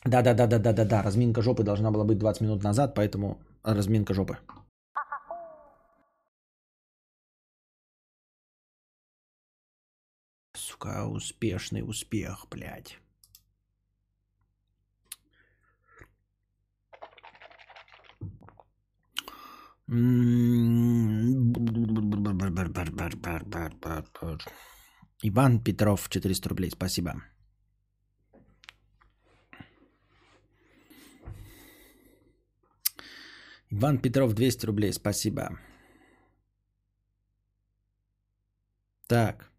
Да-да-да-да-да-да-да, разминка жопы должна была быть 20 минут назад, поэтому разминка жопы. Сука, успешный успех, блядь. Иван Петров, 400 рублей, спасибо. Иван Петров, 200 рублей, спасибо. Так.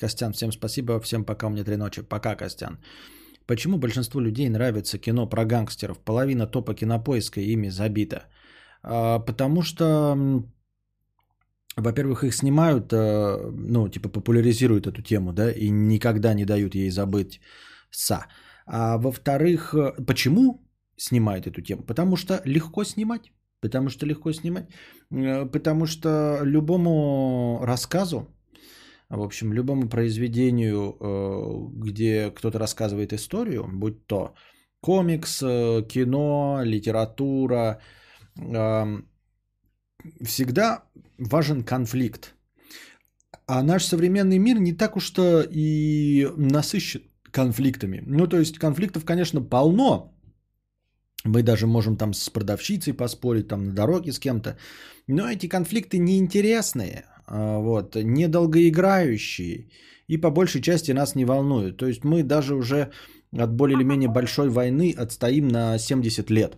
Костян, всем спасибо, всем пока, меня три ночи. Пока, Костян. Почему большинству людей нравится кино про гангстеров? Половина топа кинопоиска ими забита. А, потому что, во-первых, их снимают, а, ну, типа популяризируют эту тему, да, и никогда не дают ей забыть са. А во-вторых, почему снимают эту тему? Потому что легко снимать. Потому что легко снимать. Э, потому что любому рассказу, в общем, любому произведению, э, где кто-то рассказывает историю, будь то комикс, э, кино, литература, всегда важен конфликт. А наш современный мир не так уж то и насыщен конфликтами. Ну, то есть конфликтов, конечно, полно. Мы даже можем там с продавщицей поспорить, там на дороге с кем-то. Но эти конфликты неинтересные. А, вот, недолгоиграющие и по большей части нас не волнуют. То есть мы даже уже от более или менее большой войны отстоим на 70 лет,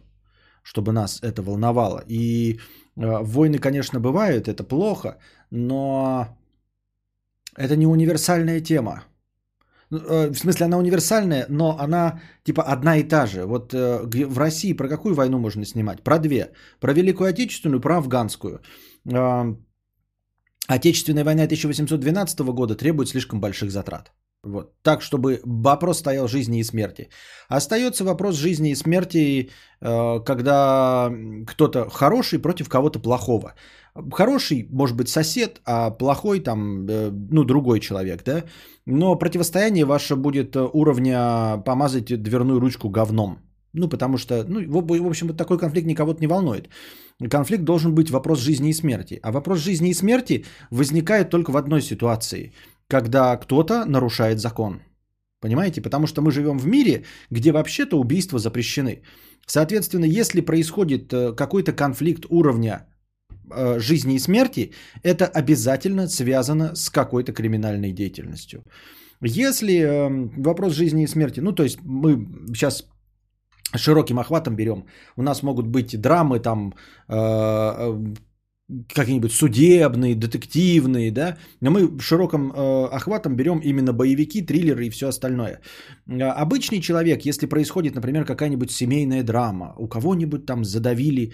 чтобы нас это волновало. И а, войны, конечно, бывают, это плохо, но это не универсальная тема. Ну, э, в смысле, она универсальная, но она типа одна и та же. Вот э, в России про какую войну можно снимать? Про две. Про Великую Отечественную, про Афганскую. Отечественная война 1812 года требует слишком больших затрат. Вот. Так, чтобы вопрос стоял жизни и смерти. Остается вопрос жизни и смерти, э, когда кто-то хороший против кого-то плохого. Хороший, может быть, сосед, а плохой там, э, ну, другой человек, да. Но противостояние ваше будет уровня помазать дверную ручку говном. Ну, потому что, ну, в общем, вот такой конфликт никого не волнует. Конфликт должен быть вопрос жизни и смерти. А вопрос жизни и смерти возникает только в одной ситуации, когда кто-то нарушает закон. Понимаете? Потому что мы живем в мире, где вообще-то убийства запрещены. Соответственно, если происходит э, какой-то конфликт уровня э, жизни и смерти, это обязательно связано с какой-то криминальной деятельностью. Если э, вопрос жизни и смерти, ну то есть мы сейчас широким охватом берем. У нас могут быть драмы там э, э, какие-нибудь судебные, детективные, да, но мы широким э, охватом берем именно боевики, триллеры и все остальное. Э, обычный человек, если происходит, например, какая-нибудь семейная драма, у кого-нибудь там задавили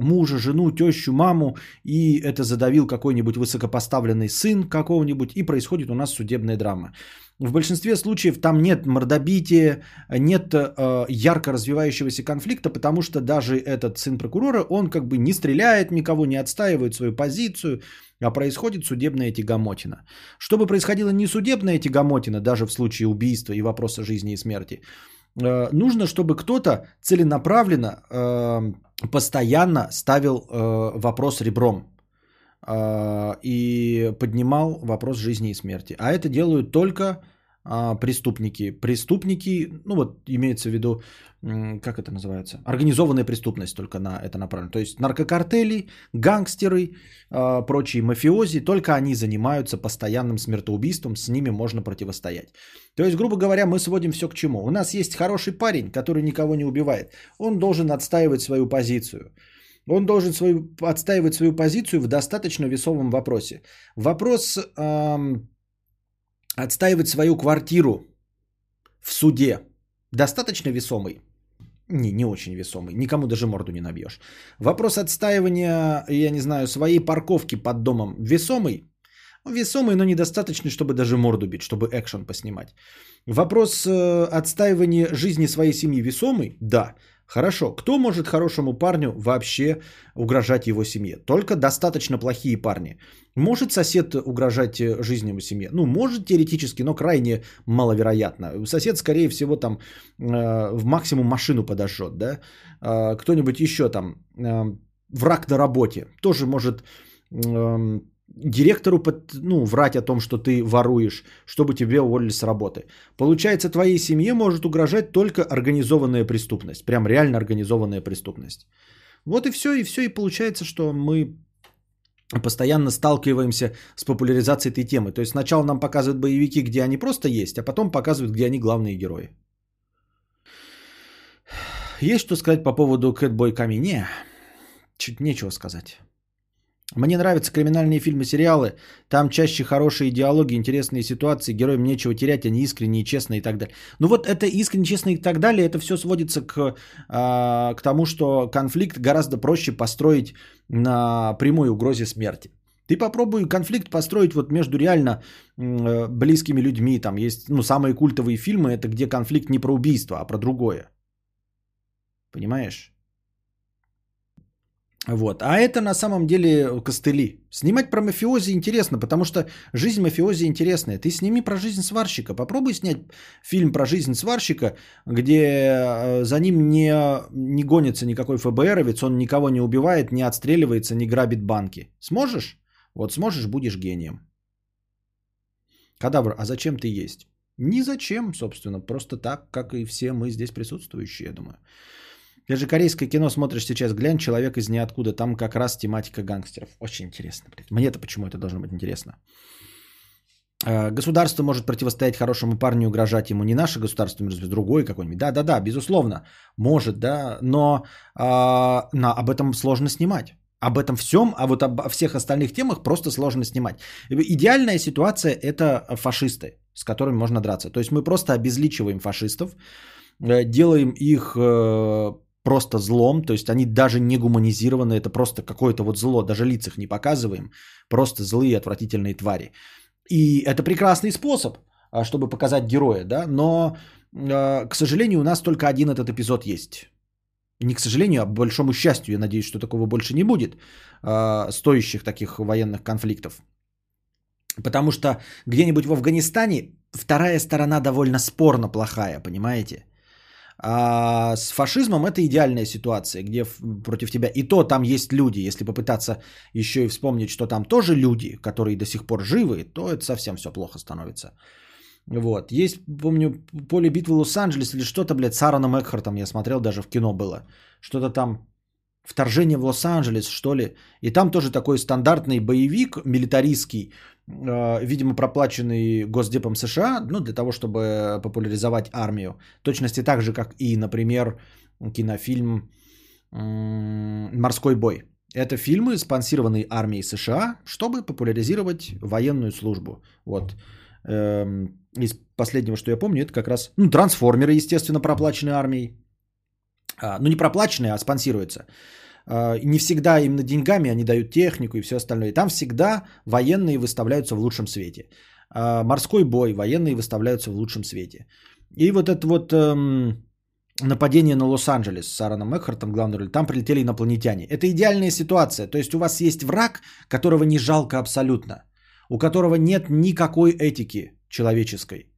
мужа, жену, тещу, маму, и это задавил какой-нибудь высокопоставленный сын какого-нибудь, и происходит у нас судебная драма. В большинстве случаев там нет мордобития, нет э, ярко развивающегося конфликта, потому что даже этот сын прокурора, он как бы не стреляет никого, не отстаивает свою позицию, а происходит судебная тягомотина. Чтобы происходила не судебная тягомотина, даже в случае убийства и вопроса жизни и смерти, э, нужно, чтобы кто-то целенаправленно, э, постоянно ставил э, вопрос ребром и поднимал вопрос жизни и смерти. А это делают только а, преступники. Преступники, ну вот имеется в виду, как это называется, организованная преступность только на это направлено. То есть наркокартели, гангстеры, а, прочие мафиози, только они занимаются постоянным смертоубийством, с ними можно противостоять. То есть, грубо говоря, мы сводим все к чему. У нас есть хороший парень, который никого не убивает. Он должен отстаивать свою позицию. Он должен свою, отстаивать свою позицию в достаточно весомом вопросе. Вопрос эм, отстаивать свою квартиру в суде достаточно весомый? Не, не очень весомый. Никому даже морду не набьешь. Вопрос отстаивания, я не знаю, своей парковки под домом весомый? Весомый, но недостаточный, чтобы даже морду бить, чтобы экшен поснимать. Вопрос э, отстаивания жизни своей семьи весомый? Да. Хорошо. Кто может хорошему парню вообще угрожать его семье? Только достаточно плохие парни. Может сосед угрожать э, жизни его семье? Ну, может теоретически, но крайне маловероятно. Сосед, скорее всего, там э, в максимум машину подожжет, да? Э, кто-нибудь еще там, э, враг на работе, тоже может... Э, директору под, ну, врать о том, что ты воруешь, чтобы тебе уволили с работы. Получается, твоей семье может угрожать только организованная преступность. Прям реально организованная преступность. Вот и все, и все, и получается, что мы постоянно сталкиваемся с популяризацией этой темы. То есть сначала нам показывают боевики, где они просто есть, а потом показывают, где они главные герои. Есть что сказать по поводу Кэтбой Ками? Не, чуть нечего сказать. Мне нравятся криминальные фильмы, сериалы. Там чаще хорошие диалоги, интересные ситуации, героям нечего терять, они искренние, честные и так далее. Ну вот это искренне, честно и так далее, это все сводится к, а, к тому, что конфликт гораздо проще построить на прямой угрозе смерти. Ты попробуй конфликт построить вот между реально э, близкими людьми. Там есть ну, самые культовые фильмы, это где конфликт не про убийство, а про другое. Понимаешь? Вот. А это на самом деле костыли. Снимать про мафиози интересно, потому что жизнь мафиози интересная. Ты сними про жизнь сварщика. Попробуй снять фильм про жизнь сварщика, где э, за ним не, не гонится никакой ФБРовец, он никого не убивает, не отстреливается, не грабит банки. Сможешь? Вот сможешь, будешь гением. Кадавр, а зачем ты есть? Ни зачем, собственно, просто так, как и все мы здесь присутствующие, я думаю. Ты же корейское кино смотришь сейчас, глянь, человек из ниоткуда, там как раз тематика гангстеров. Очень интересно, блядь. Мне-то почему это должно быть интересно? А, государство может противостоять хорошему парню, угрожать ему. Не наше государство, а другой какой-нибудь. Да-да-да, безусловно, может, да, но а, на, об этом сложно снимать. Об этом всем, а вот об всех остальных темах просто сложно снимать. Идеальная ситуация – это фашисты, с которыми можно драться. То есть мы просто обезличиваем фашистов, э, делаем их э, просто злом, то есть они даже не гуманизированы, это просто какое-то вот зло, даже лиц их не показываем, просто злые отвратительные твари. И это прекрасный способ, а, чтобы показать героя, да, но, а, к сожалению, у нас только один этот эпизод есть. Не к сожалению, а к большому счастью, я надеюсь, что такого больше не будет, а, стоящих таких военных конфликтов. Потому что где-нибудь в Афганистане вторая сторона довольно спорно плохая, понимаете? А с фашизмом это идеальная ситуация, где против тебя и то там есть люди. Если попытаться еще и вспомнить, что там тоже люди, которые до сих пор живы, то это совсем все плохо становится. Вот. Есть, помню, поле битвы Лос-Анджелес или что-то, блядь, с Аароном Экхартом я смотрел, даже в кино было. Что-то там Вторжение в Лос-Анджелес, что ли. И там тоже такой стандартный боевик, милитаристский, видимо, проплаченный Госдепом США, ну, для того, чтобы популяризовать армию. Точности так же, как и, например, кинофильм «Морской бой». Это фильмы, спонсированные армией США, чтобы популяризировать военную службу. Вот. Эм, из последнего, что я помню, это как раз ну, трансформеры, естественно, проплачены армией. А, ну не проплаченные, а спонсируются. А, не всегда именно деньгами они дают технику и все остальное. И там всегда военные выставляются в лучшем свете. А, морской бой, военные выставляются в лучшем свете. И вот это вот эм, нападение на Лос-Анджелес с Аароном Экхартом, главной роли, там прилетели инопланетяне. Это идеальная ситуация. То есть у вас есть враг, которого не жалко абсолютно. У которого нет никакой этики человеческой.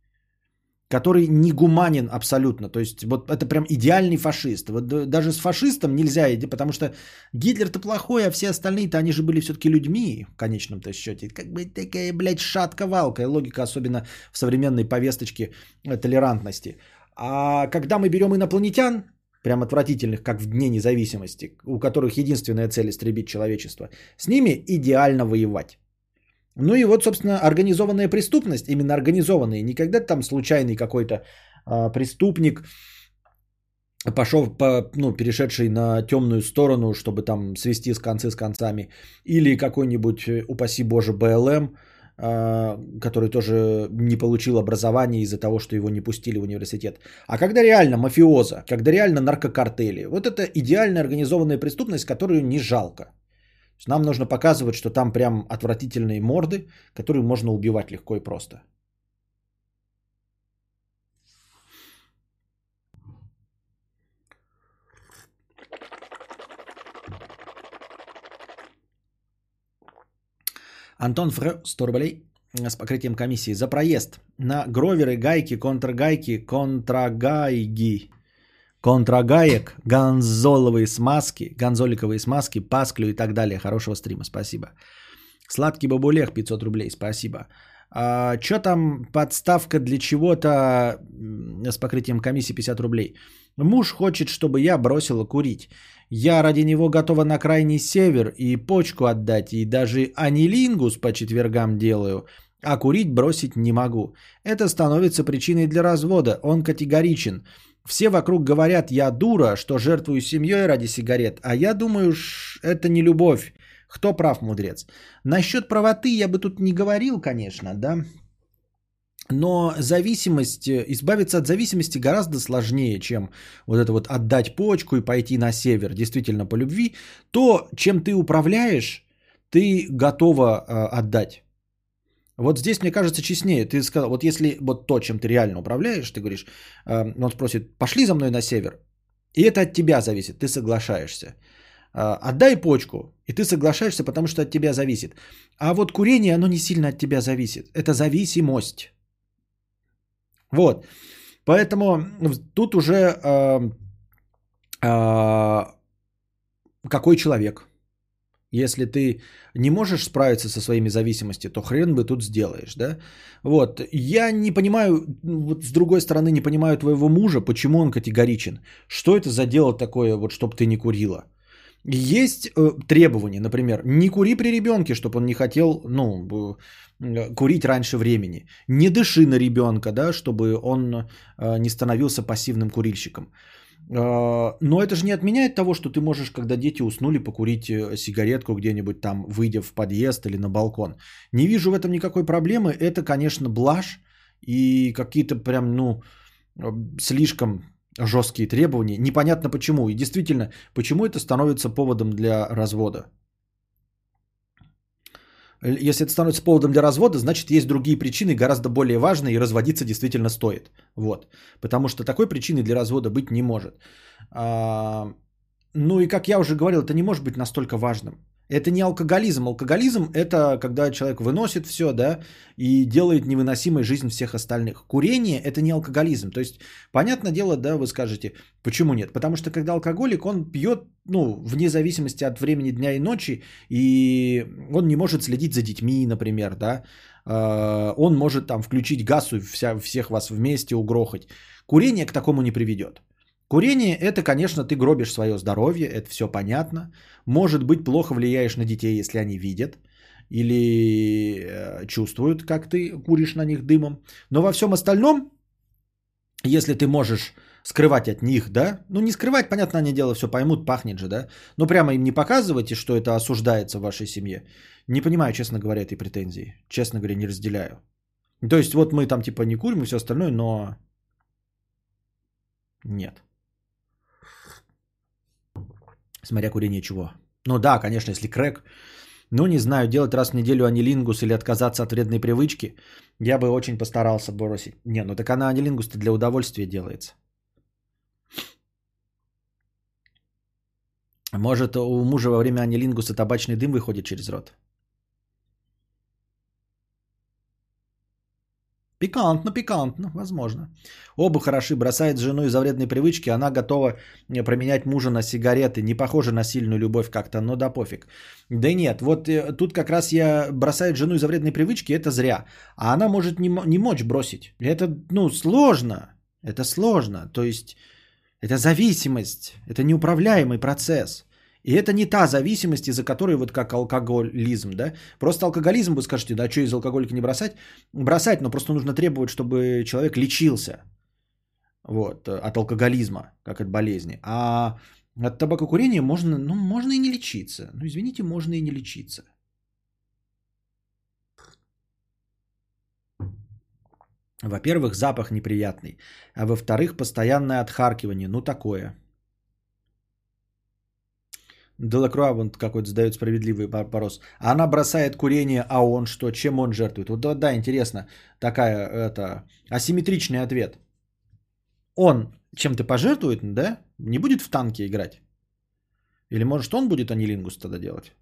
Который не гуманен абсолютно. То есть вот это прям идеальный фашист. Вот даже с фашистом нельзя, потому что Гитлер-то плохой, а все остальные-то они же были все-таки людьми в конечном-то счете. Как бы такая, блядь, шатка-валка. Логика особенно в современной повесточке э, толерантности. А когда мы берем инопланетян, прям отвратительных, как в Дне независимости, у которых единственная цель истребить человечество, с ними идеально воевать. Ну и вот, собственно, организованная преступность, именно организованная, не когда там случайный какой-то а, преступник пошел, по, ну, перешедший на темную сторону, чтобы там свести с концы с концами, или какой-нибудь, э, упаси боже, БЛМ, а, который тоже не получил образование из-за того, что его не пустили в университет. А когда реально мафиоза, когда реально наркокартели, вот это идеальная организованная преступность, которую не жалко. Есть Нам нужно показывать, что там прям отвратительные морды, которые можно убивать легко и просто. Антон Фр, 100 рублей с покрытием комиссии за проезд на гроверы, гайки, контргайки, контрагайги, контрагаек, гонзоловые смазки, гонзоликовые смазки, пасклю и так далее. Хорошего стрима, спасибо. Сладкий бабулех, 500 рублей, спасибо. А, что там подставка для чего-то с покрытием комиссии 50 рублей? Муж хочет, чтобы я бросила курить. Я ради него готова на крайний север и почку отдать, и даже анилингус по четвергам делаю, а курить бросить не могу. Это становится причиной для развода. Он категоричен. Все вокруг говорят, я дура, что жертвую семьей ради сигарет, а я думаю, это не любовь. Кто прав, мудрец? Насчет правоты я бы тут не говорил, конечно, да. Но зависимость, э, избавиться от зависимости гораздо сложнее, чем вот это вот отдать почку и пойти на север, действительно по любви. То, чем ты управляешь, ты готова э, отдать. Вот здесь, мне кажется, честнее. Ты сказал, вот если вот то, чем ты реально управляешь, ты говоришь, э, он спросит, пошли за мной на север. И это от тебя зависит, ты соглашаешься. Э, Отдай почку, и ты соглашаешься, потому что от тебя зависит. А вот курение, оно не сильно от тебя зависит. Это зависимость. Вот. Поэтому тут уже э, э, какой человек. Если ты не можешь справиться со своими зависимостями, то хрен бы тут сделаешь, да? Вот. Я не понимаю, вот с другой стороны, не понимаю твоего мужа, почему он категоричен. Что это за дело такое, вот, чтобы ты не курила? Есть э, требования, например, не кури при ребенке, чтобы он не хотел, ну, э, курить раньше времени. Не дыши на ребенка, да, чтобы он э, не становился пассивным курильщиком. Э, но это же не отменяет того, что ты можешь, когда дети уснули, покурить э, сигаретку где-нибудь там, выйдя в подъезд или на балкон. Не вижу в этом никакой проблемы. Это, конечно, блажь и какие-то прям, ну, э, слишком жесткие требования. Непонятно почему. И действительно, почему это становится поводом для развода? Если это становится поводом для развода, значит есть другие причины, гораздо более важные, и разводиться действительно стоит. Вот. Потому что такой причины для развода быть не может. А, ну и как я уже говорил, это не может быть настолько важным. Это не алкоголизм. Алкоголизм – это когда человек выносит все, да, и делает невыносимой жизнь всех остальных. Курение – это не алкоголизм. То есть, понятное дело, да, вы скажете, почему нет? Потому что когда алкоголик, он пьет, ну, вне зависимости от времени дня и ночи, и он не может следить за детьми, например, да, Э, он может там включить газ и вся, всех вас вместе угрохать. Курение к такому не приведет. Курение – это, конечно, ты гробишь свое здоровье, это все понятно. Может быть, плохо влияешь на детей, если они видят или э, чувствуют, как ты куришь на них дымом. Но во всем остальном, если ты можешь скрывать от них, да, ну не скрывать, понятно, они дело все поймут, пахнет же, да, но прямо им не показывайте, что это осуждается в вашей семье. Не понимаю, честно говоря, этой претензии. Честно говоря, не разделяю. То есть вот мы там типа не курим и все остальное, но нет. Смотря курение чего. Ну да, конечно, если крэк. Ну не знаю, делать раз в неделю анилингус или отказаться от вредной привычки, я бы очень постарался бросить. Не, ну так она анилингус-то для удовольствия делается. Может, у мужа во время анилингуса табачный дым выходит через рот? Пикантно, пикантно, возможно. Оба хороши, бросает жену из-за вредной привычки, она готова э, променять мужа на сигареты. Не похоже на сильную любовь как-то, но да пофиг. Да нет, вот э, тут как раз я бросает жену из-за вредной привычки, это зря. А она может не, не мочь бросить. Это, ну, сложно. Это сложно. То есть, это зависимость. Это неуправляемый процесс. И это не та зависимость, из-за которой вот как алкоголизм, да? Просто алкоголизм, вы скажете, да, что из алкоголика не бросать? Бросать, но просто нужно требовать, чтобы человек лечился вот, от алкоголизма, как от болезни. А от табакокурения можно, ну, можно и не лечиться. Ну, извините, можно и не лечиться. Во-первых, запах неприятный. А во-вторых, постоянное отхаркивание. Ну, такое. Делакруа вон какой-то задает справедливый вопрос. Она бросает курение, а он что? Чем он жертвует? Вот да, да, интересно. Такая, это, асимметричный ответ. Он чем-то пожертвует, да? Не будет в танке играть? Или может он будет анилингус тогда делать?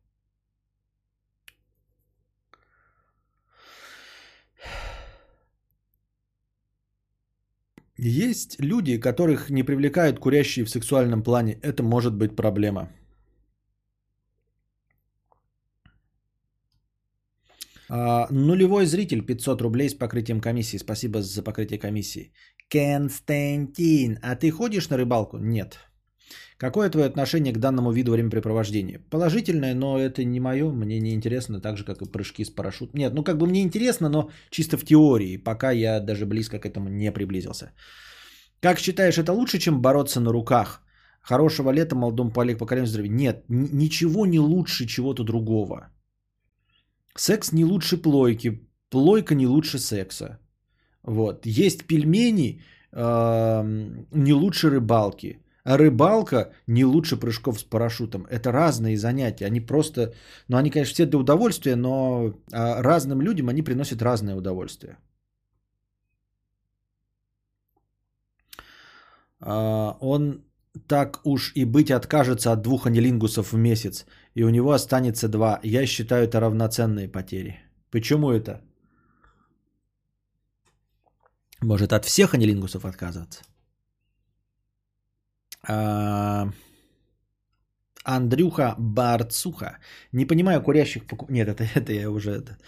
Есть люди, которых не привлекают курящие в сексуальном плане. Это может быть проблема. А, нулевой зритель 500 рублей с покрытием комиссии. Спасибо за покрытие комиссии. Константин, а ты ходишь на рыбалку? Нет. Какое твое отношение к данному виду времяпрепровождения? Положительное, но это не мое, мне не интересно, так же, как и прыжки с парашютом. Нет, ну как бы мне интересно, но чисто в теории, пока я даже близко к этому не приблизился. Как считаешь, это лучше, чем бороться на руках? Хорошего лета, молодому полек покорению здоровья. Нет, ничего не лучше чего-то другого. Секс не лучше плойки, плойка не лучше секса. Вот. Есть пельмени не лучше рыбалки. А рыбалка не лучше прыжков с парашютом. Это разные занятия. Они просто, ну они, конечно, все для удовольствия, но а, разным людям они приносят разное удовольствие. А, он так уж и быть откажется от двух анилингусов в месяц, и у него останется два. Я считаю это равноценные потери. Почему это? Может от всех анилингусов отказываться? А, Андрюха Барцуха. Не понимаю курящих покуп... Нет, это, это я уже... Это...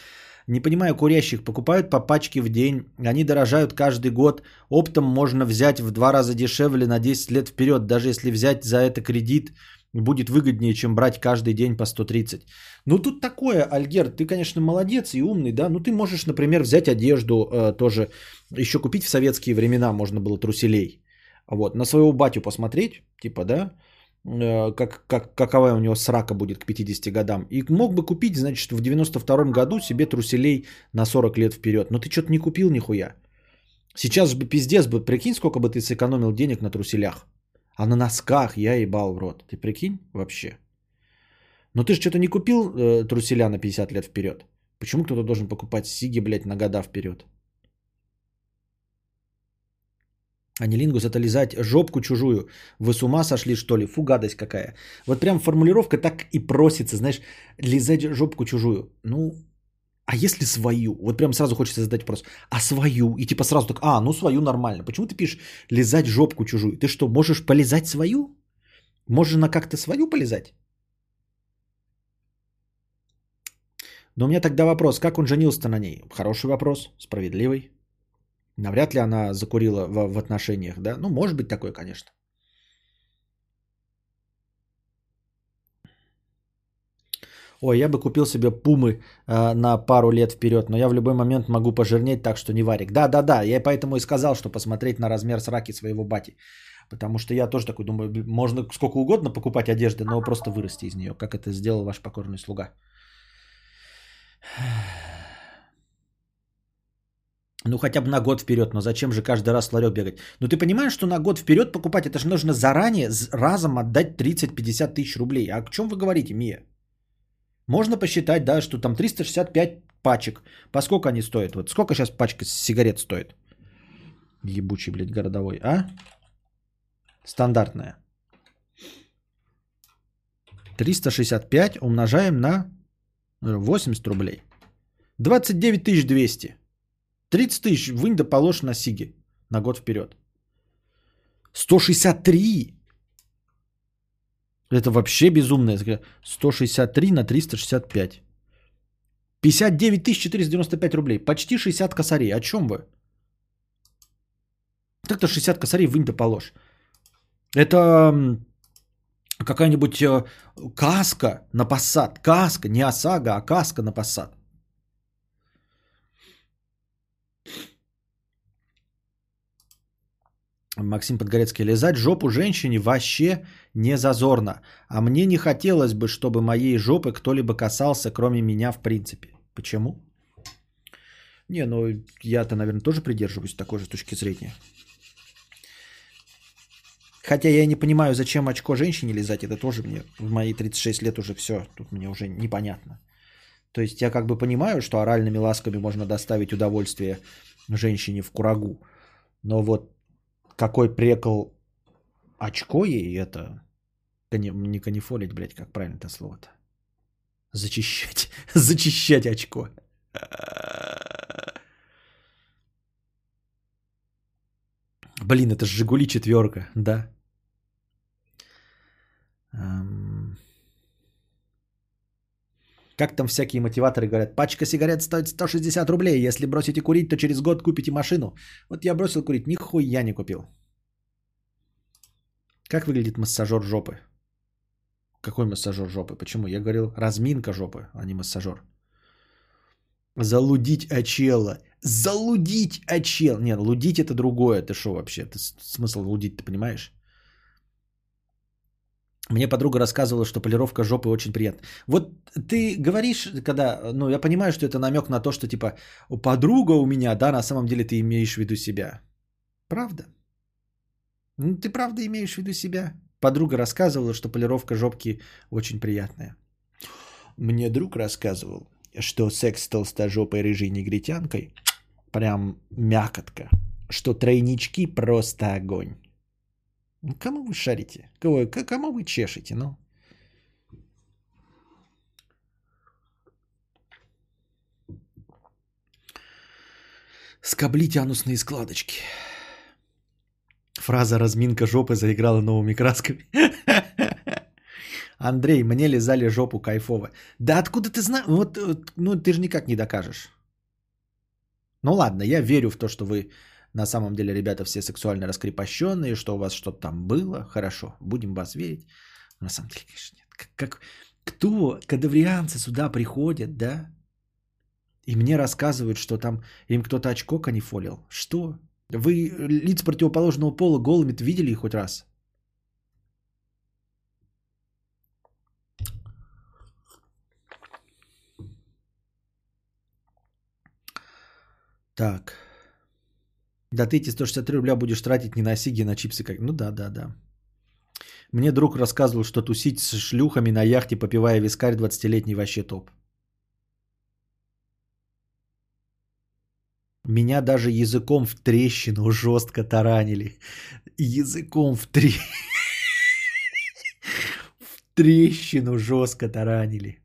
Не понимаю курящих. Покупают по пачке в день. Они дорожают каждый год. Оптом можно взять в два раза дешевле на 10 лет вперед. Даже если взять за это кредит, будет выгоднее, чем брать каждый день по 130. Ну тут такое, Альгер, ты, конечно, молодец и умный, да. Ну ты можешь, например, взять одежду э, тоже. Еще купить в советские времена можно было труселей. Вот, на своего батю посмотреть, типа, да, как, как, какова у него срака будет к 50 годам. И мог бы купить, значит, в 92 году себе труселей на 40 лет вперед. Но ты что-то не купил нихуя. Сейчас бы пиздец бы, прикинь, сколько бы ты сэкономил денег на труселях. А на носках я ебал в рот. Ты прикинь вообще? Но ты же что-то не купил э, труселя на 50 лет вперед. Почему кто-то должен покупать сиги, блядь, на года вперед? Анилингус это лизать жопку чужую. Вы с ума сошли, что ли? Фу, гадость какая. Вот прям формулировка так и просится, знаешь, лизать жопку чужую. Ну, а если свою? Вот прям сразу хочется задать вопрос. А свою? И типа сразу так, а, ну свою нормально. Почему ты пишешь лизать жопку чужую? Ты что, можешь полизать свою? Можно как-то свою полизать? Но у меня тогда вопрос, как он женился на ней? Хороший вопрос, справедливый. Навряд ли она закурила в, в отношениях, да? Ну, может быть такое, конечно. Ой, я бы купил себе пумы э, на пару лет вперед, но я в любой момент могу пожирнеть, так что не варик. Да, да, да, я поэтому и сказал, что посмотреть на размер сраки своего бати. Потому что я тоже такой думаю, можно сколько угодно покупать одежды, но просто вырасти из нее, как это сделал ваш покорный слуга. Ну, хотя бы на год вперед, но зачем же каждый раз в ларек бегать? Ну, ты понимаешь, что на год вперед покупать, это же нужно заранее, разом отдать 30-50 тысяч рублей. А о чем вы говорите, Мия? Можно посчитать, да, что там 365 пачек. По сколько они стоят? Вот сколько сейчас пачка сигарет стоит? Ебучий, блядь, городовой, а? Стандартная. 365 умножаем на 80 рублей. 29 200. 30 тысяч вынь да положь на Сиги на год вперед. 163! Это вообще безумно. 163 на 365. 59 495 рублей. Почти 60 косарей. О чем вы? Так-то 60 косарей вынь да положь. Это какая-нибудь э, каска на посад. Каска, не ОСАГО, а каска на посад. Максим Подгорецкий. Лизать жопу женщине вообще не зазорно. А мне не хотелось бы, чтобы моей жопы кто-либо касался, кроме меня в принципе. Почему? Не, ну я-то, наверное, тоже придерживаюсь такой же точки зрения. Хотя я не понимаю, зачем очко женщине лизать, это тоже мне в мои 36 лет уже все, тут мне уже непонятно. То есть я как бы понимаю, что оральными ласками можно доставить удовольствие женщине в курагу, но вот какой прекол очко ей это, не канифолить, блядь, как правильно это слово-то? Зачищать, зачищать очко. Блин, это же Жигули четверка, да. Как там всякие мотиваторы говорят, пачка сигарет стоит 160 рублей, если бросите курить, то через год купите машину. Вот я бросил курить, нихуя не купил. Как выглядит массажер жопы? Какой массажер жопы? Почему? Я говорил разминка жопы, а не массажер. Залудить очела. Залудить очел. Нет, лудить это другое. Ты что вообще? Это смысл лудить, ты понимаешь? Мне подруга рассказывала, что полировка жопы очень приятна. Вот ты говоришь, когда, ну, я понимаю, что это намек на то, что типа подруга у меня, да, на самом деле ты имеешь в виду себя. Правда? Ну, ты правда имеешь в виду себя? Подруга рассказывала, что полировка жопки очень приятная. Мне друг рассказывал, что секс с толстожопой рыжей негритянкой прям мякотка, что тройнички просто огонь. Кому вы шарите? Кого, кому вы чешете, ну? Скоблить анусные складочки. Фраза «разминка жопы» заиграла новыми красками. Андрей, мне лизали жопу кайфово. Да откуда ты знаешь? Вот, ну ты же никак не докажешь. Ну ладно, я верю в то, что вы на самом деле, ребята, все сексуально раскрепощенные, что у вас что-то там было. Хорошо, будем вас верить. Но на самом деле, конечно, нет. Как, как, кто, кадаврианцы сюда приходят, да? И мне рассказывают, что там им кто-то очко канифолил. Что? Вы лиц противоположного пола голыми видели хоть раз? Так. Да ты эти 163 рубля будешь тратить не на сиги, а на чипсы. Как... Ну да, да, да. Мне друг рассказывал, что тусить с шлюхами на яхте, попивая вискарь 20-летний вообще топ. Меня даже языком в трещину жестко таранили. Языком в, три... в трещину жестко таранили.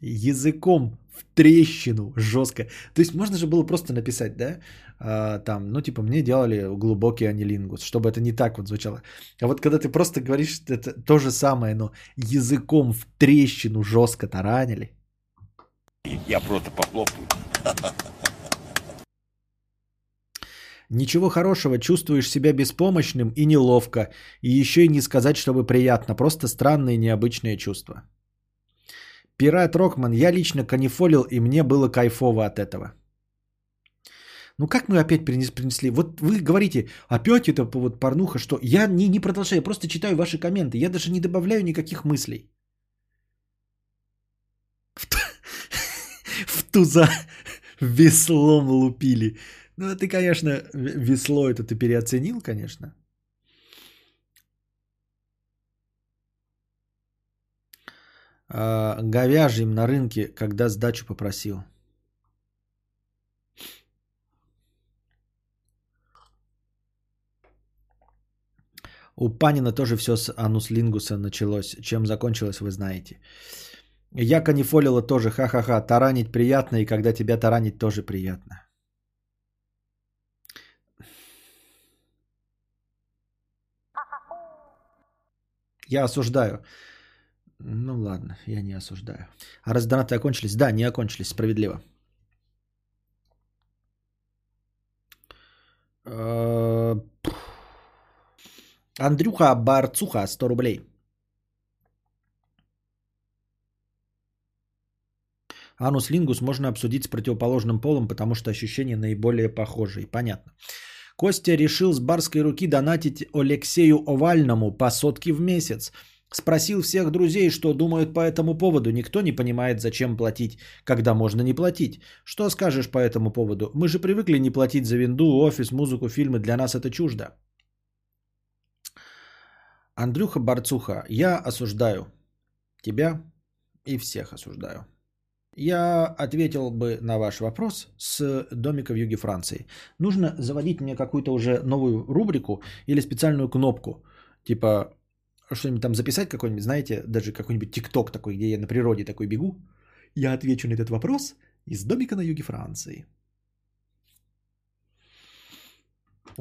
Языком в трещину жестко. То есть можно же было просто написать, да, а, там, ну типа мне делали глубокий анилингус, чтобы это не так вот звучало. А вот когда ты просто говоришь это то же самое, но языком в трещину жестко таранили.
Я просто похлопаю.
Ничего хорошего, чувствуешь себя беспомощным и неловко, и еще и не сказать, чтобы приятно, просто странные необычные чувства. Пират Рокман, я лично канифолил, и мне было кайфово от этого. Ну как мы опять принесли? Вот вы говорите, опять это вот порнуха, что я не, не продолжаю, я просто читаю ваши комменты, я даже не добавляю никаких мыслей. В, в туза веслом лупили. Ну ты, конечно, весло это ты переоценил, конечно. э, говяжьим на рынке, когда сдачу попросил. У Панина тоже все с ануслингуса началось. Чем закончилось, вы знаете. Я канифолила тоже, ха-ха-ха. Таранить приятно, и когда тебя таранить, тоже приятно. Я осуждаю. Ну ладно, я не осуждаю. А раз донаты окончились? Да, не окончились, справедливо. Э, Андрюха Барцуха, 100 рублей. Анус лингус можно обсудить с противоположным полом, потому что ощущения наиболее похожие. Понятно. Костя решил с барской руки донатить Алексею Овальному по сотке в месяц. Спросил всех друзей, что думают по этому поводу. Никто не понимает, зачем платить, когда можно не платить. Что скажешь по этому поводу? Мы же привыкли не платить за винду, офис, музыку, фильмы. Для нас это чуждо. Андрюха Барцуха, я осуждаю тебя и всех осуждаю. Я ответил бы на ваш вопрос с домика в юге Франции. Нужно заводить мне какую-то уже новую рубрику или специальную кнопку. Типа что-нибудь там записать какой-нибудь, знаете, даже какой-нибудь тикток такой, где я на природе такой бегу. Я отвечу на этот вопрос из домика на юге Франции.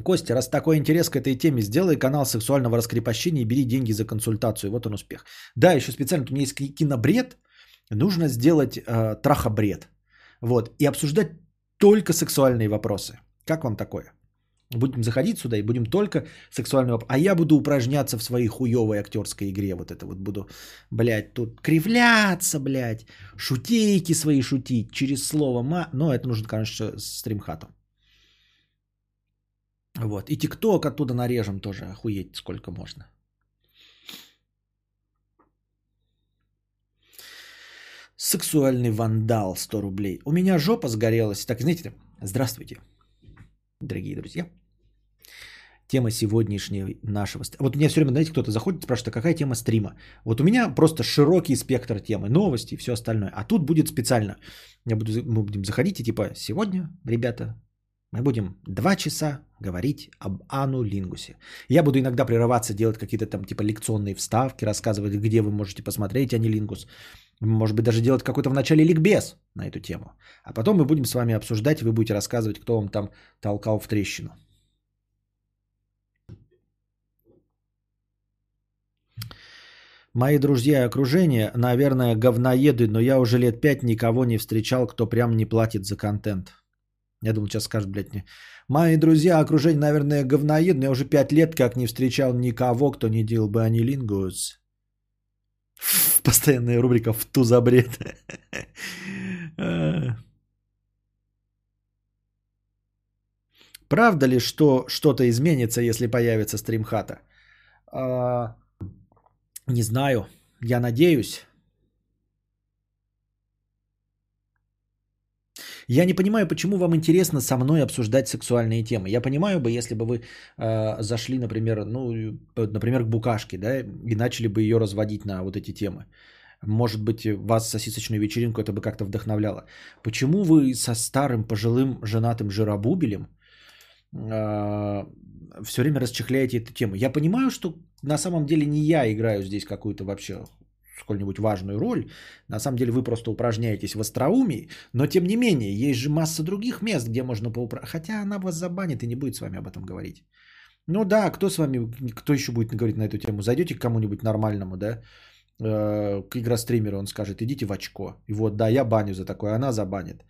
Костя, раз такой интерес к этой теме, сделай канал сексуального раскрепощения и бери деньги за консультацию. Вот он успех. Да, еще специально, у меня есть кинобред, нужно сделать э, трахобред. Вот, и обсуждать только сексуальные вопросы. Как вам такое? Будем заходить сюда и будем только сексуальный вопрос. А я буду упражняться в своей хуевой актерской игре. Вот это вот буду, блядь, тут кривляться, блядь, шутейки свои шутить через слово ма. Но это нужно, конечно, с стримхатом. Вот. И тикток оттуда нарежем тоже. Охуеть сколько можно. Сексуальный вандал 100 рублей. У меня жопа сгорелась. Так, знаете, здравствуйте, дорогие друзья. Тема сегодняшней нашего... Вот меня все время, знаете, кто-то заходит, спрашивает, а какая тема стрима? Вот у меня просто широкий спектр темы, новости и все остальное. А тут будет специально. Я буду, мы будем заходить и типа, сегодня, ребята, мы будем два часа говорить об Ану Лингусе. Я буду иногда прерываться, делать какие-то там типа лекционные вставки, рассказывать, где вы можете посмотреть Ани Лингус. Может быть, даже делать какой-то в начале ликбез на эту тему. А потом мы будем с вами обсуждать, и вы будете рассказывать, кто вам там толкал в трещину. Мои друзья и окружение, наверное, говноеды, но я уже лет пять никого не встречал, кто прям не платит за контент. Я думал, сейчас скажут, блядь, мне. Мои друзья, окружение, наверное, говноед, но я уже пять лет как не встречал никого, кто не делал бы анилингус. Постоянная рубрика «В ту за бред». Правда ли, что что-то изменится, если появится стримхата? А, не знаю. Я надеюсь. Я не понимаю, почему вам интересно со мной обсуждать сексуальные темы. Я понимаю бы, если бы вы э, зашли, например, ну, например, к букашке, да, и начали бы ее разводить на вот эти темы. Может быть, вас сосисочную вечеринку это бы как-то вдохновляло. Почему вы со старым пожилым женатым жиробубелем э, все время расчехляете эту тему? Я понимаю, что на самом деле не я играю здесь какую-то вообще сколь-нибудь важную роль. На самом деле вы просто упражняетесь в остроумии, но тем не менее, есть же масса других мест, где можно поупражняться. Хотя она вас забанит и не будет с вами об этом говорить. Ну да, кто с вами, кто еще будет говорить на эту тему? Зайдете к кому-нибудь нормальному, да, э, к игростримеру, он скажет, идите в очко. И вот, да, я баню за такое, она забанит.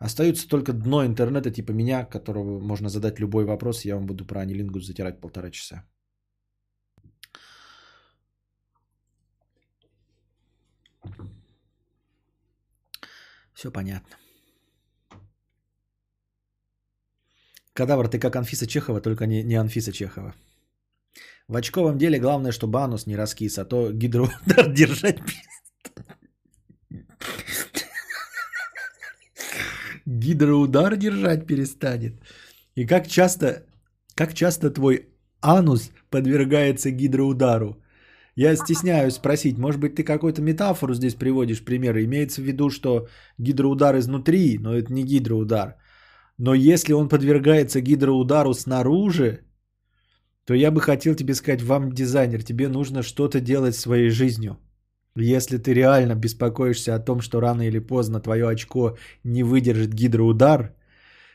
Остается только дно интернета, типа меня, которого можно задать любой вопрос, я вам буду про анилингус затирать полтора часа. Все понятно. Кадавр, ты как Анфиса Чехова, только не, не Анфиса Чехова. В очковом деле главное, чтобы анус не раскис, а то гидроудар держать Гидроудар держать перестанет. И как часто, как часто твой анус подвергается гидроудару? Я стесняюсь спросить, может быть, ты какую-то метафору здесь приводишь, пример. Имеется в виду, что гидроудар изнутри, но это не гидроудар. Но если он подвергается гидроудару снаружи, то я бы хотел тебе сказать, вам, дизайнер, тебе нужно что-то делать своей жизнью. Если ты реально беспокоишься о том, что рано или поздно твое очко не выдержит гидроудар,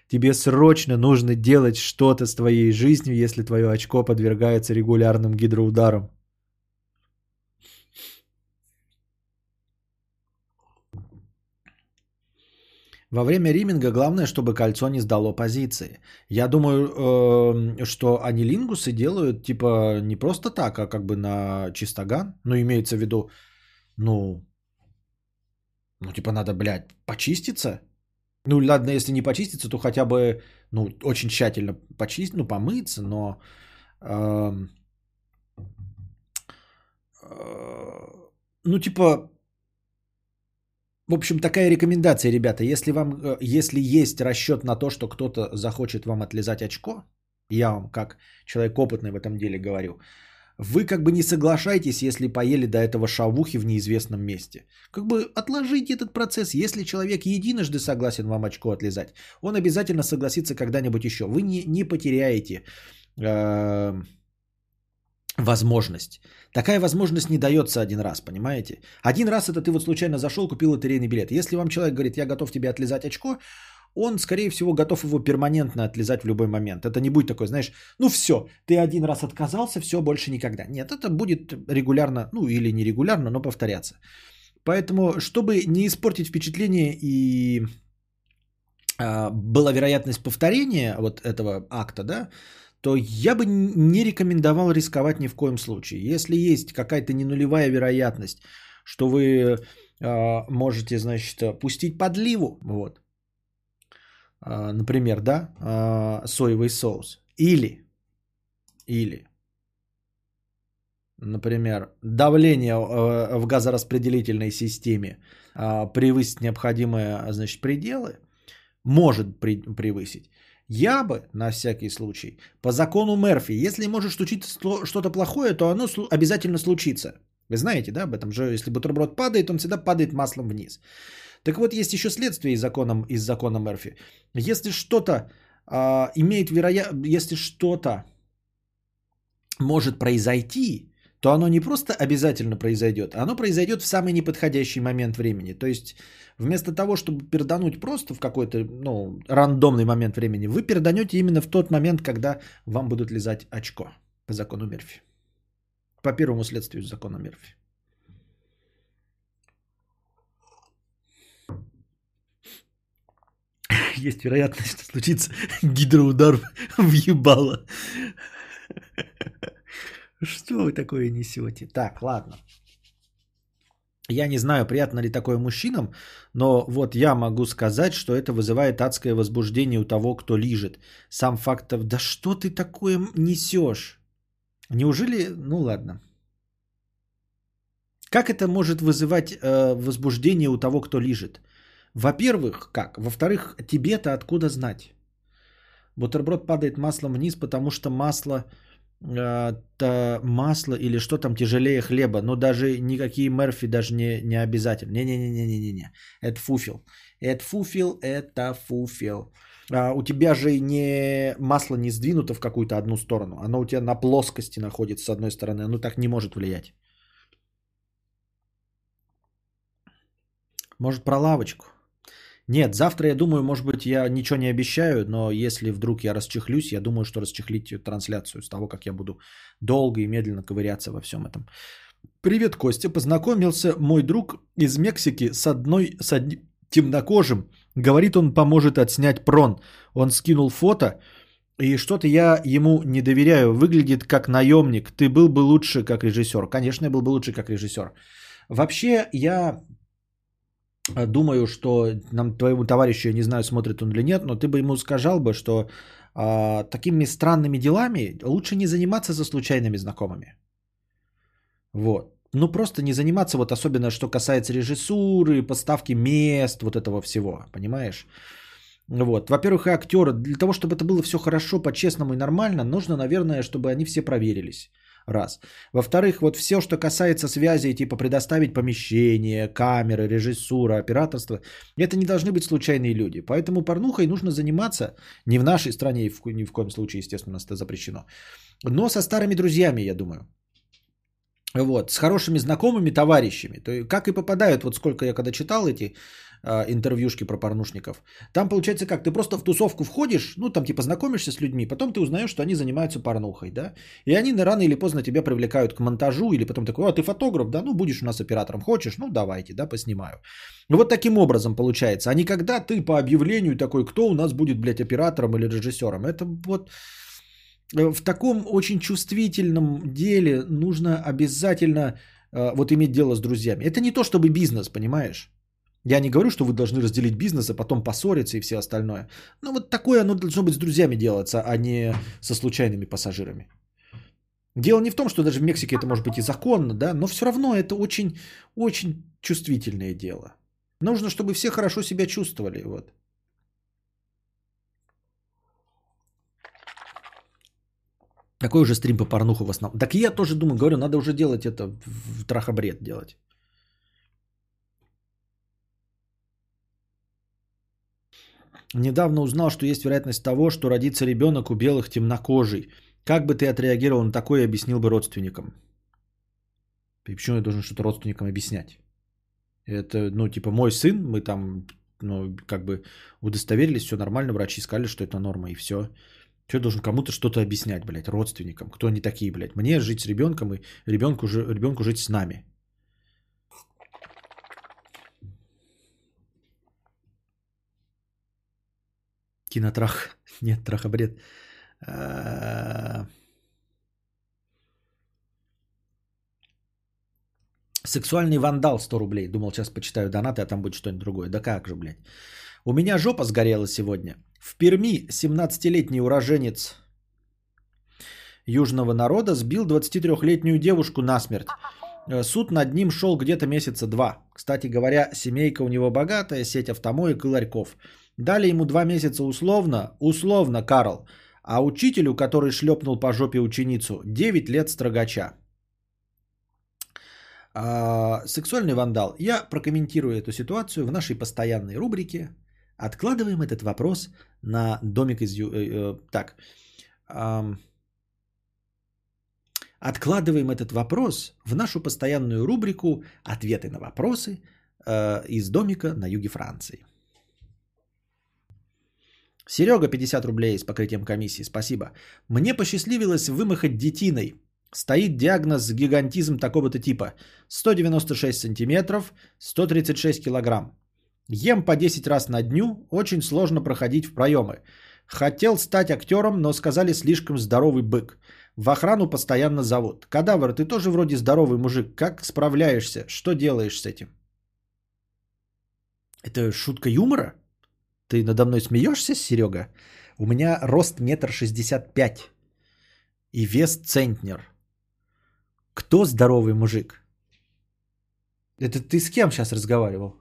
тебе срочно нужно делать что-то с твоей жизнью, если твое очко подвергается регулярным гидроударам. Во время риминга главное, чтобы кольцо не сдало позиции. Я думаю, э, что анилингусы делают типа не просто так, а как бы на чистоган. Ну, имеется в виду, ну, ну, типа надо, блядь, почиститься. Ну, ладно, если не почиститься, то хотя бы, ну, очень тщательно почистить, ну, помыться, но... эм, э, ну, типа, в общем, такая рекомендация, ребята. Если, вам, э, если есть расчет на то, что кто-то захочет вам отлизать очко, я вам как человек опытный в этом деле говорю, вы как бы не соглашайтесь, если поели до этого шавухи в неизвестном месте. Как бы отложите этот процесс. Если человек единожды согласен вам очко отлизать, он обязательно согласится когда-нибудь еще. Вы не, не потеряете э, возможность. Такая возможность не дается один раз, понимаете? Один раз это ты вот случайно зашел, купил лотерейный билет. Если вам человек говорит, я готов тебе отлизать очко, он, скорее всего, готов его перманентно отлизать в любой момент. Это не будет такой, знаешь, ну все, ты один раз отказался, все, больше никогда. Нет, это будет регулярно, ну или не регулярно, но повторяться. Поэтому, чтобы не испортить впечатление и а, была вероятность повторения вот этого акта, да, то я бы не рекомендовал рисковать ни в коем случае. Если есть какая-то ненулевая вероятность, что вы э, можете, значит, пустить подливу, вот, э, например, да, э, соевый соус, или, или, например, давление э, в газораспределительной системе э, превысить необходимые, значит, пределы, может превысить, я бы, на всякий случай, по закону Мерфи, если может случиться что-то плохое, то оно обязательно случится. Вы знаете, да, об этом же, если бутерброд падает, он всегда падает маслом вниз. Так вот, есть еще следствие из закона, из закона Мерфи. Если что-то а, имеет вероятность, если что-то может произойти, то оно не просто обязательно произойдет, а оно произойдет в самый неподходящий момент времени. То есть вместо того, чтобы пердануть просто в какой-то ну, рандомный момент времени, вы перданете именно в тот момент, когда вам будут лизать очко по закону Мерфи. По первому следствию закона Мерфи. Есть вероятность, что случится гидроудар в ебало. Что вы такое несете? Так, ладно. Я не знаю, приятно ли такое мужчинам, но вот я могу сказать, что это вызывает адское возбуждение у того, кто лижет. Сам факт, да что ты такое несешь? Неужели, ну ладно. Как это может вызывать э, возбуждение у того, кто лижет? Во-первых, как? Во-вторых, тебе-то откуда знать? Бутерброд падает маслом вниз, потому что масло это масло или что там тяжелее хлеба, но даже никакие Мерфи даже не, не обязательно. Не-не-не-не-не-не. Это фуфел. Это фуфел, это фуфел. А, у тебя же не масло не сдвинуто в какую-то одну сторону. Оно у тебя на плоскости находится с одной стороны. Оно так не может влиять. Может про лавочку? Нет, завтра я думаю, может быть, я ничего не обещаю, но если вдруг я расчехлюсь, я думаю, что расчехлить трансляцию с того, как я буду долго и медленно ковыряться во всем этом. Привет, Костя. Познакомился мой друг из Мексики с одной, с одним темнокожим. Говорит, он поможет отснять прон. Он скинул фото, и что-то я ему не доверяю. Выглядит как наемник. Ты был бы лучше как режиссер. Конечно, я был бы лучше как режиссер. Вообще, я думаю, что нам твоему товарищу, я не знаю, смотрит он или нет, но ты бы ему сказал бы, что а, такими странными делами лучше не заниматься за случайными знакомыми. Вот. Ну, просто не заниматься, вот особенно, что касается режиссуры, поставки мест, вот этого всего, понимаешь? Вот. Во-первых, и актеры, для того, чтобы это было все хорошо, по-честному и нормально, нужно, наверное, чтобы они все проверились. Раз. Во-вторых, вот все, что касается связи, типа предоставить помещение, камеры, режиссура, операторство, это не должны быть случайные люди. Поэтому порнухой нужно заниматься не в нашей стране, ни в коем случае, естественно, у нас это запрещено, но со старыми друзьями, я думаю. Вот, с хорошими знакомыми, товарищами. То есть, как и попадают, вот сколько я когда читал эти интервьюшки про порнушников, там получается как, ты просто в тусовку входишь, ну там типа знакомишься с людьми, потом ты узнаешь, что они занимаются порнухой, да, и они рано или поздно тебя привлекают к монтажу, или потом такой, а ты фотограф, да, ну будешь у нас оператором, хочешь, ну давайте, да, поснимаю. Вот таким образом получается, а не когда ты по объявлению такой, кто у нас будет, блядь, оператором или режиссером, это вот Э, в таком очень чувствительном деле нужно обязательно э, вот иметь дело с друзьями. Это не то чтобы бизнес, понимаешь? Я не говорю, что вы должны разделить бизнес, а потом поссориться и все остальное. Но вот такое оно должно быть с друзьями делаться, а не со случайными пассажирами. Дело не в том, что даже в Мексике это может быть и законно, да, но все равно это очень, очень чувствительное дело. Нужно, чтобы все хорошо себя чувствовали. Вот. Какой уже стрим по порнуху в основном? Так я тоже думаю, говорю, надо уже делать это в трахобред делать. Недавно узнал, что есть вероятность того, что родится ребенок у белых темнокожий. Как бы ты отреагировал на такое и объяснил бы родственникам? И почему я должен что-то родственникам объяснять? Это, ну, типа, мой сын, мы там, ну, как бы удостоверились, все нормально, врачи сказали, что это норма, и все. Что должен кому-то что-то объяснять, блядь, родственникам? Кто они такие, блядь? Мне жить с ребенком и ребенку, ребенку жить с нами. Кинотрах. Нет, трахобред. А, сексуальный вандал 100 рублей. Думал, сейчас почитаю донаты, а там будет что-нибудь другое. Да как же, блядь. У меня жопа сгорела сегодня. В Перми 17-летний уроженец южного народа сбил 23-летнюю девушку насмерть. Э, суд над ним шел где-то месяца два. Кстати говоря, семейка у него богатая, сеть автомоек и ларьков. Дали ему два месяца условно, условно, Карл. А учителю, который шлепнул по жопе ученицу, 9 лет строгача. А, сексуальный вандал. Я прокомментирую эту ситуацию в нашей постоянной рубрике Откладываем этот вопрос на домик из... Э, э, так. Эм... Откладываем этот вопрос в нашу постоянную рубрику «Ответы на вопросы» э, из домика на юге Франции. Серега, 50 рублей с покрытием комиссии, спасибо. Мне посчастливилось вымахать детиной. Стоит диагноз гигантизм такого-то типа. 196 сантиметров, 136 килограмм. Ем по 10 раз на дню, очень сложно проходить в проемы. Хотел стать актером, но сказали слишком здоровый бык. В охрану постоянно зовут. Кадавр, ты тоже вроде здоровый мужик. Как справляешься? Что делаешь с этим? Это шутка юмора? Ты надо мной смеешься, Серега? У меня рост метр шестьдесят пять и вес центнер. Кто здоровый мужик? Это ты с кем сейчас разговаривал?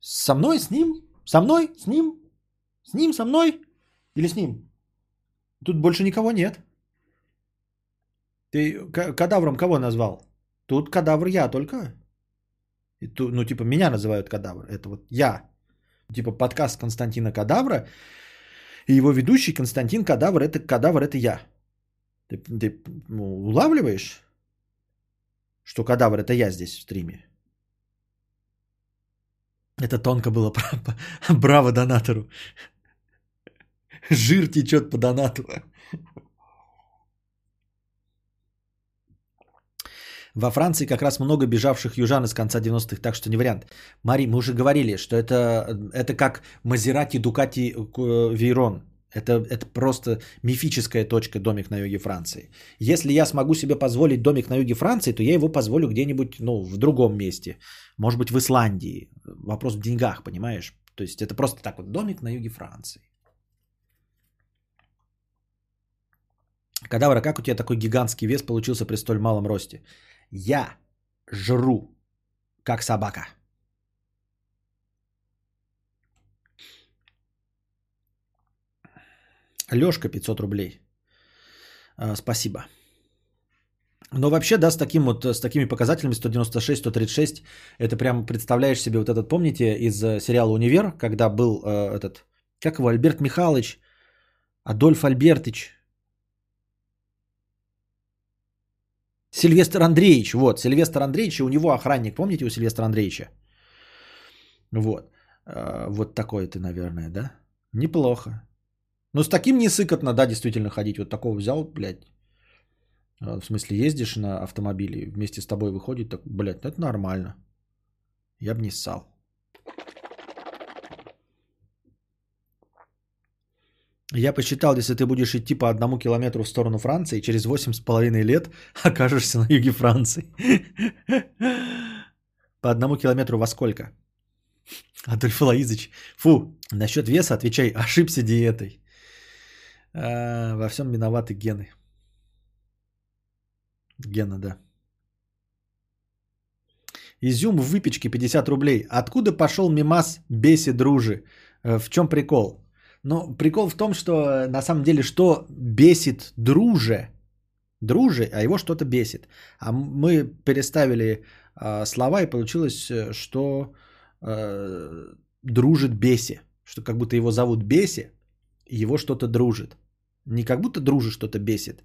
Со мной, с ним? Со мной, с ним? С ним, со мной? Или с ним? Тут больше никого нет. Ты кадавром кого назвал? Тут кадавр я только. И ту, ну, типа, меня называют кадавр. Это вот я. Типа, подкаст Константина Кадавра. И его ведущий Константин Кадавр, это кадавр, это я. Ты, ты ну, улавливаешь, что кадавр это я здесь в стриме? Это тонко было. Браво донатору. Жир течет по донату. Во Франции как раз много бежавших южан из конца 90-х, так что не вариант. Мари, мы уже говорили, что это, это как Мазерати, Дукати, Вейрон. Это, это просто мифическая точка домик на юге Франции. Если я смогу себе позволить домик на юге Франции, то я его позволю где-нибудь ну, в другом месте. Может быть, в Исландии. Вопрос в деньгах, понимаешь? То есть это просто так вот домик на юге Франции. Кадавра, как у тебя такой гигантский вес получился при столь малом росте? Я жру, как собака. Лешка 500 рублей. А, спасибо. Но вообще, да, с, таким вот, с такими показателями 196-136, это прям представляешь себе вот этот, помните, из э, сериала «Универ», когда был э, этот, как его, Альберт Михайлович, Адольф Альбертович, Сильвестр Андреевич, вот, Сильвестр Андреевич, у него охранник, помните у Сильвестра Андреевича? Вот. Э, вот такой ты, наверное, да? Неплохо. Ну, с таким не сыкотно, да, действительно ходить. Вот такого взял, блядь. Э, В смысле, ездишь на автомобиле, вместе с тобой выходит, так, блядь, это нормально. Я бы не ссал. Я посчитал, если ты будешь идти по одному километру в сторону Франции, через восемь с половиной лет окажешься на юге Франции. По одному километру во сколько? Адольф Лаизович. Фу, насчет веса отвечай, ошибся диетой. А, во всем виноваты гены. Гена, да. Изюм в выпечке 50 рублей. Откуда пошел мимас «Беси, дружи»? Э, В чем прикол? Ну, прикол в том, что э, на самом деле, что бесит друже, друже, а его что-то бесит. А мы переставили э, слова и получилось, э, что э, дружит беси. Что как будто его зовут Беси, и его что-то дружит. Не как будто дружит что-то бесит.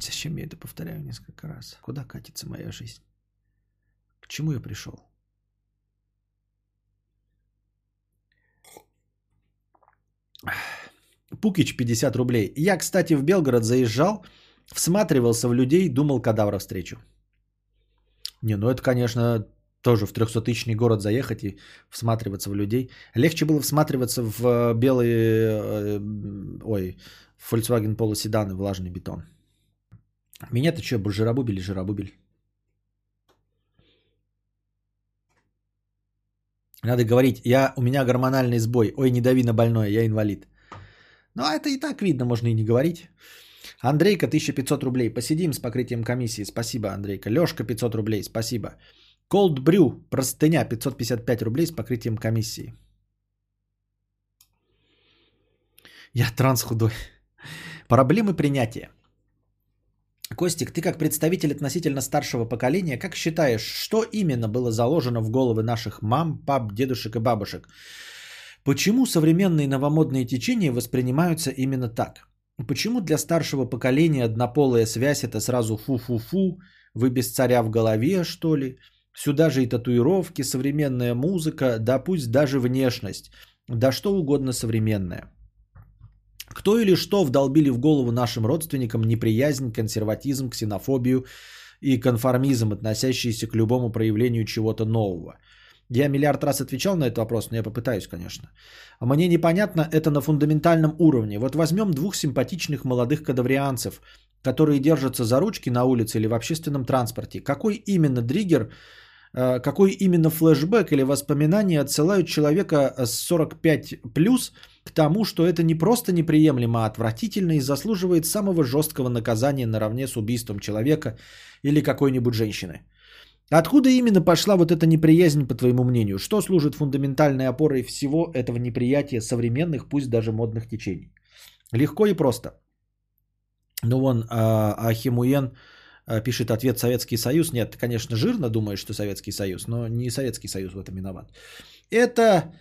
Зачем я это повторяю несколько раз? Куда катится моя жизнь? К чему я пришел? Пукич 50 рублей. Я, кстати, в Белгород заезжал, всматривался в людей, думал кадавра встречу. Не, ну это, конечно, тоже в 300-тысячный город заехать и всматриваться в людей. Легче было всматриваться в э, белые, э, ой, Volkswagen Polo седаны, влажный бетон. Меня-то что, жиробубили, жиробубили. Надо говорить, я, у меня гормональный сбой. Ой, не дави на больное, я инвалид. Ну, а это и так видно, можно и не говорить. Андрейка, 1500 рублей. Посидим с покрытием комиссии. Спасибо, Андрейка. Лешка, 500 рублей. Спасибо. Cold Brew, простыня, 555 рублей с покрытием комиссии. Я транс худой. Проблемы принятия. Костик, ты как представитель относительно старшего поколения, как считаешь, что именно было заложено в головы наших мам, пап, дедушек и бабушек? Почему современные новомодные течения воспринимаются именно так? Почему для старшего поколения однополая связь это сразу фу-фу-фу, вы без царя в голове, что ли? Сюда же и татуировки, современная музыка, да пусть даже внешность, да что угодно современное. Кто или что вдолбили в голову нашим родственникам неприязнь, консерватизм, ксенофобию и конформизм, относящиеся к любому проявлению чего-то нового? Я миллиард раз отвечал на этот вопрос, но я попытаюсь, конечно. Мне непонятно это на фундаментальном уровне. Вот возьмем двух симпатичных молодых кадаврианцев, которые держатся за ручки на улице или в общественном транспорте. Какой именно дриггер, э, какой именно флешбэк или воспоминания отсылают человека с 45 плюс к тому, что это не просто неприемлемо, а отвратительно и заслуживает самого жесткого наказания наравне с убийством человека или какой-нибудь женщины. Откуда именно пошла вот эта неприязнь, по твоему мнению? Что служит фундаментальной опорой всего этого неприятия современных, пусть даже модных течений? Легко и просто. Ну вон а, Ахимуен а, пишет ответ Советский Союз. Нет, конечно, жирно думаешь, что Советский Союз, но не Советский Союз в этом виноват. Это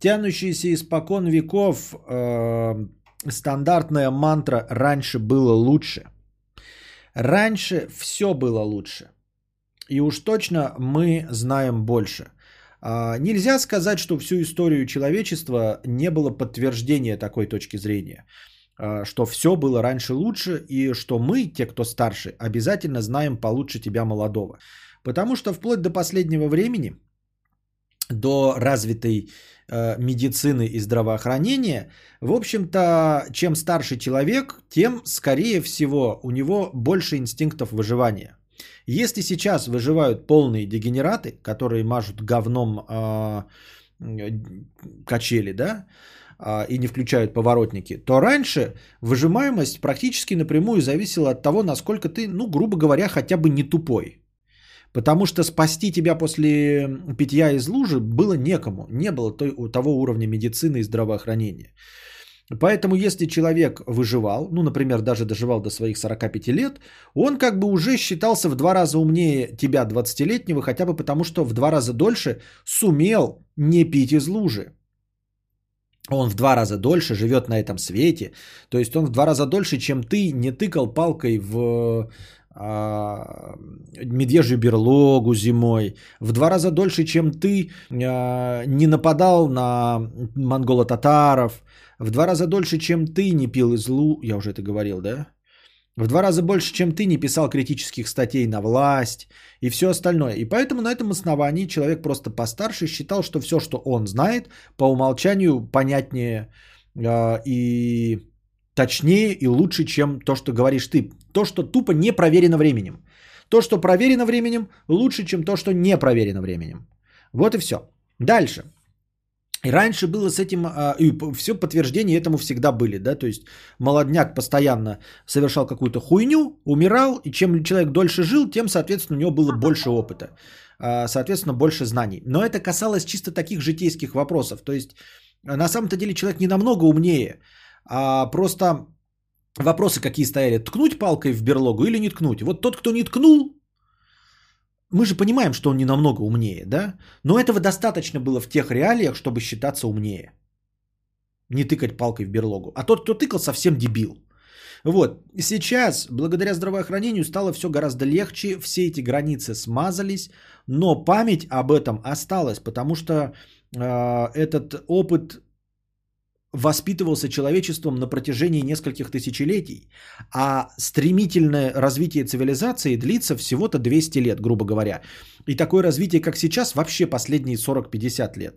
тянущаяся испокон веков э, стандартная мантра «раньше было лучше». Раньше все было лучше. И уж точно мы знаем больше. А, нельзя сказать, что всю историю человечества не было подтверждения такой точки зрения. А, что все было раньше лучше и что мы, те, кто старше, обязательно знаем получше тебя молодого. Потому что вплоть до последнего времени, до развитой медицины и здравоохранения, в общем-то, чем старше человек, тем, скорее всего, у него больше инстинктов выживания. Если сейчас выживают полные дегенераты, которые мажут говном э, качели, да, э, и не включают поворотники, то раньше выжимаемость практически напрямую зависела от того, насколько ты, ну, грубо говоря, хотя бы не тупой. Потому что спасти тебя после питья из лужи было некому. Не было той, того уровня медицины и здравоохранения. Поэтому если человек выживал, ну, например, даже доживал до своих 45 лет, он как бы уже считался в два раза умнее тебя, 20-летнего, хотя бы потому, что в два раза дольше сумел не пить из лужи. Он в два раза дольше живет на этом свете. То есть он в два раза дольше, чем ты, не тыкал палкой в медвежью берлогу зимой, в два раза дольше, чем ты а, не нападал на монголо-татаров, в два раза дольше, чем ты не пил из лу, я уже это говорил, да? В два раза больше, чем ты не писал критических статей на власть и все остальное. И поэтому на этом основании человек просто постарше считал, что все, что он знает, по умолчанию понятнее э, и точнее и лучше, чем то, что говоришь ты. То, что тупо не проверено временем. То, что проверено временем, лучше, чем то, что не проверено временем. Вот и все. Дальше. И раньше было с этим, а, и все подтверждения этому всегда были, да, то есть молодняк постоянно совершал какую-то хуйню, умирал, и чем человек дольше жил, тем, соответственно, у него было больше опыта, а, соответственно, больше знаний. Но это касалось чисто таких житейских вопросов, то есть на самом-то деле человек не намного умнее, а просто вопросы какие стояли, ткнуть палкой в берлогу или не ткнуть. Вот тот, кто не ткнул, мы же понимаем, что он не намного умнее, да? Но этого достаточно было в тех реалиях, чтобы считаться умнее. Не тыкать палкой в берлогу. А тот, кто тыкал, совсем дебил. Вот. Сейчас, благодаря здравоохранению, стало все гораздо легче. Все эти границы смазались. Но память об этом осталась, потому что э, этот опыт воспитывался человечеством на протяжении нескольких тысячелетий, а стремительное развитие цивилизации длится всего-то 200 лет, грубо говоря. И такое развитие, как сейчас, вообще последние 40-50 лет.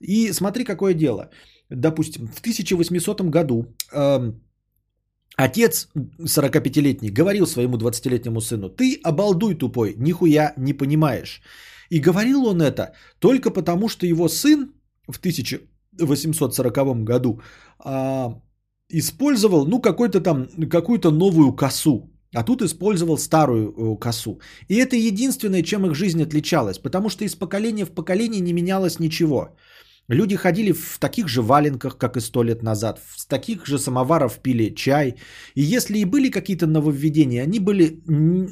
И смотри, какое дело. Допустим, в 1800 году э, отец 45-летний говорил своему 20-летнему сыну, ты обалдуй тупой, нихуя не понимаешь. И говорил он это только потому, что его сын в 1000 840 году а, использовал, ну, какой-то там, какую-то новую косу. А тут использовал старую э, косу. И это единственное, чем их жизнь отличалась. Потому что из поколения в поколение не менялось ничего. Люди ходили в таких же валенках, как и сто лет назад, с таких же самоваров пили чай. И если и были какие-то нововведения, они были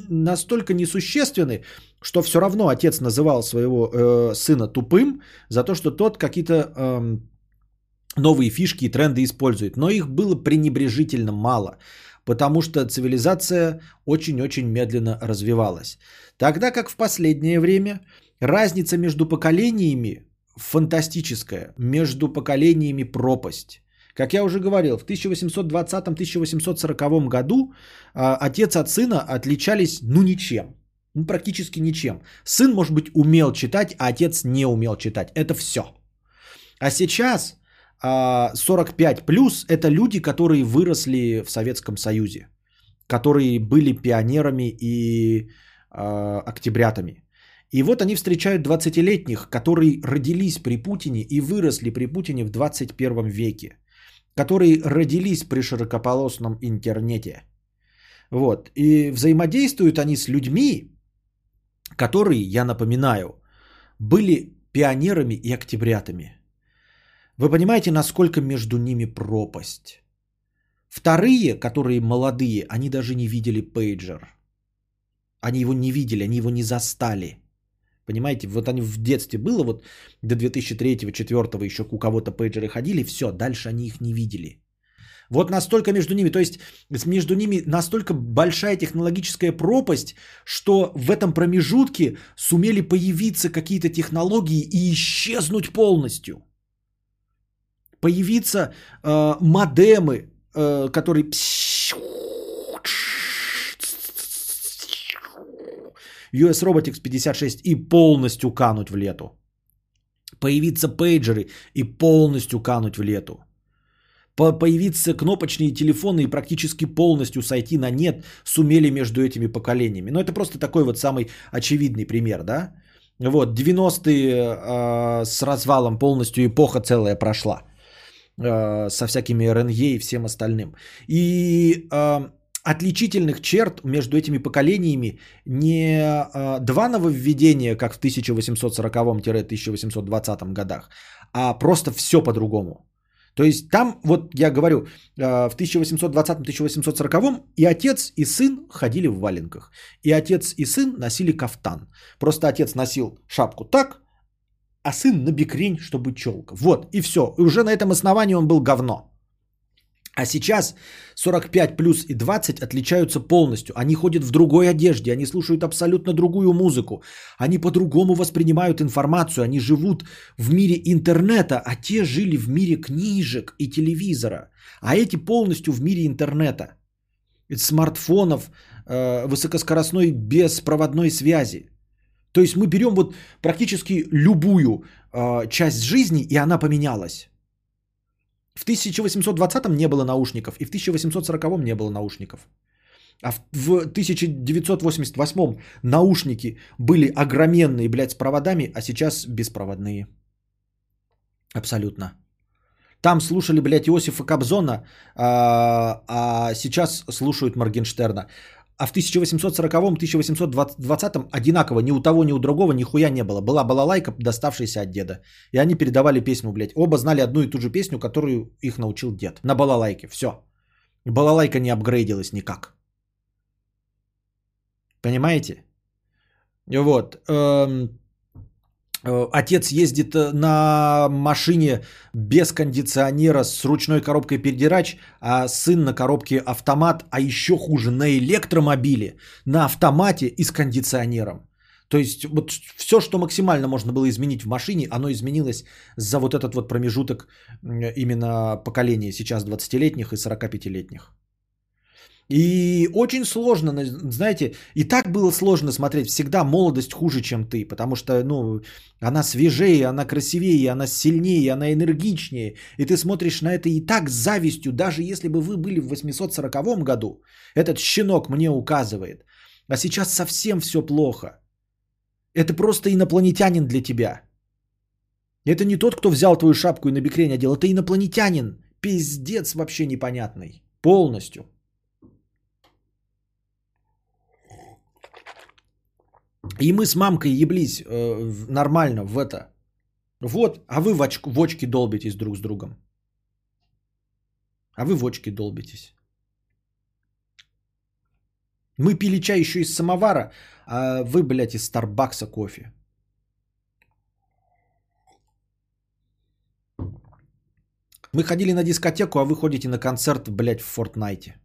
настолько несущественны, что все равно отец называл своего э, сына тупым за то, что тот какие-то э, новые фишки и тренды использует. Но их было пренебрежительно мало, потому что цивилизация очень-очень медленно развивалась. Тогда как в последнее время разница между поколениями фантастическая, между поколениями пропасть. Как я уже говорил, в 1820-1840 году а, отец от сына отличались ну ничем. Ну, практически ничем. Сын, может быть, умел читать, а отец не умел читать. Это все. А сейчас 45 а, плюс это люди, которые выросли в Советском Союзе, которые были пионерами и э, октябрятами. И вот они встречают 20-летних, которые родились при Путине и выросли при Путине в 21 веке, которые родились при широкополосном интернете. Вот. И взаимодействуют они с людьми, которые, я напоминаю, были пионерами и октябрятами. Вы понимаете, насколько между ними пропасть? Вторые, которые молодые, они даже не видели пейджер. Они его не видели, они его не застали. Понимаете, вот они в детстве было, вот до 2003-2004 еще у кого-то пейджеры ходили, все, дальше они их не видели. Вот настолько между ними, то есть между ними настолько большая технологическая пропасть, что в этом промежутке сумели появиться какие-то технологии и исчезнуть полностью. Появиться э, модемы, э, которые US Robotics 56 и полностью кануть в лету. Появиться пейджеры и полностью кануть в лету появиться кнопочные телефоны и практически полностью сойти на нет сумели между этими поколениями. Но это просто такой вот самый очевидный пример, да? Вот, 90-е э, с развалом полностью эпоха целая прошла. Э, со всякими РНЕ и всем остальным. И э, отличительных черт между этими поколениями не э, два нововведения, как в 1840-1820 годах, а просто все по-другому. То есть там, вот я говорю, э, в 1820-1840 и отец, и сын ходили в валенках. И отец и сын носили кафтан. Просто отец носил шапку так, а сын на бикрень, чтобы челка. Вот, и все. И уже на этом основании он был говно. А сейчас 45 плюс и 20 отличаются полностью. Они ходят в другой одежде, они слушают абсолютно другую музыку. Они по-другому воспринимают информацию, они живут в мире интернета, а те жили в мире книжек и телевизора. А эти полностью в мире интернета. Смартфонов, э, высокоскоростной беспроводной связи. То есть мы берем вот практически любую э, часть жизни, и она поменялась. В 1820-м не было наушников, и в 1840-м не было наушников. А в 1988-м наушники были огроменные, блядь, с проводами, а сейчас беспроводные. Абсолютно. Там слушали, блядь, Иосифа Кобзона, а, а сейчас слушают Моргенштерна. А в 1840-м, 1820-м одинаково ни у того, ни у другого нихуя не было. Была балалайка, доставшаяся от деда. И они передавали песню, блядь. Оба знали одну и ту же песню, которую их научил дед. На балалайке. Все. Балалайка не апгрейдилась никак. Понимаете? Вот. Эм, отец ездит э, на машине без кондиционера с ручной коробкой передирач, а сын на коробке автомат, а еще хуже на электромобиле, на автомате и с кондиционером. То есть вот все, что максимально можно было изменить в машине, оно изменилось за вот этот вот промежуток именно поколения сейчас 20-летних и 45-летних. И очень сложно, знаете, и так было сложно смотреть. Всегда молодость хуже, чем ты, потому что, ну, она свежее, она красивее, она сильнее, она энергичнее. И ты смотришь на это и так с завистью, даже если бы вы были в 840 году. Этот щенок мне указывает. А сейчас совсем все плохо. Это просто инопланетянин для тебя. Это не тот, кто взял твою шапку и на бекрень одел. Это инопланетянин. Пиздец вообще непонятный. Полностью. И мы с мамкой еблись э, нормально в это. Вот, а вы в, очку, в очки долбитесь друг с другом. А вы в очки долбитесь. Мы пили чай еще из самовара, а вы, блядь, из Старбакса кофе. Мы ходили на дискотеку, а вы ходите на концерт, блядь, в Фортнайте.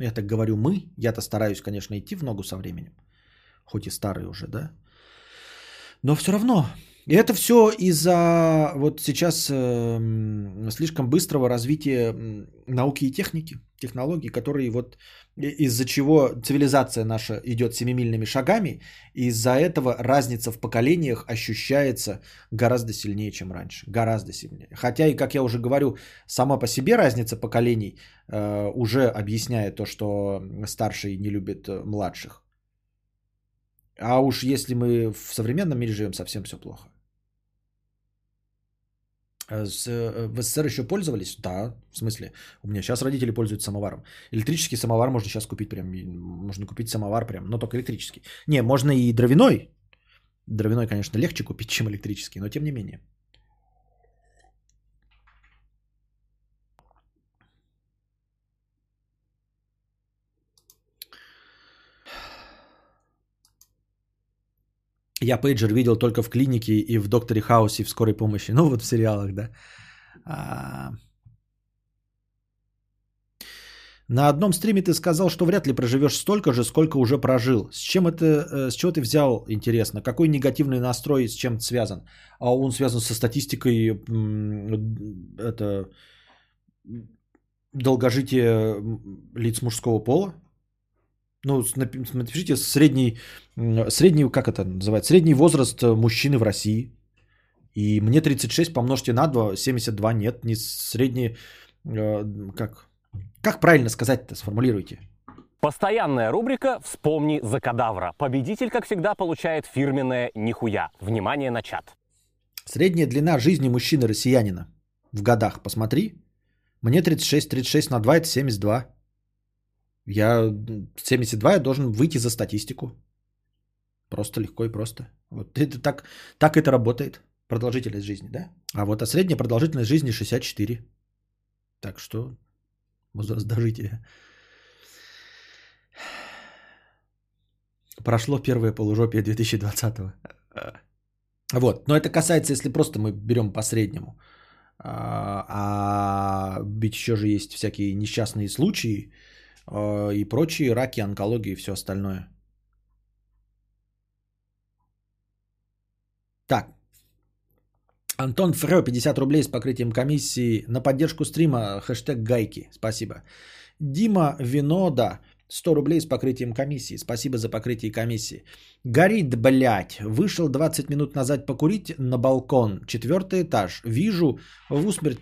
Я так говорю мы, я-то стараюсь, конечно, идти в ногу со временем, хоть и старый уже, да. Но все равно, и это все из-за вот сейчас э, слишком быстрого развития науки и техники, технологий, которые вот из-за чего цивилизация наша идет семимильными шагами, и из-за этого разница в поколениях ощущается гораздо сильнее, чем раньше. Гораздо сильнее. Хотя и, как я уже говорю, сама по себе разница поколений э, уже объясняет то, что старшие не любят э, младших. А уж если мы в современном мире живем, совсем все плохо. Э, э, в СССР еще пользовались? Да, в смысле. У меня сейчас родители пользуются самоваром. Электрический самовар можно сейчас купить прям. Можно купить самовар прям, но только электрический. Не, можно и дровяной. Дровяной, конечно, легче купить, чем электрический, но тем не менее. Я пейджер видел только в клинике и в Докторе Хаусе, и в скорой помощи. Ну, вот в сериалах, да. А... На одном стриме ты сказал, что вряд ли проживешь столько же, сколько уже прожил. С чем это, э, с чего ты взял, интересно? Какой негативный настрой с чем связан? А он связан со статистикой это долгожития лиц мужского пола? Ну, напишите средний, средний, как это называется, средний возраст э, мужчины в России. И мне 36 помножьте на 2, 72 нет, не средний, э, как, как правильно сказать-то, сформулируйте.
Постоянная рубрика «Вспомни за кадавра». Победитель, как всегда, получает фирменное «Нихуя». Внимание на чат.
Средняя длина жизни мужчины-россиянина в годах, посмотри. Мне 36, 36 на 2 это 72. Я 72 я должен выйти за статистику. Просто легко и просто. Вот это так, так это работает. Продолжительность жизни, да? А вот а средняя продолжительность жизни 64. Так что возраст дожития. Прошло первое полужопие 2020. Вот. Но это касается, если просто мы берем по среднему. А, а ведь еще же есть всякие несчастные случаи и прочие раки, онкологии и все остальное. Так. Антон Фрё, 50 рублей с покрытием комиссии на поддержку стрима, хэштег гайки. Спасибо. Дима Винода, 100 рублей с покрытием комиссии. Спасибо за покрытие комиссии. Горит, блядь. Вышел 20 минут назад покурить на балкон. Четвертый этаж. Вижу в усмерть...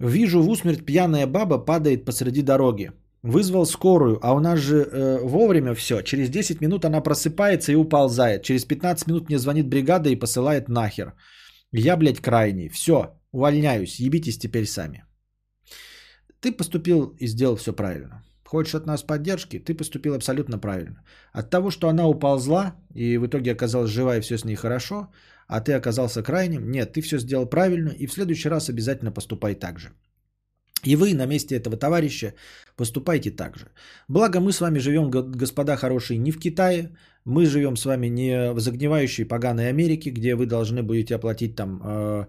Вижу в усмерть пьяная баба падает посреди дороги. Вызвал скорую, а у нас же э, вовремя все. Через 10 минут она просыпается и уползает. Через 15 минут мне звонит бригада и посылает нахер. Я, блядь, крайний. Все, увольняюсь. Ебитесь теперь сами. Ты поступил и сделал все правильно. Хочешь от нас поддержки? Ты поступил абсолютно правильно. От того, что она уползла и в итоге оказалась жива и все с ней хорошо, а ты оказался крайним, нет, ты все сделал правильно и в следующий раз обязательно поступай так же. И вы на месте этого товарища поступайте так же. Благо мы с вами живем, господа хорошие, не в Китае, мы живем с вами не в загнивающей поганой Америке, где вы должны будете оплатить там э,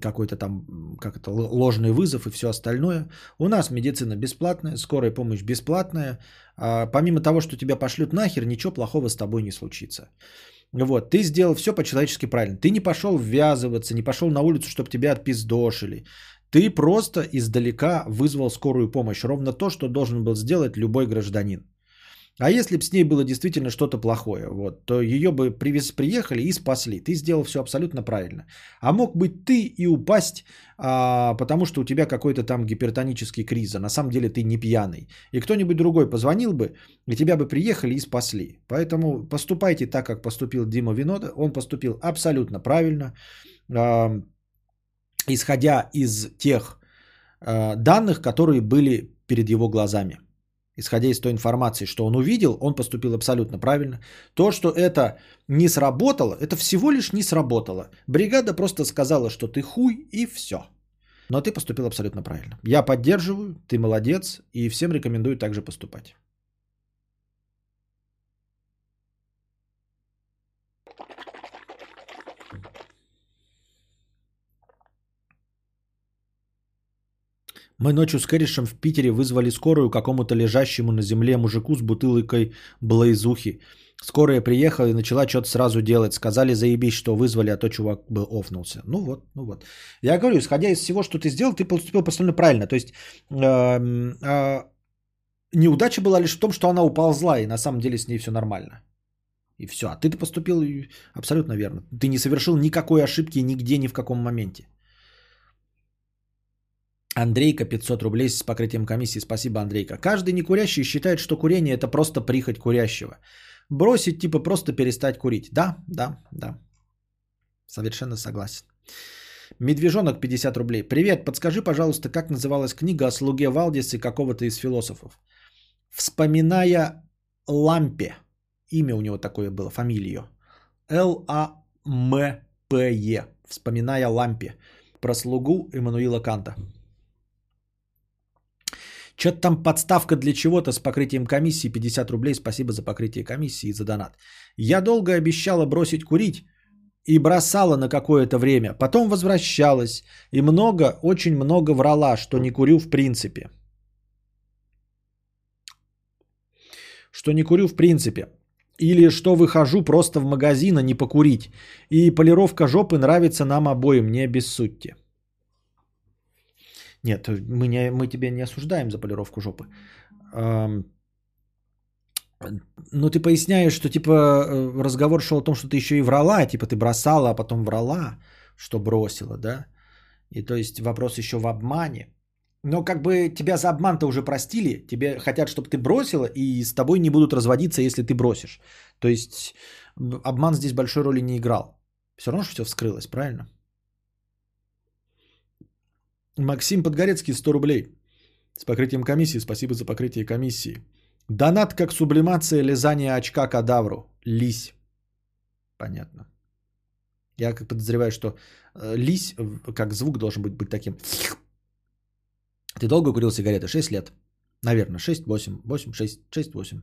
какой-то там, как это, ложный вызов и все остальное. У нас медицина бесплатная, скорая помощь бесплатная. А помимо того, что тебя пошлют нахер, ничего плохого с тобой не случится. Вот, ты сделал все по-человечески правильно. Ты не пошел ввязываться, не пошел на улицу, чтобы тебя отпиздошили. Ты просто издалека вызвал скорую помощь. Ровно то, что должен был сделать любой гражданин. А если бы с ней было действительно что-то плохое, вот, то ее бы привез, приехали и спасли. Ты сделал все абсолютно правильно. А мог быть ты и упасть, а, потому что у тебя какой-то там гипертонический криз, а на самом деле ты не пьяный. И кто-нибудь другой позвонил бы, и тебя бы приехали и спасли. Поэтому поступайте так, как поступил Дима Винода. Он поступил абсолютно правильно. А, исходя из тех а, данных, которые были перед его глазами исходя из той информации, что он увидел, он поступил абсолютно правильно. То, что это не сработало, это всего лишь не сработало. Бригада просто сказала, что ты хуй и все. Но ты поступил абсолютно правильно. Я поддерживаю, ты молодец и всем рекомендую также поступать. Мы ночью с корешем в Питере вызвали скорую какому-то лежащему на земле мужику с бутылкой блейзухи. Скорая приехала и начала что-то сразу делать. Сказали, заебись, что вызвали, а то чувак бы офнулся. Ну вот, ну вот. Я говорю, исходя из всего, что ты сделал, ты поступил абсолютно правильно. То есть э, э, неудача была лишь в том, что она уползла, и на самом деле с ней все нормально. И все. А ты поступил абсолютно верно. Ты не совершил никакой ошибки нигде, ни в каком моменте. Андрейка 500 рублей с покрытием комиссии. Спасибо, Андрейка. Каждый некурящий считает, что курение это просто прихоть курящего. Бросить, типа просто перестать курить. Да, да, да. Совершенно согласен. Медвежонок 50 рублей. Привет, подскажи, пожалуйста, как называлась книга о слуге Валдисе какого-то из философов? Вспоминая Лампе. Имя у него такое было, фамилию. Л-А-М-П-Е. Вспоминая лампе. Про слугу Эммануила Канта. Что-то там подставка для чего-то с покрытием комиссии 50 рублей. Спасибо за покрытие комиссии и за донат. Я долго обещала бросить курить и бросала на какое-то время. Потом возвращалась и много, очень много врала, что не курю в принципе. Что не курю в принципе. Или что выхожу просто в магазин, а не покурить. И полировка жопы нравится нам обоим, не обессудьте. Нет, мы, не, мы тебя не осуждаем за полировку жопы. Ну, ты поясняешь, что типа э, разговор шел о том, что ты еще и врала, типа ты бросала, а потом врала, что бросила, да? И то есть вопрос еще в обмане. Но как бы тебя за обман-то уже простили, тебе хотят, чтобы ты бросила, и с тобой не будут разводиться, если ты бросишь. То есть обман здесь большой роли не играл. Все равно, что все вскрылось, правильно? Максим Подгорецкий, 100 рублей. С покрытием комиссии. Спасибо за покрытие комиссии. Донат как сублимация лизания очка кадавру. Лись. Понятно. Я как подозреваю, что э, лись, как звук должен быть, быть таким. Ты долго курил сигареты? 6 лет. Наверное, 6, 8, 8, 6, 6, 8.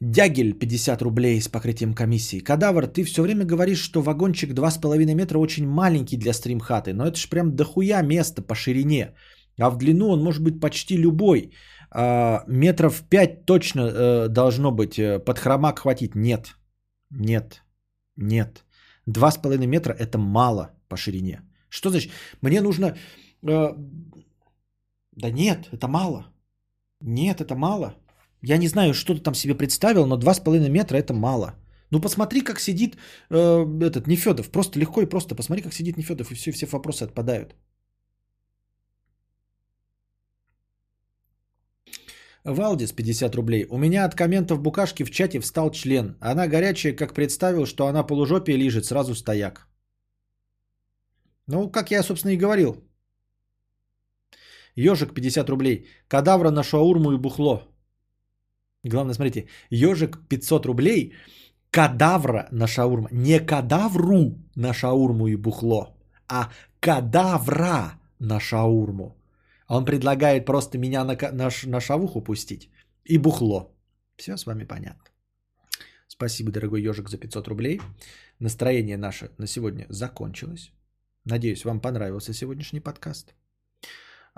Дягель 50 рублей с покрытием комиссии. Кадавр, ты все время говоришь, что вагончик 2,5 метра очень маленький для стримхаты, но это ж прям дохуя места по ширине. А в длину он может быть почти любой. А, метров 5 точно э, должно быть. э, Под хромак хватит. Нет. Нет. Нет. 2,5 метра это мало по ширине. Что значит? Мне нужно... э, Да нет, это мало. Нет, это мало. Я не знаю, что ты там себе представил, но 2,5 метра это мало. Ну посмотри, как сидит э, этот Нефедов. Просто легко и просто. Посмотри, как сидит Нефедов, и все, все вопросы отпадают. Валдис 50 рублей. У меня от комментов букашки в чате встал член. Она горячая, как представил, что она полужопие лежит, сразу стояк. Ну, как я, собственно, и говорил. Ежик 50 рублей. Кадавра на шаурму и бухло. Главное, смотрите. Ежик 500 рублей. Кадавра на шаурму. Не кадавру на шаурму и бухло, а кадавра на шаурму. Он предлагает просто меня на, на, на шавуху пустить и бухло. Все с вами понятно. Спасибо, дорогой ежик, за 500 рублей. Настроение наше на сегодня закончилось. Надеюсь, вам понравился сегодняшний подкаст.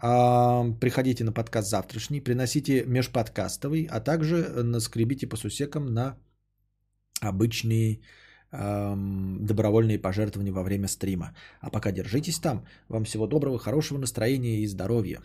Приходите на подкаст завтрашний, приносите межподкастовый, а также наскребите по сусекам на обычные добровольные пожертвования во время стрима. А пока держитесь там. Вам всего доброго, хорошего настроения и здоровья.